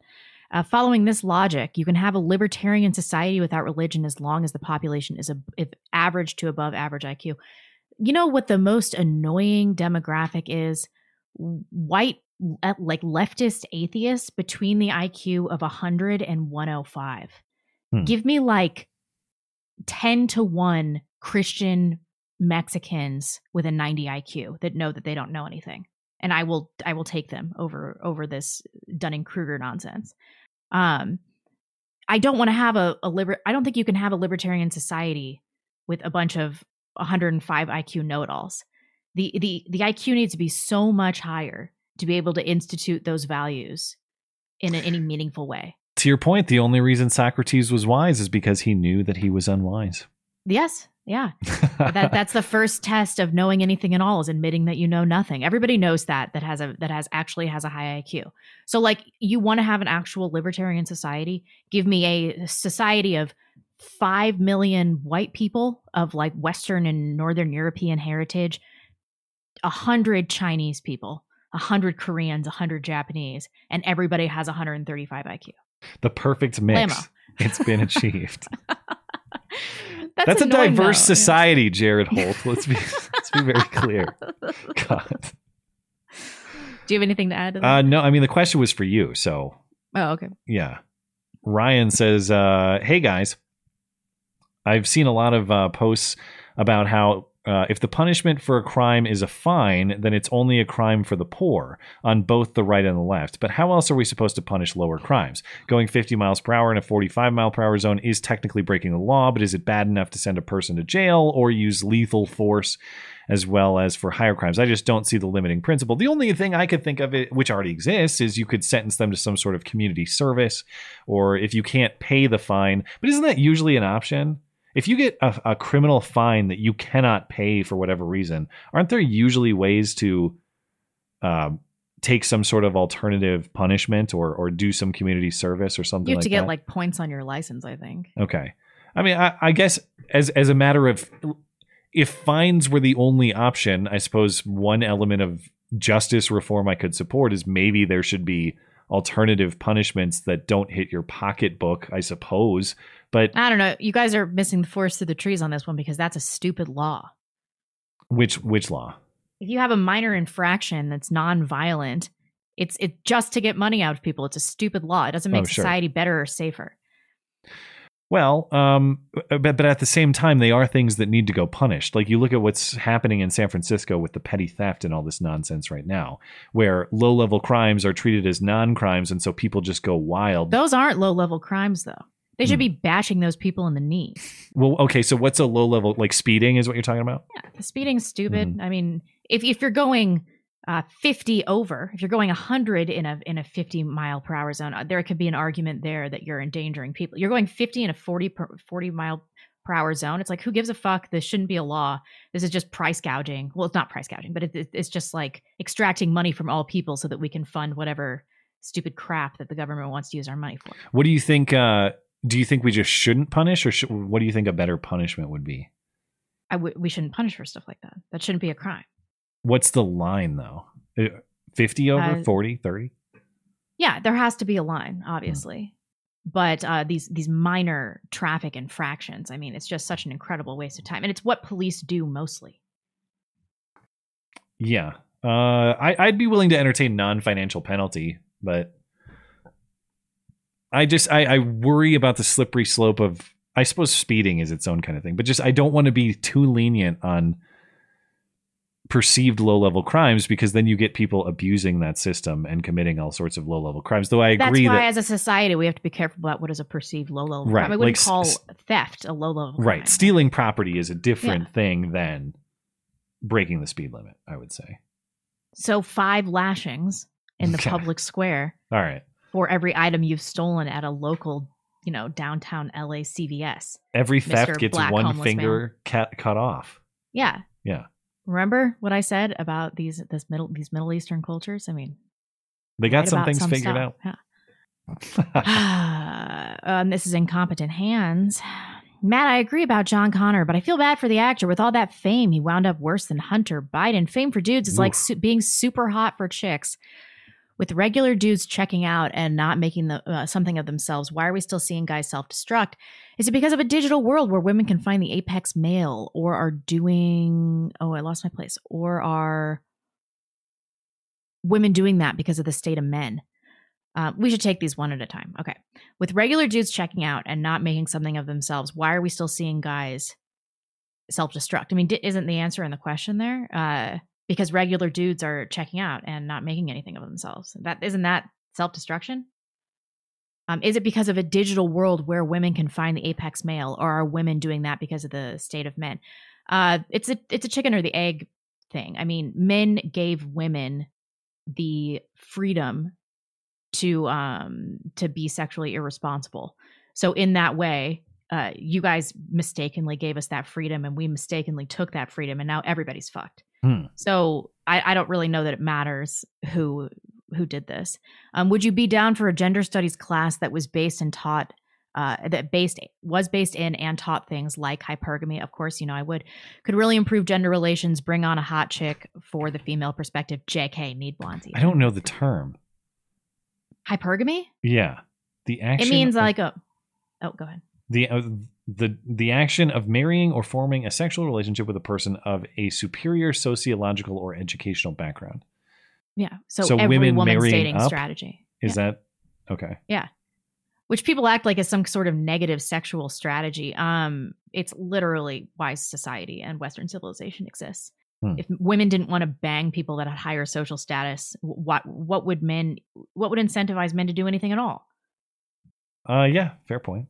Uh, following this logic, you can have a libertarian society without religion as long as the population is a, if average to above average IQ. You know what the most annoying demographic is? White, like leftist atheists between the IQ of 100 and 105. Hmm. Give me like 10 to 1 Christian Mexicans with a 90 IQ that know that they don't know anything. And I will I will take them over over this Dunning Kruger nonsense. Um I don't want to have a, a liber I don't think you can have a libertarian society with a bunch of 105 IQ know-it-alls. The the the IQ needs to be so much higher to be able to institute those values in a, any meaningful way. To your point, the only reason Socrates was wise is because he knew that he was unwise. Yes, yeah. that that's the first test of knowing anything at all is admitting that you know nothing. Everybody knows that that has a that has actually has a high IQ. So like you want to have an actual libertarian society, give me a society of 5 million white people of like western and northern european heritage, a 100 Chinese people, a 100 Koreans, a 100 Japanese, and everybody has 135 IQ. The perfect mix. Blammo. It's been achieved. That's, That's, a diverse though. society, Jared Holt. Let's be let's be very clear. God. Do you have anything to add to that? Uh, no, I mean the question was for you, so oh, okay. yeah. Ryan says, uh, "Hey guys, I've seen a lot of uh, posts about how uh, if the punishment for a crime is a fine, then it's only a crime for the poor on both the right and the left. But how else are we supposed to punish lower crimes? Going 50 miles per hour in a 45 mile per hour zone is technically breaking the law, but is it bad enough to send a person to jail or use lethal force as well as for higher crimes? I just don't see the limiting principle. The only thing I could think of it, which already exists, is you could sentence them to some sort of community service, or if you can't pay the fine. But isn't that usually an option? If you get a, a criminal fine that you cannot pay for whatever reason, aren't there usually ways to um, take some sort of alternative punishment or or do some community service or something? You have like to get that? like points on your license, I think. Okay. I mean, I, I guess as as a matter of if fines were the only option, I suppose one element of justice reform I could support is maybe there should be alternative punishments that don't hit your pocketbook, I suppose. But I don't know. You guys are missing the forest through the trees on this one because that's a stupid law. which which law? If you have a minor infraction that's non-violent, it's it just to get money out of people. It's a stupid law. It doesn't make Oh, sure. society better or safer. Well, um, but but at the same time, they are things that need to go punished. Like you look at what's happening in San Francisco with the petty theft and all this nonsense right now, where low level crimes are treated as non crimes, and so people just go wild. Those aren't low-level crimes though. They Hmm. should be bashing those people in the knee. Well, okay, so what's a low level like speeding is what you're talking about? The speeding's stupid. Mm-hmm. I mean, if if you're going uh, 50 over, if you're going 100 in a in a 50 mile per hour zone, uh, there could be an argument there that you're endangering people. You're going 50 in a 40 per, 40 mile per hour zone. It's like who gives a fuck? This shouldn't be a law. This is just price gouging. Well, it's not price gouging, but it, it- it's just like extracting money from all people so that we can fund whatever stupid crap that the government wants to use our money for. What do you think? Uh, do you think we just shouldn't punish, or should, what do you think a better punishment would be? I w- we shouldn't punish for stuff like that. That shouldn't be a crime. What's the line though? Uh, 50 over, Uh, 40, 30? Yeah, there has to be a line, obviously. But uh, these these minor traffic infractions, I mean, it's just such an incredible waste of time, and it's what police do mostly. Yeah. Uh, I, I'd be willing to entertain non-financial penalty, but I just I, I worry about the slippery slope of I suppose speeding is its own kind of thing, but just I don't want to be too lenient on perceived low-level crimes because then you get people abusing that system and committing all sorts of low-level crimes. Though I That's agree why, that as a society, we have to be careful about what is a perceived low level Right, crime. I wouldn't like call s- theft a low level. Crime. Right stealing property is a different thing than breaking the speed limit. I would say. So five lashings in the public square All right. For every item you've stolen at a local, you know, downtown LA CVS. Every Mr. theft gets Black one finger cut cut off. Yeah. Yeah. Remember what I said about these this middle these Middle Eastern cultures? I mean, They got some things some figured stuff. out. Yeah. um, this is incompetent hands. Matt, I agree about John Connor, but I feel bad for the actor. With all that fame, he wound up worse than Hunter Biden. Fame for dudes is like su- being super hot for chicks. With regular dudes checking out and not making the, uh, something of themselves, why are we still seeing guys self destruct? Is it because of a digital world where women can find the apex male or are doing, oh, I lost my place, or are women doing that because of the state of men? Uh, we should take these one at a time. Okay. With regular dudes checking out and not making something of themselves, why are we still seeing guys self destruct? I mean, di- isn't the answer in the question there? Uh, because regular dudes are checking out and not making anything of themselves. That isn't that self destruction? Um, is it because of a digital world where women can find the apex male, or are women doing that because of the state of men? Uh, it's a it's a chicken or the egg thing. I mean, men gave women the freedom to um to be sexually irresponsible. So in that way, uh you guys mistakenly gave us that freedom and we mistakenly took that freedom and now everybody's fucked. Hmm. So I, I don't really know that it matters who who did this. Um, would you be down for a gender studies class that was based and taught uh, that based was based in and taught things like hypergamy? Of course, you know I would. Could really improve gender relations. Bring on a hot chick for the female perspective. Jk need blondie. I don't know the term. Hypergamy? Yeah, the action. It means of- like a. Oh, go ahead. the uh, the the action of marrying or forming a sexual relationship with a person of a superior sociological or educational background. Yeah. So, So every women woman's marrying dating strategy. Is that okay? Yeah. Which people act like is some sort of negative sexual strategy. Um, it's literally why society and Western civilization exists. Hmm. If women didn't want to bang people that had higher social status, what what would men what would incentivize men to do anything at all? Uh, yeah, fair point.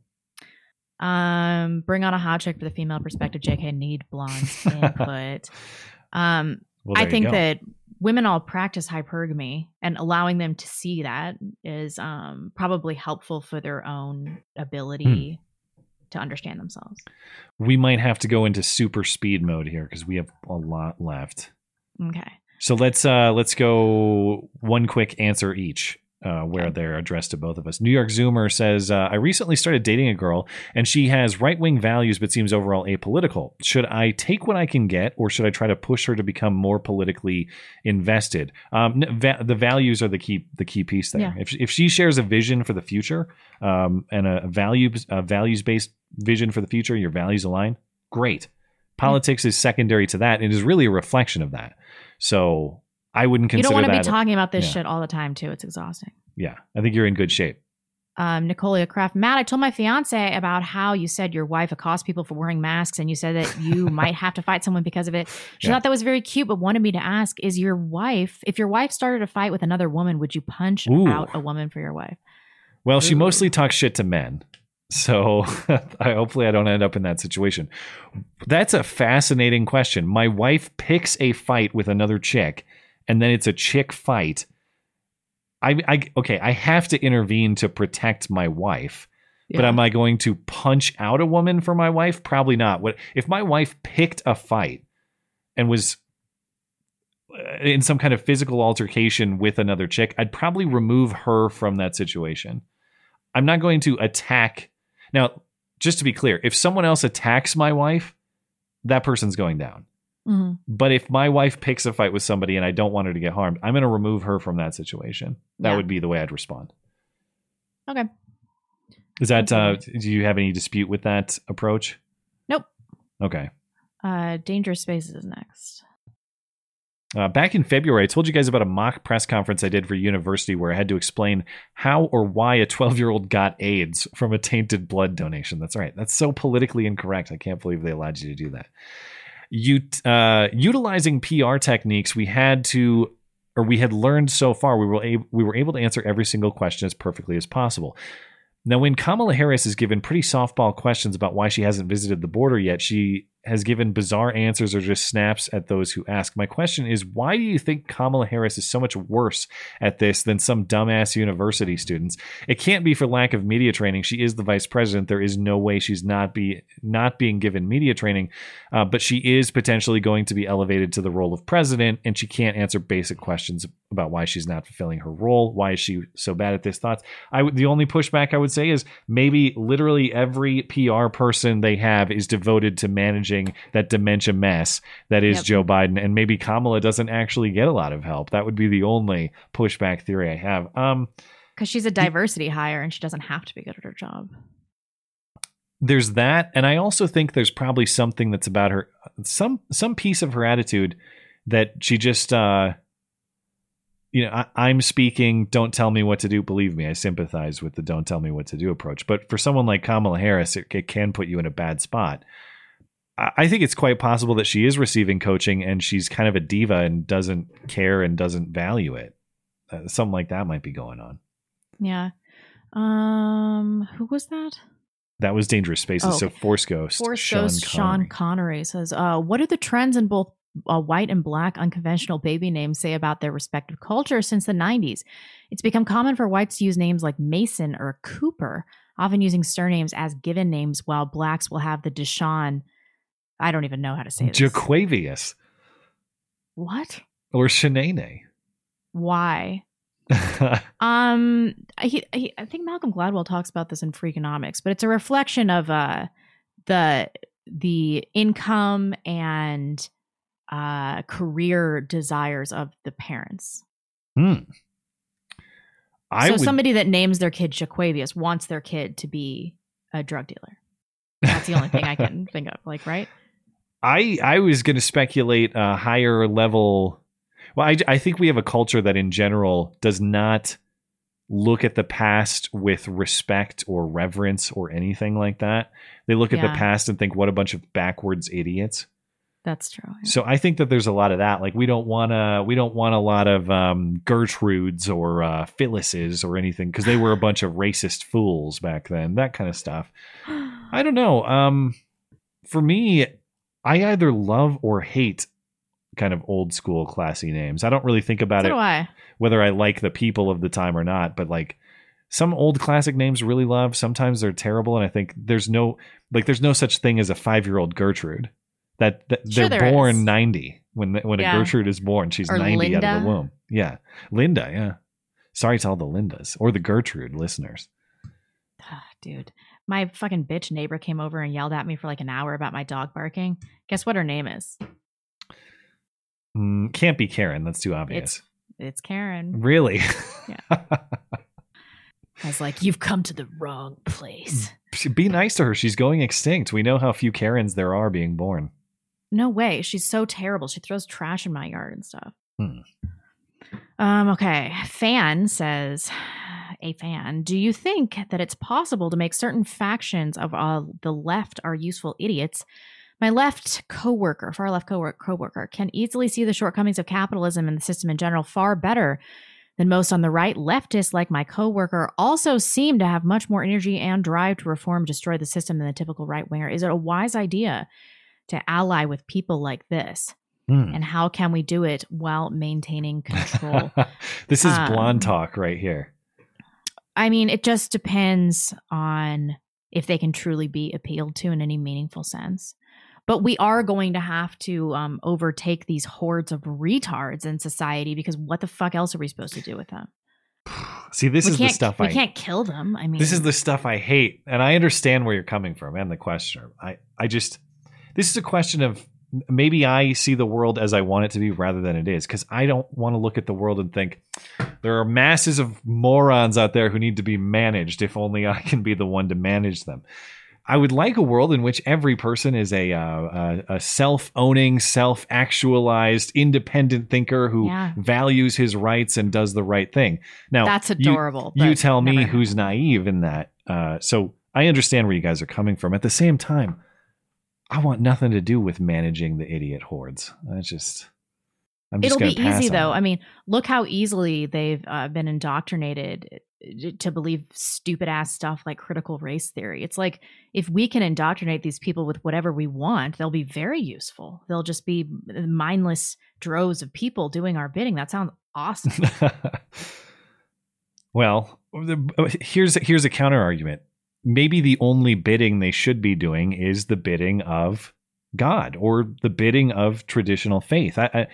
Um, bring on a hot chick for the female perspective. JK need blondes input. um, Well, I think that women all practice hypergamy, and allowing them to see that is um probably helpful for their own ability Hmm. to understand themselves. We might have to go into super speed mode here because we have a lot left. Okay. So let's uh let's go one quick answer each. Uh, where they're addressed to both of us. New York Zoomer says, uh, I recently started dating a girl and she has right wing values but seems overall apolitical. Should I take what I can get or should I try to push her to become more politically invested? Um, va- the values are the key the key piece there. Yeah. If, if she shares a vision for the future um, and a values a values based vision for the future, your values align, great. Politics is secondary to that. It is really a reflection of that. So I wouldn't You don't want to be talking about this Yeah. shit all the time too. It's exhausting. Yeah, I think you're in good shape. um, Nicolia Kraft. Matt, I told my fiance about how you said your wife accosts people for wearing masks, and you said that you might have to fight someone because of it. She Yeah. thought that was very cute, but wanted me to ask: Is your wife, if your wife started a fight with another woman, would you punch Ooh. out a woman for your wife? Well, she mostly talks shit to men. So I hopefully I don't end up in that situation. That's a fascinating question. My wife picks a fight with another chick and then it's a chick fight. I, I okay, I have to intervene to protect my wife. But am I going to punch out a woman for my wife? Probably not. What if my wife picked a fight and was uh, in some kind of physical altercation with another chick? I'd probably remove her from that situation. I'm not going to attack. Now, just to be clear, if someone else attacks my wife, that person's going down. Mhm. But if my wife picks a fight with somebody and I don't want her to get harmed, I'm going to remove her from that situation. That Yeah. would be the way I'd respond. Okay. Is that, uh, do you have any dispute with that approach? Nope. Okay. Uh, Dangerous Spaces is next. Uh, back in February, I told you guys about a mock press conference I did for university where I had to explain how or why a 12 year old got AIDS from a tainted blood donation. That's right. That's so politically incorrect. I can't believe they allowed you to do that. You, uh, utilizing PR techniques, we had to, or we had learned so far, we were able, we were able to answer every single question as perfectly as possible. Now, when Kamala Harris is given pretty softball questions about why she hasn't visited the border yet, she has given bizarre answers or just snaps at those who ask. My question is why do you think Kamala Harris is so much worse at this than some dumbass university students? It can't be for lack of media training. She is the vice president. There is no way she's not be not being given media training, uh, but she is potentially going to be elevated to the role of president, and she can't answer basic questions about why she's not fulfilling her role. Why is she so bad at this? Thoughts. I the only pushback I would say is maybe literally every PR person they have is devoted to managing that dementia mess that is Yep. Joe Biden, and maybe Kamala doesn't actually get a lot of help. That would be the only pushback theory I have. Um, Because she's a diversity hire and she doesn't have to be good at her job. there's that, and I also think there's probably something that's about her, some some piece of her attitude that she just. uh you know, I, I'm speaking. Don't tell me what to do. Believe me, I sympathize with the "don't tell me what to do" approach. But for someone like Kamala Harris, it, it can put you in a bad spot. I think it's quite possible that she is receiving coaching and she's kind of a diva and doesn't care and doesn't value it. Uh, something like that might be going on. Yeah. Um, who was that? That was Dangerous Spaces. Oh, So Force Ghost, Force Sean Ghost Sean Connery. Connery says, uh, "What are the trends in both uh, white and black unconventional baby names say about their respective cultures since the '90s? It's become common for whites to use names like Mason or Cooper, often using surnames as given names, while blacks will have the Deshaun. I don't even know how to say this. Jaquavius what? or Shanae. Why? Um, he, he, I think Malcolm Gladwell talks about this in Freakonomics, but it's a reflection of uh the the income and uh career desires of the parents. Hmm. I so would, somebody that names their kid Jaquavius wants their kid to be a drug dealer. That's the only thing I can think of. Like, right? I I was going to speculate a higher level. Well, I I think we have a culture that in general does not look at the past with respect or reverence or anything like that. They look at Yeah. the past and think, "What a bunch of backwards idiots." That's true. So I think that there's a lot of that. Like we don't want to, we don't want a lot of um, Gertrudes or uh, Phyllises or anything because they were a bunch of racist fools back then. That kind of stuff. I don't know. Um, for me, I either love or hate kind of old school classy names. I don't really think about So it I. whether I like the people of the time or not. But like some old classic names really love. Sometimes they're terrible, and I think there's no like there's no such thing as a five year old Gertrude. That, that Sure they're born is. ninety when when Yeah. a Gertrude is born. She's Or ninety out of the womb. Yeah, Linda. Yeah. Sorry to all the Lindas or the Gertrude listeners. Ah, Dude, my fucking bitch neighbor came over and yelled at me for like an hour about my dog barking. Guess what her name is? Mm, can't be Karen. That's too obvious. It's Karen. Really? Yeah. I was like, you've come to the wrong place. be nice to her. She's going extinct. We know how few Karens there are being born. No way. She's so terrible. She throws trash in my yard and stuff. Hmm. Um, okay. Fan says, a fan, do you think that it's possible to make certain factions of uh, the left are useful idiots? My left coworker, far left coworker, coworker, can easily see the shortcomings of capitalism and the system in general far better than most on the right. Leftists, like my coworker, also seem to have much more energy and drive to reform, destroy the system than the typical right winger. Is it a wise idea to ally with people like this? Hmm. And how can we do it while maintaining control? this is Um, blonde talk right here. I mean, it just depends on if they can truly be appealed to in any meaningful sense. But we are going to have to um, overtake these hordes of retards in society because what the fuck else are we supposed to do with them? See, this we is the stuff we I can't kill them. I mean, this is the stuff I hate, and I understand where you're coming from and the questioner. I, I just this is a question of maybe I see the world as I want it to be rather than it is because I don't want to look at the world and think there are masses of morons out there who need to be managed. If only I can be the one to manage them. I would like a world in which every person is a uh, a, a self-owning, self-actualized, independent thinker who Yeah. values his rights and does the right thing. Now, That's adorable, You, but tell me who's naive in that. Uh, so I understand where you guys are coming from. At the same time, I want nothing to do with managing the idiot hordes. I just, I'm just It'll be easy though. it. I mean, look how easily they've uh, been indoctrinated to believe stupid ass stuff like critical race theory. It's like if we can indoctrinate these people with whatever we want, they'll be very useful. They'll just be mindless droves of people doing our bidding. That sounds awesome. Well, here's here's a counter argument. Maybe the only bidding they should be doing is the bidding of God or the bidding of traditional faith. I, I,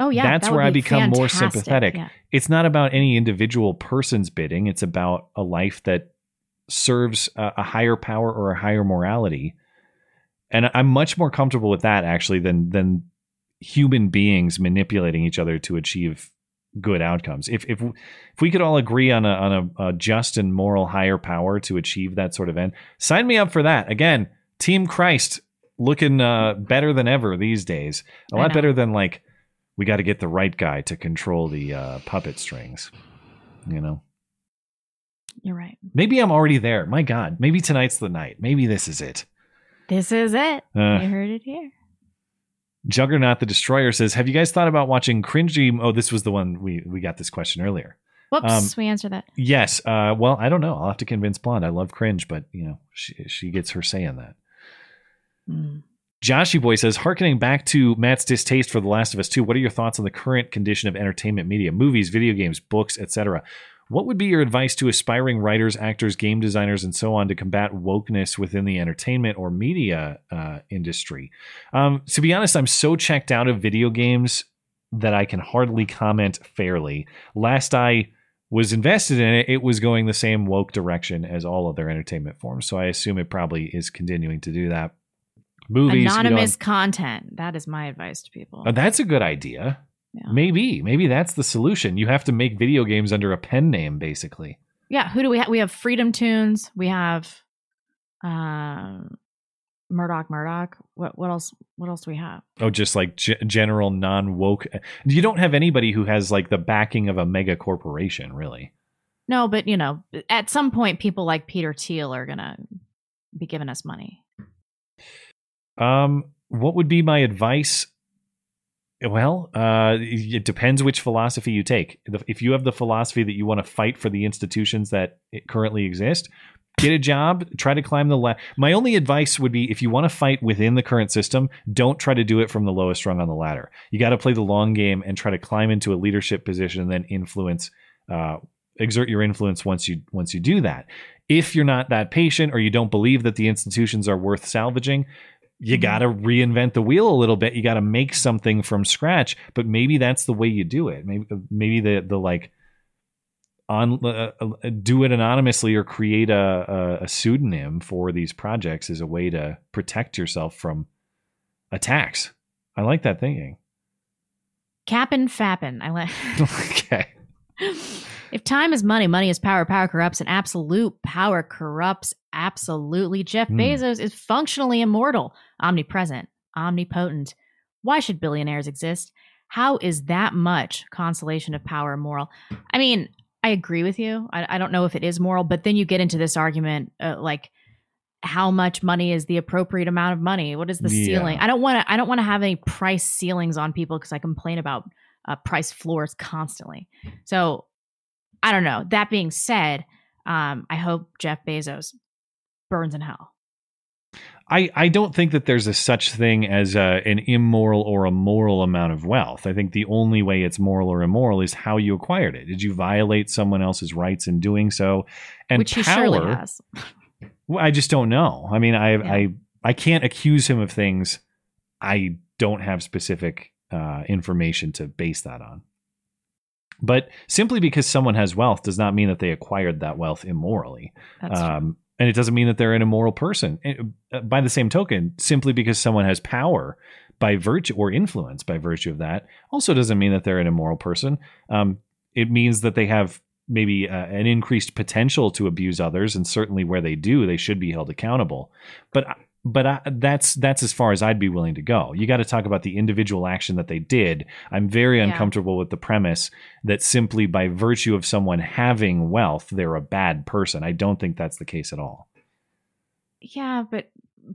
Oh yeah, that's where I be become more sympathetic. yeah. It's not about any individual person's bidding. It's about a life that serves a, a higher power or a higher morality. And I'm much more comfortable with that actually than than human beings manipulating each other to achieve good outcomes. If if if we could all agree on a on a, a just and moral higher power to achieve that sort of end, sign me up for that. Again, Team Christ looking uh, better than ever these days. A lot better than like we got to get the right guy to control the uh, puppet strings. You know, You're right. maybe I'm already there. My God, maybe tonight's the night. Maybe this is it. This is it. Uh. you heard it here. Juggernaut the Destroyer says, "Have you guys thought about watching cringy?" Oh, this was the one we we got this question earlier. Whoops, Um, we answered that. Yes. Uh, well, I don't know. I'll have to convince Blonde. I love cringe, but you know, she she gets her say in that. Mm. Joshy Boy says, harkening back to Matt's distaste for The Last of Us 2, what are your thoughts on the current condition of entertainment media, movies, video games, books, etc.? What would be your advice to aspiring writers, actors, game designers, and so on to combat wokeness within the entertainment or media uh, industry? Um, to be honest, I'm so checked out of video games that I can hardly comment fairly. Last I was invested in it, it was going the same woke direction as all other entertainment forms. So I assume it probably is continuing to do that. Movies, you know, Anonymous content. That is my advice to people. Oh, that's a good idea. Maybe, maybe that's the solution. You have to make video games under a pen name, basically. Yeah, who do we have? We have Freedom Tunes. We have um Murdoch Murdoch. What what else what else do we have? Oh, just like g- general non woke. You don't have anybody who has like the backing of a mega corporation, really. No, but you know, at some point people like Peter Thiel are gonna be giving us money. Um, what would be my advice? Well, uh, it depends which philosophy you take. If you have the philosophy that you want to fight for the institutions that currently exist, get a job, try to climb the ladder. My only advice would be if you want to fight within the current system, don't try to do it from the lowest rung on the ladder. You got to play the long game and try to climb into a leadership position and then influence, uh, exert your influence once you once you do that. If you're not that patient or you don't believe that the institutions are worth salvaging, you got to reinvent the wheel a little bit. You got to make something from scratch, but maybe that's the way you do it. Maybe maybe the the like on uh, uh, do it anonymously or create a, a a pseudonym for these projects is a way to protect yourself from attacks. I like that thinking. Cappin' fappin'. I like okay. If time is money, money is power, power corrupts, and absolute power corrupts absolutely. Jeff Hmm. Bezos is functionally immortal, omnipresent, omnipotent. Why should billionaires exist? How is that much consolation of power moral? I mean, I agree with you. I, I don't know if it is moral, but then you get into this argument uh, like, how much money is the appropriate amount of money? What is the Yeah. ceiling? I don't want to. I don't want to have any price ceilings on people because I complain about uh, price floors constantly. So I don't know. That being said, um, I hope Jeff Bezos burns in hell. I, I don't think that there's a such thing as a, an immoral or a moral amount of wealth. I think the only way it's moral or immoral is how you acquired it. Did you violate someone else's rights in doing so? And Which he power, surely has. I just don't know. I mean, I I I can't accuse him of things I don't have specific uh, information to base that on. But simply because someone has wealth does not mean that they acquired that wealth immorally. That's true. um, and it doesn't mean that they're an immoral person. And, uh, By the same token, simply because someone has power by virtue or influence by virtue of that, also doesn't mean that they're an immoral person. Um, it means that they have maybe uh, an increased potential to abuse others, and certainly where they do, they should be held accountable. But but I, that's that's as far as I'd be willing to go. You got to talk about the individual action that they did. I'm very Yeah. uncomfortable with the premise that simply by virtue of someone having wealth, they're a bad person. I don't think that's the case at all. Yeah, but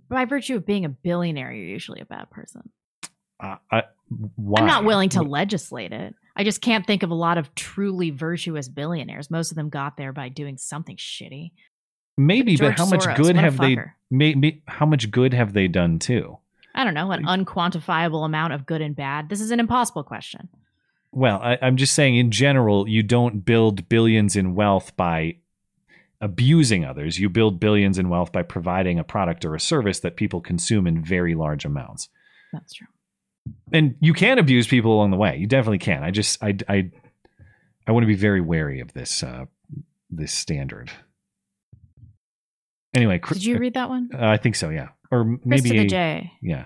by virtue of being a billionaire, you're usually a bad person. Uh, I. I'm not willing to legislate it. I just can't think of a lot of truly virtuous billionaires. Most of them got there by doing something shitty. Maybe, George but how much Soros, good have they? May, may, how much good have they done too? I don't know, an unquantifiable amount of good and bad. This is an impossible question. Well, I, I'm just saying, in general, you don't build billions in wealth by abusing others. You build billions in wealth by providing a product or a service that people consume in very large amounts. That's true. And you can abuse people along the way. You definitely can. I just, I, I, I want to be very wary of this, uh, this standard. Anyway, Chris- Did you read that one? Uh, I think so. Yeah, or Chris maybe a- J. Yeah.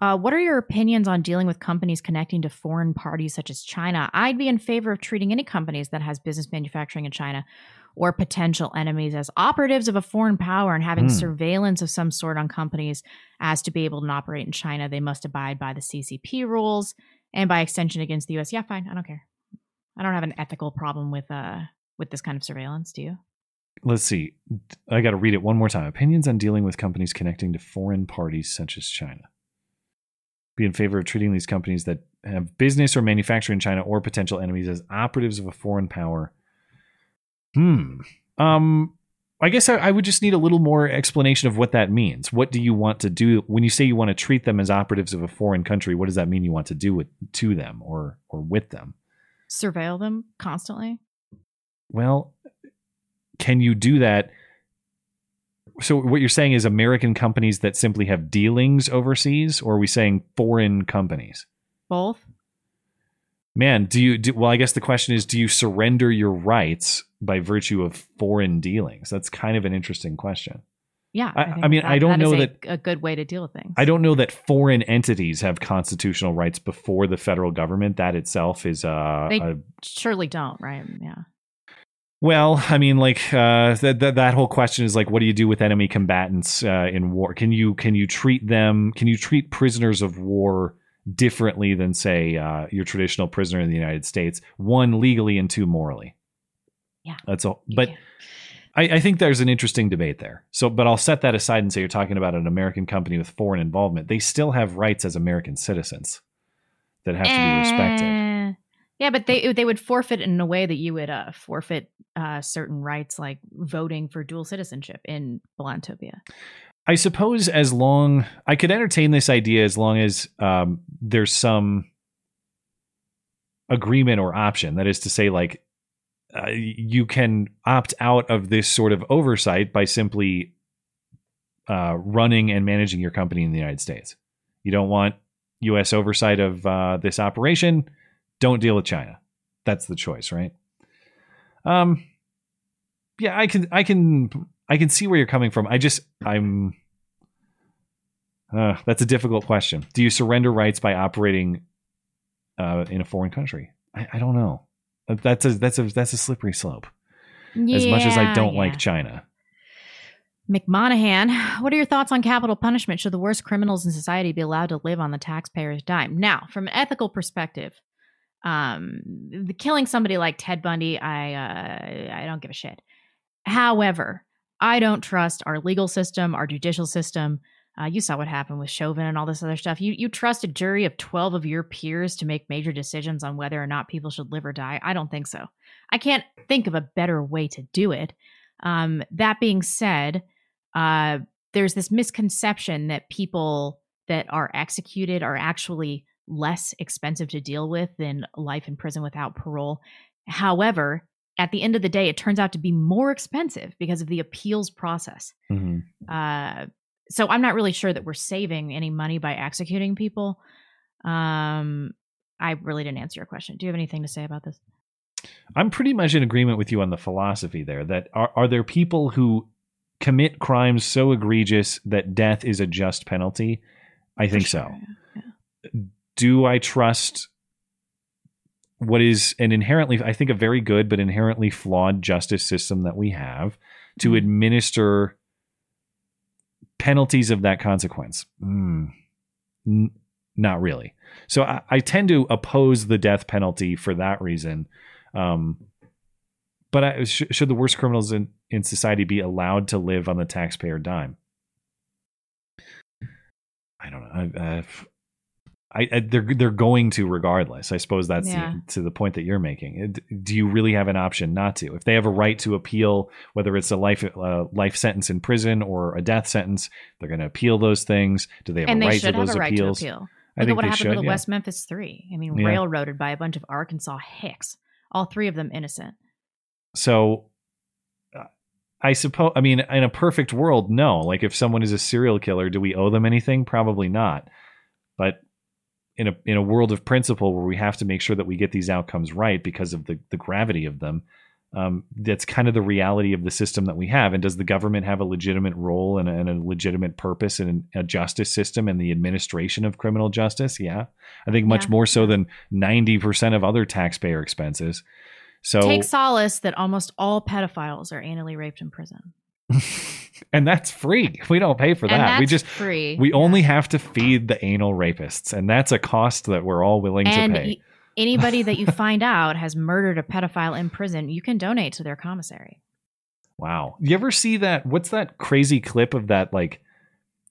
Uh, what are your opinions on dealing with companies connecting to foreign parties such as China? I'd be in favor of treating any companies that has business manufacturing in China or potential enemies as operatives of a foreign power and having Hmm. surveillance of some sort on companies as to be able to operate in China. They must abide by the CCP rules and by extension against the US. Yeah, fine. I don't care. I don't have an ethical problem with uh with this kind of surveillance. Do you? Let's see. I got to read it one more time. Opinions on dealing with companies connecting to foreign parties such as China. Be in favor of treating these companies that have business or manufacture in China or potential enemies as operatives of a foreign power. Hmm. Um. I guess I, I would just need a little more explanation of what that means. What do you want to do when you say you want to treat them as operatives of a foreign country? What does that mean you want to do with to them or or with them? Surveil them constantly? Well, can you do that? So what you're saying is American companies that simply have dealings overseas, or are we saying foreign companies? Both? Man, do you do, well? I guess the question is, do you surrender your rights by virtue of foreign dealings? That's kind of an interesting question. Yeah. I- think I mean, I don't is know a, that- a good way to deal with things. I don't know that foreign entities have constitutional rights before the federal government. That itself is uh, They a surely don't, right? Yeah. Well, I mean, like uh, that, that that whole question is like, what do you do with enemy combatants uh, in war? Can you can you treat them? Can you treat prisoners of war differently than say uh, your traditional prisoner in the United States? One legally and two morally. Yeah, that's all. But I, I think there's an interesting debate there. So, but I'll set that aside and say you're talking about an American company with foreign involvement. They still have rights as American citizens that have to be respected. Yeah, but they they would forfeit in a way that you would uh, forfeit uh, certain rights, like voting for dual citizenship in Blantopia. I suppose as long I could entertain this idea as long as um, there's some agreement or option. That is to say, like uh, you can opt out of this sort of oversight by simply uh, running and managing your company in the United States. You don't want U.S. oversight of uh, this operation. Don't deal with China. That's the choice, right? Um, yeah, I can, I can, I can see where you're coming from. I just, I'm. Uh, that's a difficult question. Do you surrender rights by operating uh, in a foreign country? I, I don't know. That's a that's a that's a slippery slope. as much as I don't yeah. like China. McMonahan, what are your thoughts on capital punishment? Should the worst criminals in society be allowed to live on the taxpayer's dime? Now, from an ethical perspective, um, the killing somebody like Ted Bundy, I uh, I don't give a shit. However, I don't trust our legal system, our judicial system. Uh, you saw what happened with Chauvin and all this other stuff. You you trust a jury of twelve of your peers to make major decisions on whether or not people should live or die? I don't think so. I can't think of a better way to do it. Um, that being said, uh, there's this misconception that people that are executed are actually less expensive to deal with than life in prison without parole. However, at the end of the day, it turns out to be more expensive because of the appeals process. Uh, so I'm not really sure that we're saving any money by executing people. Um, I really didn't answer your question. Do you have anything to say about this? I'm pretty much in agreement with you on the philosophy there. That are are there people who commit crimes so egregious that death is a just penalty? I think so. Do I trust what is an inherently, I think, a very good but inherently flawed justice system that we have to administer penalties of that consequence? Hmm. N- not really. So I, I tend to oppose the death penalty for that reason. Um, but I, sh- should the worst criminals in, in society be allowed to live on the taxpayer dime? I don't know. I, I've, I, I they're they're going to regardless. I suppose that's Yeah. the, to the point that you're making. Do you really have an option not to? If they have a right to appeal, whether it's a life uh, life sentence in prison or a death sentence, they're going to appeal those things. Do they have and a they right should to have those a right appeals? to appeal. I Look think at what they happened should. to the yeah. West Memphis Three. I mean, Yeah. railroaded by a bunch of Arkansas hicks. All three of them innocent. So uh, I suppose I mean in a perfect world no like if someone is a serial killer do we owe them anything probably not but in a in a world of principle where we have to make sure that we get these outcomes right because of the the gravity of them um, that's kind of the reality of the system that we have. And does the government have a legitimate role and a, and a legitimate purpose in a justice system and the administration of criminal justice? Yeah. I think much Yeah. more so than 90% of other taxpayer expenses. So Take solace that almost all pedophiles are anally raped in prison. and that's free. We don't pay for that. we just free, We only have to feed the anal rapists, and that's a cost that we're all willing and to pay. y- anybody that you find out has murdered a pedophile in prison, you can donate to their commissary. wow. You ever see that? What's that crazy clip of that like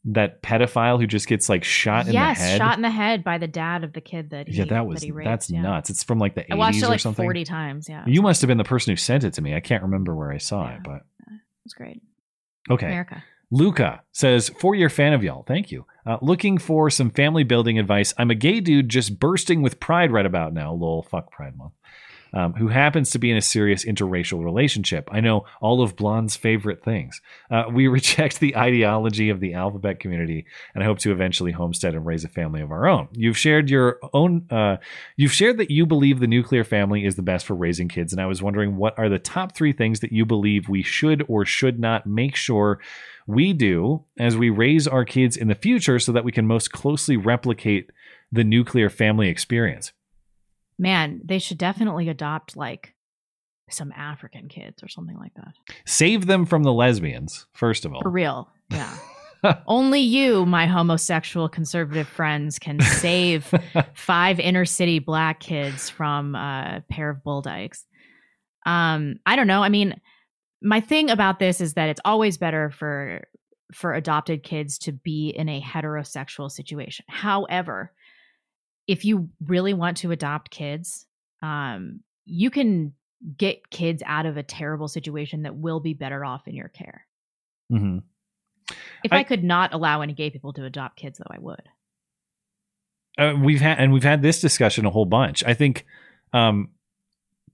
that pedophile who just gets like shot in yes, the head? shot in the head by the dad of the kid that he, yeah, that was that raped. that's yeah. nuts. It's from like the I watched eighties it or something. forty times. Yeah, You must have been the person who sent it to me. I can't remember where I saw it, but it's great. Okay. America. Luca says, four year fan of y'all. Thank you. Uh, looking for some family building advice. I'm a gay dude just bursting with pride right about now. Lol, fuck Pride Month. Um, who happens to be in a serious interracial relationship. I know all of Blonde's favorite things. Uh, we reject the ideology of the alphabet community and hope to eventually homestead and raise a family of our own. You've shared your own. Uh, you've shared that you believe the nuclear family is the best for raising kids, and I was wondering what are the top three things that you believe we should or should not make sure we do as we raise our kids in the future so that we can most closely replicate the nuclear family experience. Man, they should definitely adopt like some African kids or something like that. Save them from the lesbians, first of all. For real. Yeah. Only you, my homosexual conservative friends, can save five inner city black kids from a pair of bull dykes. Um, I don't know. I mean, my thing about this is that it's always better for for adopted kids to be in a heterosexual situation. However, if you really want to adopt kids, um, you can get kids out of a terrible situation that will be better off in your care. Mm-hmm. If I, could not allow any gay people to adopt kids, though, I would. uh, we've had and we've had this discussion a whole bunch. I think, um,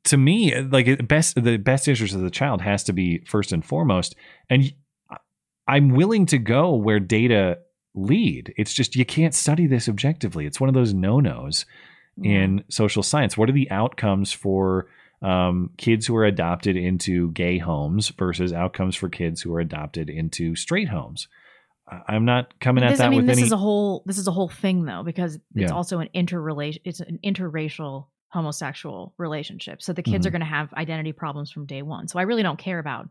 to me, like best the best interest of the child has to be first and foremost, and I'm willing to go where data lead. It's just you can't study this objectively. It's one of those no nos in social science. What are the outcomes for um, kids who are adopted into gay homes versus outcomes for kids who are adopted into straight homes? I'm not coming at this, that I mean, with this any. is a whole this is a whole thing though because it's Yeah. also an interrelation. It's an interracial homosexual relationship. So the kids Mhm. are going to have identity problems from day one. So I really don't care about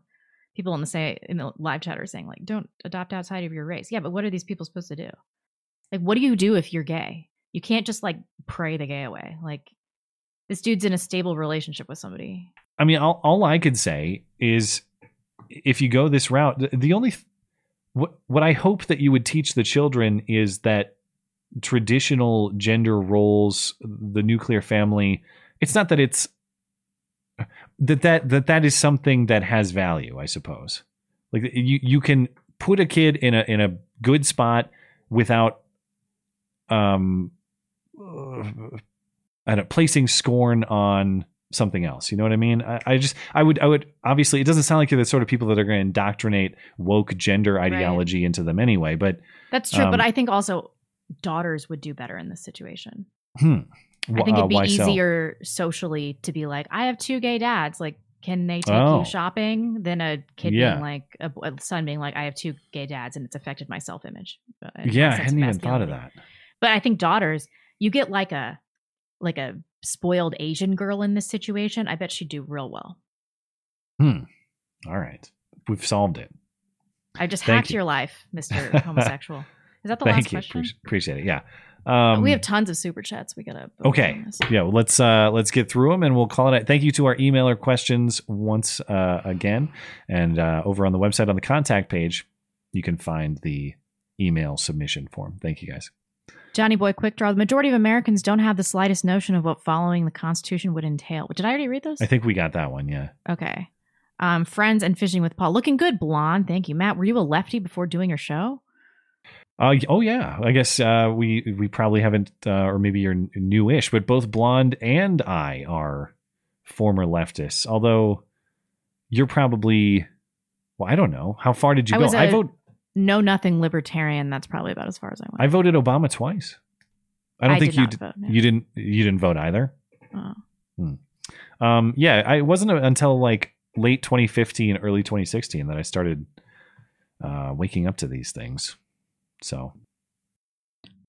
people in the say in the live chat are saying like, don't adopt outside of your race. Yeah, but what are these people supposed to do? Like, what do you do if you're gay? You can't just like pray the gay away. Like, this dude's in a stable relationship with somebody. I mean, all, all I could say is if you go this route, the, the only th- what what I hope that you would teach the children is that traditional gender roles, the nuclear family. It's not that it's that that that that is something that has value. I suppose, like you you can put a kid in a in a good spot without um and uh, placing scorn on something else. You know what I mean? I, I just, I would, I would, obviously, it doesn't sound like you're the sort of people that are going to indoctrinate woke gender ideology into them anyway, but That's true, but um, I think also daughters would do better in this situation. hmm. I think Uh, it'd be so? easier socially to be like, I have two gay dads. Like, can they take Oh. you shopping? Than a kid Yeah. being like, a, a son being like, I have two gay dads, and it's affected my self image. Yeah, I hadn't even thought of that. But I think daughters, you get like a like a spoiled Asian girl in this situation. I bet she'd do real well. Hmm. All right. We've solved it. I just Thank hacked you. your life, Mister Homosexual. Is that the Thank last you. question? Appreci- Appreciate it. Yeah. Um, we have tons of super chats. We gotta. Okay. Yeah. Well, let's uh let's get through them and we'll call it. A, thank you to our emailer questions once uh again, and uh, over on the website on the contact page, you can find the email submission form. Thank you guys. Johnny Boy Quick Draw. The majority of Americans don't have the slightest notion of what following the Constitution would entail. Did I already read those? I think we got that one. Yeah. Okay. Um, friends and fishing with Paul. Looking good, blonde. Thank you, Matt. Were you a lefty before doing your show? Uh, oh yeah. I guess uh, we we probably haven't, uh, or maybe you're newish, but both blonde and I are former leftists. Although you're probably, well, I don't know. How far did you I go? I vote. no nothing libertarian. That's probably about as far as I went. I voted Obama twice. I don't I think did you not d- vote, no. you didn't you didn't vote either. Oh. Hmm. Um, yeah, I it wasn't until like late 2015, early 2016 that I started uh, waking up to these things. So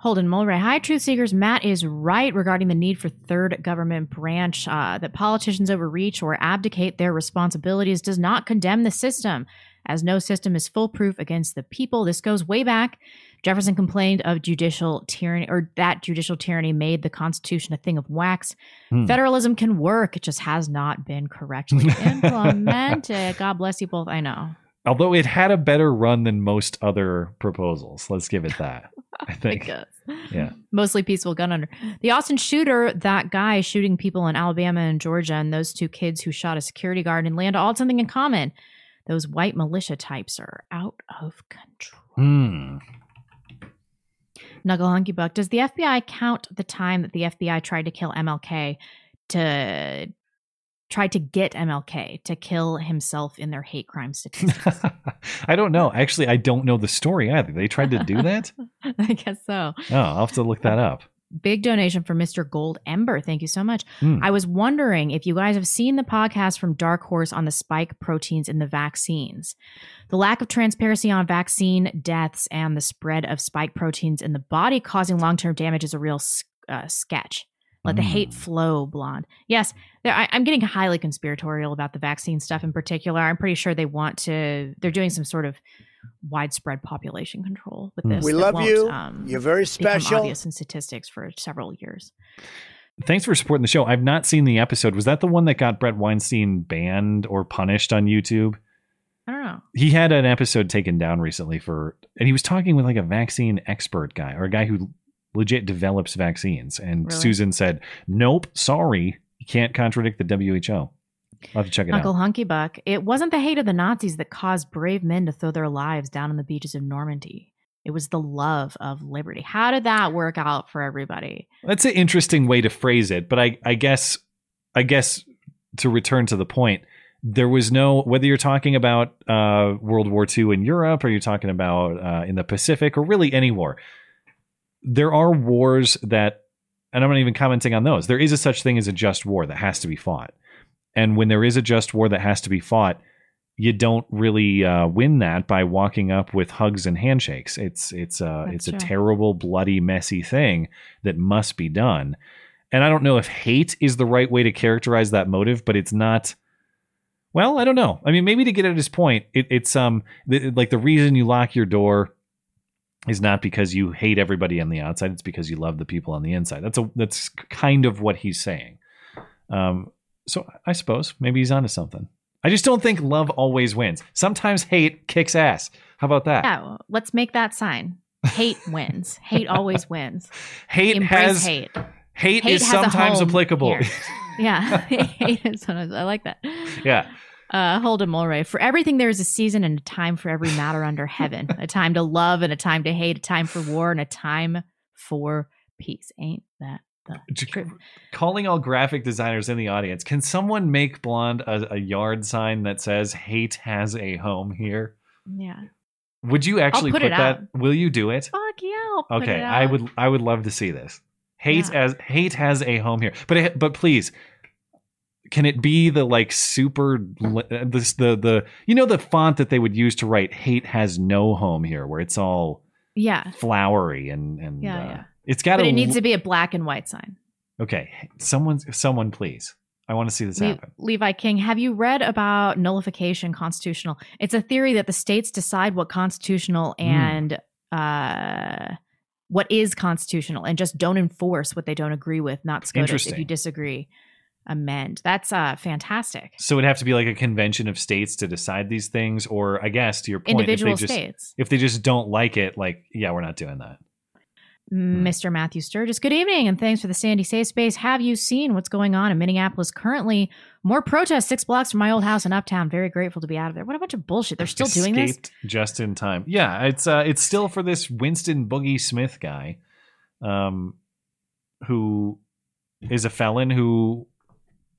Holden Mulray. Hi, Truth Seekers. Matt is right regarding the need for third government branch. Uh, that politicians overreach or abdicate their responsibilities does not condemn the system, as no system is foolproof against the people. This goes way back. Jefferson complained of judicial tyranny, or that judicial tyranny made the Constitution a thing of wax. Hmm. Federalism can work; it just has not been correctly implemented. God bless you both. I know. Although it had a better run than most other proposals, let's give it that. I think. does. Yeah. mostly peaceful gun under the austin shooter that guy shooting people in alabama and georgia and those two kids who shot a security guard in atlanta all had something in common those white militia types are out of control Hmm. Nuggle Hunky Buck, does the FBI count the time that the FBI tried to kill MLK to tried to get MLK to kill himself in their hate crime statistics? I don't know. Actually, I don't know the story either. They tried to do that. I guess so. Oh, I'll have to look that up. Big donation from Mr. Gold Ember. Thank you so much. Hmm. I was wondering if you guys have seen the podcast from Dark Horse on the spike proteins in the vaccines. The lack of transparency on vaccine deaths and the spread of spike proteins in the body causing long term damage is a real uh, sketch. Let the hate flow, blonde. Yes, I, I'm getting highly conspiratorial about the vaccine stuff in particular. I'm pretty sure they want to, they're doing some sort of widespread population control with Hmm. this. We love you. um, You're very special. become special. obvious in statistics for several years. Thanks for supporting the show. I've not seen the episode. Was that the one that got Brett Weinstein banned or punished on YouTube? I don't know. He had an episode taken down recently for, and he was talking with like a vaccine expert guy or a guy who legit develops vaccines. And Really? Susan said, "Nope, sorry, you can't contradict the WHO." I'll have to check it Uncle out. Hunky Buck, it wasn't the hate of the Nazis that caused brave men to throw their lives down on the beaches of Normandy. It was the love of liberty. How did that work out for everybody? That's an interesting way to phrase it, but I, I guess, I guess to return to the point, there was no whether you're talking about uh, World War II in Europe or you're talking about uh, in the Pacific or really any war. There are wars that, and I'm not even commenting on those. There is a such thing as a just war that has to be fought, and when there is a just war that has to be fought, you don't really uh, win that by walking up with hugs and handshakes. It's it's uh, That's it's a terrible, bloody, messy thing that must be done. And I don't know if hate is the right way to characterize that motive, but it's not. Well, I don't know. I mean, maybe to get at his point, it, it's um th- like the reason you lock your door is not because you hate everybody on the outside; it's because you love the people on the inside. That's a that's kind of what he's saying. Um, so I suppose maybe he's onto something. I just don't think love always wins. Sometimes hate kicks ass. How about that? Yeah, well, let's make that sign. Hate wins. Hate always wins. Hate Embrace has hate. hate, Hate is a sometimes applicable. here. Yeah, hate is sometimes. I like that. yeah. Uh, Holden Mulray. For everything, there is a season and a time for every matter under heaven. A time to love and a time to hate. A time for war and a time for peace. Ain't that the? Calling all graphic designers in the audience, can someone make blonde a, a yard sign that says "Hate has a home here"? Yeah. Would you actually put put, that? out. Will you do it? Fuck yeah. Okay, I would. I would love to see this. Hate as hate has a home here, but it, but please, can it be the like super uh, this the the you know the font that they would use to write "Hate has no home here," where it's all Yeah. flowery and and Yeah, uh, yeah. it's got But it needs to be a black and white sign. Okay, someone, someone, please. I want to see this happen. Levi King, have you read about nullification constitutional? It's a theory that the states decide what constitutional Hmm. and uh, what is constitutional, and just don't enforce what they don't agree with. Not SCOTUS. If you disagree, amend. That's uh, fantastic. So it'd have to be like a convention of states to decide these things, or I guess to your point, Individual if they just states. if they just don't like it, like yeah, we're not doing that. Mr. Matthew Sturgis. Good evening and thanks for the Sandy Safe Space. Have you seen what's going on in Minneapolis currently? More protests six blocks from my old house in Uptown. Very grateful to be out of there. What a bunch of bullshit. They're still doing this? Escaped just in time. Yeah, it's uh, it's still for this Winston Boogie Smith guy, um, who is a felon who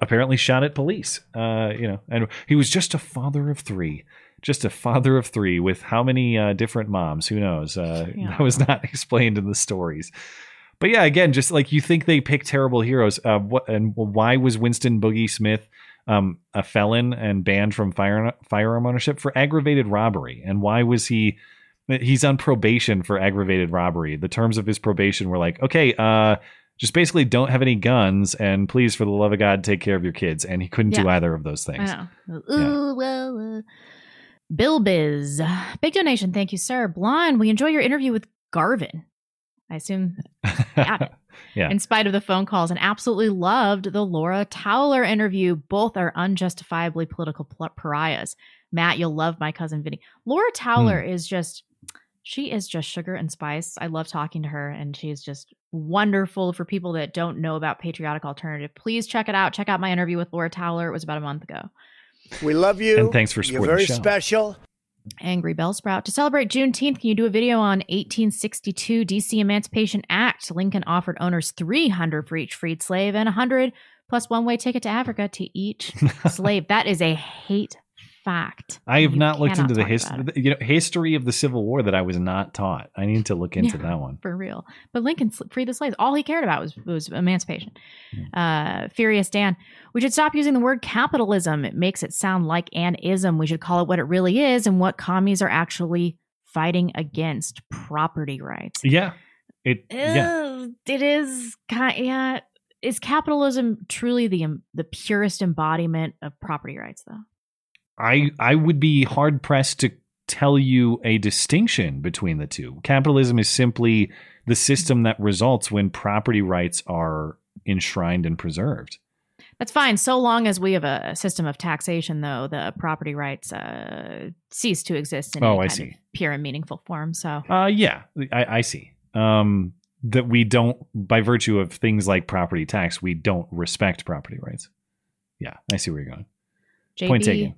apparently shot at police. Uh, you know, and he was just a father of three. Just a father of three with how many uh, different moms? Who knows? Uh, Yeah. That was not explained in the stories. But yeah, again, just like you think they pick terrible heroes. Uh, what and why was Winston Boogie Smith um, a felon and banned from fire, firearm ownership for aggravated robbery? And why was he? He's on probation for aggravated robbery. The terms of his probation were like, okay, uh, just basically don't have any guns, and please, for the love of God, take care of your kids. And he couldn't do either of those things. Ooh, well, uh, Bill Biz. Big donation. Thank you, sir. Blonde, we enjoy your interview with Garvin. I assume yeah. Yeah. in spite of the phone calls, and absolutely loved the Laura Towler interview. Both are unjustifiably political pariahs. Matt, you'll love my cousin Vinny. Laura Towler is just, she is just sugar and spice. I love talking to her, and she's just wonderful for people that don't know about Patriotic Alternative. Please check it out. Check out my interview with Laura Towler. It was about a month ago. We love you. And thanks for You're supporting the very show. special. Angry Bellsprout. To celebrate Juneteenth, can you do a video on 1862 DC Emancipation Act? Lincoln offered owners 300 for each freed slave and 100 plus one way ticket to Africa to each slave. That is a hate fact. I have not looked into the history, you know, history of the Civil War that I was not taught. I need to look into Yeah. that one. for real. But Lincoln freed the slaves. All he cared about was was emancipation. Uh, Furious Dan, we should stop using the word capitalism. It makes it sound like an ism. We should call it what it really is and what commies are actually fighting against: property rights. Yeah, it. yeah, it is kind. Yeah, is capitalism truly the the purest embodiment of property rights, though? I I would be hard pressed to tell you a distinction between the two. Capitalism is simply the system that results when property rights are enshrined and preserved. That's fine, so long as we have a system of taxation, though the property rights uh, cease to exist in Oh, any I see. pure and meaningful form. So, Uh, yeah, I, I see. Um, that we don't, by virtue of things like property tax, we don't respect property rights. Yeah, I see where you're going. Point taken.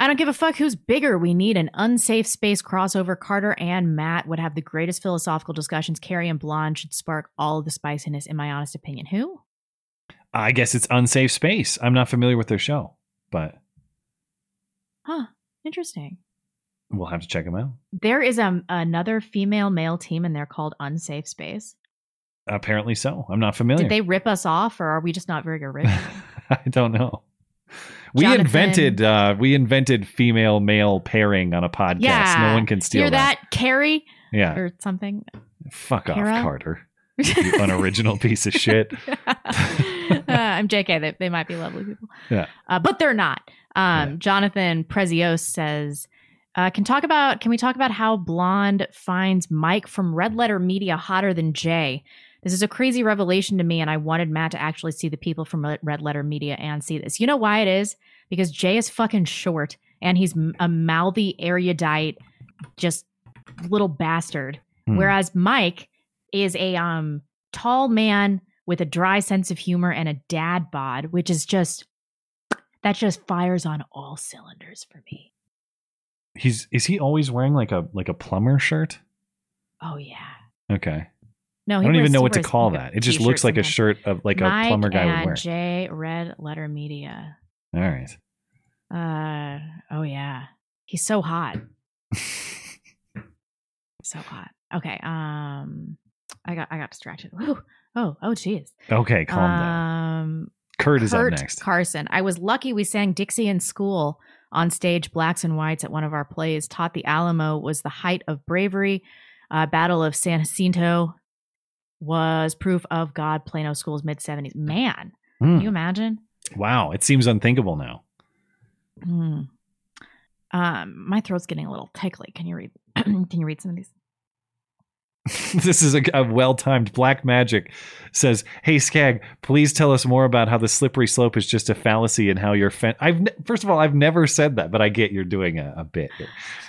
I don't give a fuck who's bigger. We need an unsafe space crossover. Carter and Matt would have the greatest philosophical discussions. Carrie and Blonde should spark all of the spiciness, in my honest opinion. Who? I guess it's unsafe space. I'm not familiar with their show, but Huh. Interesting. we'll have to check them out. There is a, another female male team, and they're called Unsafe Space. Apparently so. I'm not familiar. Did they rip us off, or are we just not very original? I don't know. We Jonathan- invented uh we invented female male pairing on a podcast. yeah. No one can steal Hear that. that, Carrie? Yeah. Or something. Fuck off, Carter. You unoriginal piece of shit. uh, I'm JK. They, they might be lovely people. Yeah. uh, but they're not. Um, Jonathan Prezios says, uh, "Can talk about? Can we talk about how Blonde finds Mike from Red Letter Media hotter than Jay? This is a crazy revelation to me, and I wanted Matt to actually see the people from Red- Letter Media and see this. You know why it is? Because Jay is fucking short, and he's a mouthy, erudite, just little bastard. Hmm. Whereas Mike is a um tall man with a dry sense of humor and a dad bod, which is just that just fires on all cylinders for me. He's is he always wearing like a like a plumber shirt? Oh yeah. Okay. No, I don't even know what to call that. It just looks like a shirt of like Mike a plumber guy would wear. J Red Letter Media. All right. Uh oh yeah. He's so hot. so hot. Okay. Um I got I got distracted. Oh, oh geez. Okay, calm down. Um Kurt is up next. Carson. I was lucky we sang Dixie in school on stage, blacks and whites, at one of our plays. Taught the Alamo was the height of bravery. Uh, Battle of San Jacinto was proof of God. Plano schools mid seventies. Man, Hmm. can you imagine? Wow, it seems unthinkable now. Hmm. Um, my throat's getting a little tickly. Can you read? can you read some of these? this is a, a well-timed black magic says hey skag please tell us more about how the slippery slope is just a fallacy and how you're fen- i've ne- first of all i've never said that but i get you're doing a, a bit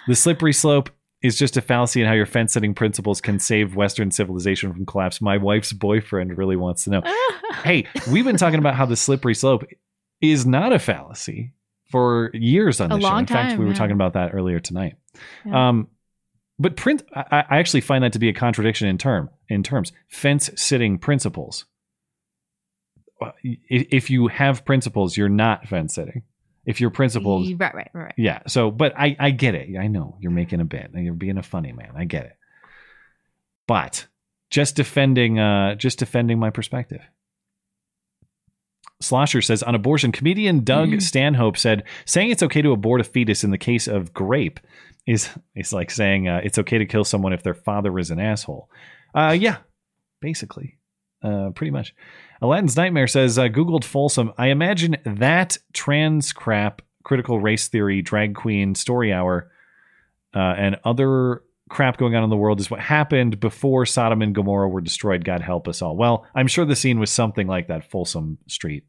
the slippery slope is just a fallacy in how your fence setting principles can save Western civilization from collapse. My wife's boyfriend really wants to know. hey, we've been talking about how the slippery slope is not a fallacy for years on A the show. In fact, time, we were yeah. talking about that earlier tonight. Yeah. Um, but print, I, I actually find that to be a contradiction in term in terms fence sitting principles. Uh, If you have principles, you're not fence sitting. If your principles, Right, right, right. yeah. So, but I, I get it. I know you're making a bit. and You're being a funny man. I get it. But just defending, uh, just defending my perspective. Slosher says on abortion, comedian Doug Mm-hmm. Stanhope said saying it's okay to abort a fetus in the case of grape is is like saying uh, it's okay to kill someone if their father is an asshole. Uh, yeah, basically, uh, pretty much. Aladdin's Nightmare says uh, Googled Folsom. I imagine that trans crap, critical race theory, drag queen, story hour, uh, and other crap going on in the world is what happened before Sodom and Gomorrah were destroyed. God help us all. Well, I'm sure the scene was something like that Folsom Street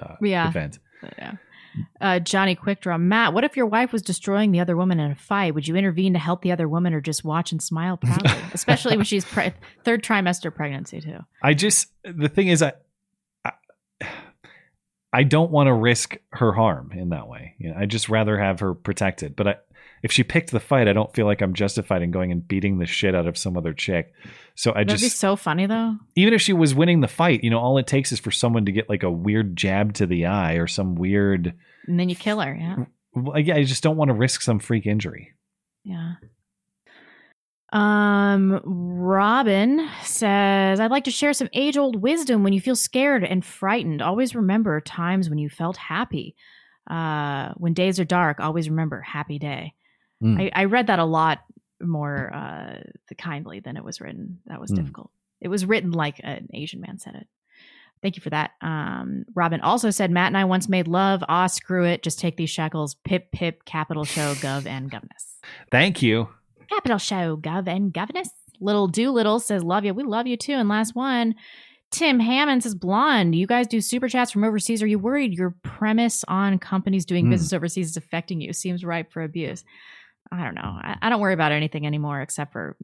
uh, Yeah. event. Yeah. Uh, Johnny Quickdraw, Matt, what if your wife was destroying the other woman in a fight? Would you intervene to help the other woman or just watch and smile proudly? Especially when she's pre- third trimester pregnancy, too. I just the thing is I I, I don't want to risk her harm in that way. You know, I just rather have her protected. But I, if she picked the fight, I don't feel like I'm justified in going and beating the shit out of some other chick. So I just. That'd be so funny, though. even if she was winning the fight, you know, all it takes is for someone to get like a weird jab to the eye or some weird. And then you kill her. Yeah. Well, yeah, I just don't want to risk some freak injury. Yeah. Um, Robin says, I'd like to share some age old wisdom when you feel scared and frightened. Always remember times when you felt happy. Uh, when days are dark, always remember happy day. Mm. I, I read that a lot more uh, kindly than it was written. That was Mm. difficult. It was written like an Asian man said it. Thank you for that. Um, Robin also said, Matt and I once made love. Ah, screw it. Just take these shekels. Pip, pip, capital show, gov, and governess. Thank you. Capital Show, Gov and Governess. Little Doolittle says, Love you. We love you too. And last one, Tim Hammond says, Blonde, you guys do super chats from overseas. Are you worried your premise on companies doing Hmm. business overseas is affecting you? Seems ripe for abuse. I don't know. I, I don't worry about anything anymore except for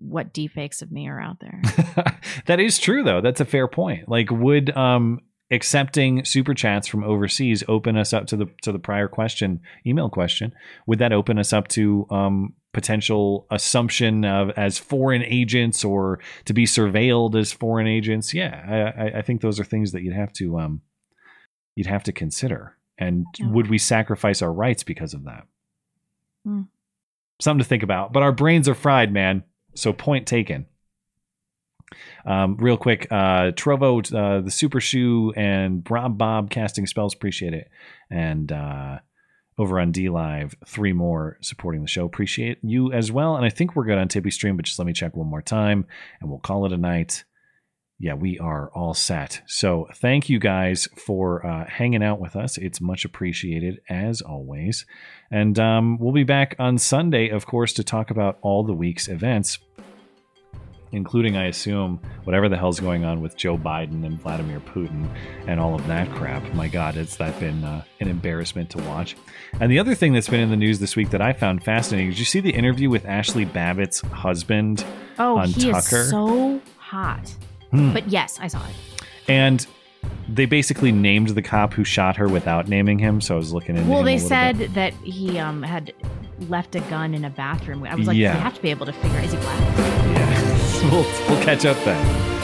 what deepfakes of me are out there. That is true though. That's a fair point. Like would um accepting super chats from overseas open us up to the to the prior question, email question? Would that open us up to um potential assumption of as foreign agents or to be surveilled as foreign agents? Yeah, I, I- I think those are things that you'd have to um you'd have to consider. And would we sacrifice our rights because of that? Hmm. Something to think about. But our brains are fried, man. So point taken. Um, real quick, uh, Trovo, uh, the Super Shoe, and Rob Bob casting spells, appreciate it. And uh, over on DLive, three more supporting the show, appreciate you as well. And I think we're good on TipeeeStream, but just let me check one more time, and we'll call it a night. Yeah, we are all set. So thank you guys for uh, hanging out with us. It's much appreciated as always. And um, we'll be back on Sunday, of course, to talk about all the week's events including, I assume, whatever the hell's going on with Joe Biden and Vladimir Putin and all of that crap. My God, it's that been uh, an embarrassment to watch? And the other thing that's been in the news this week that I found fascinating did you see the interview with Ashli Babbitt's husband Oh, on he Tucker? is so hot. Hmm. But yes, I saw it. and they basically named the cop who shot her without naming him. So I was looking into Well, they said bit. that he um had left a gun in a bathroom. I was like, Yeah. you have to be able to figure. Is he black? Yeah. we'll, we'll catch up then.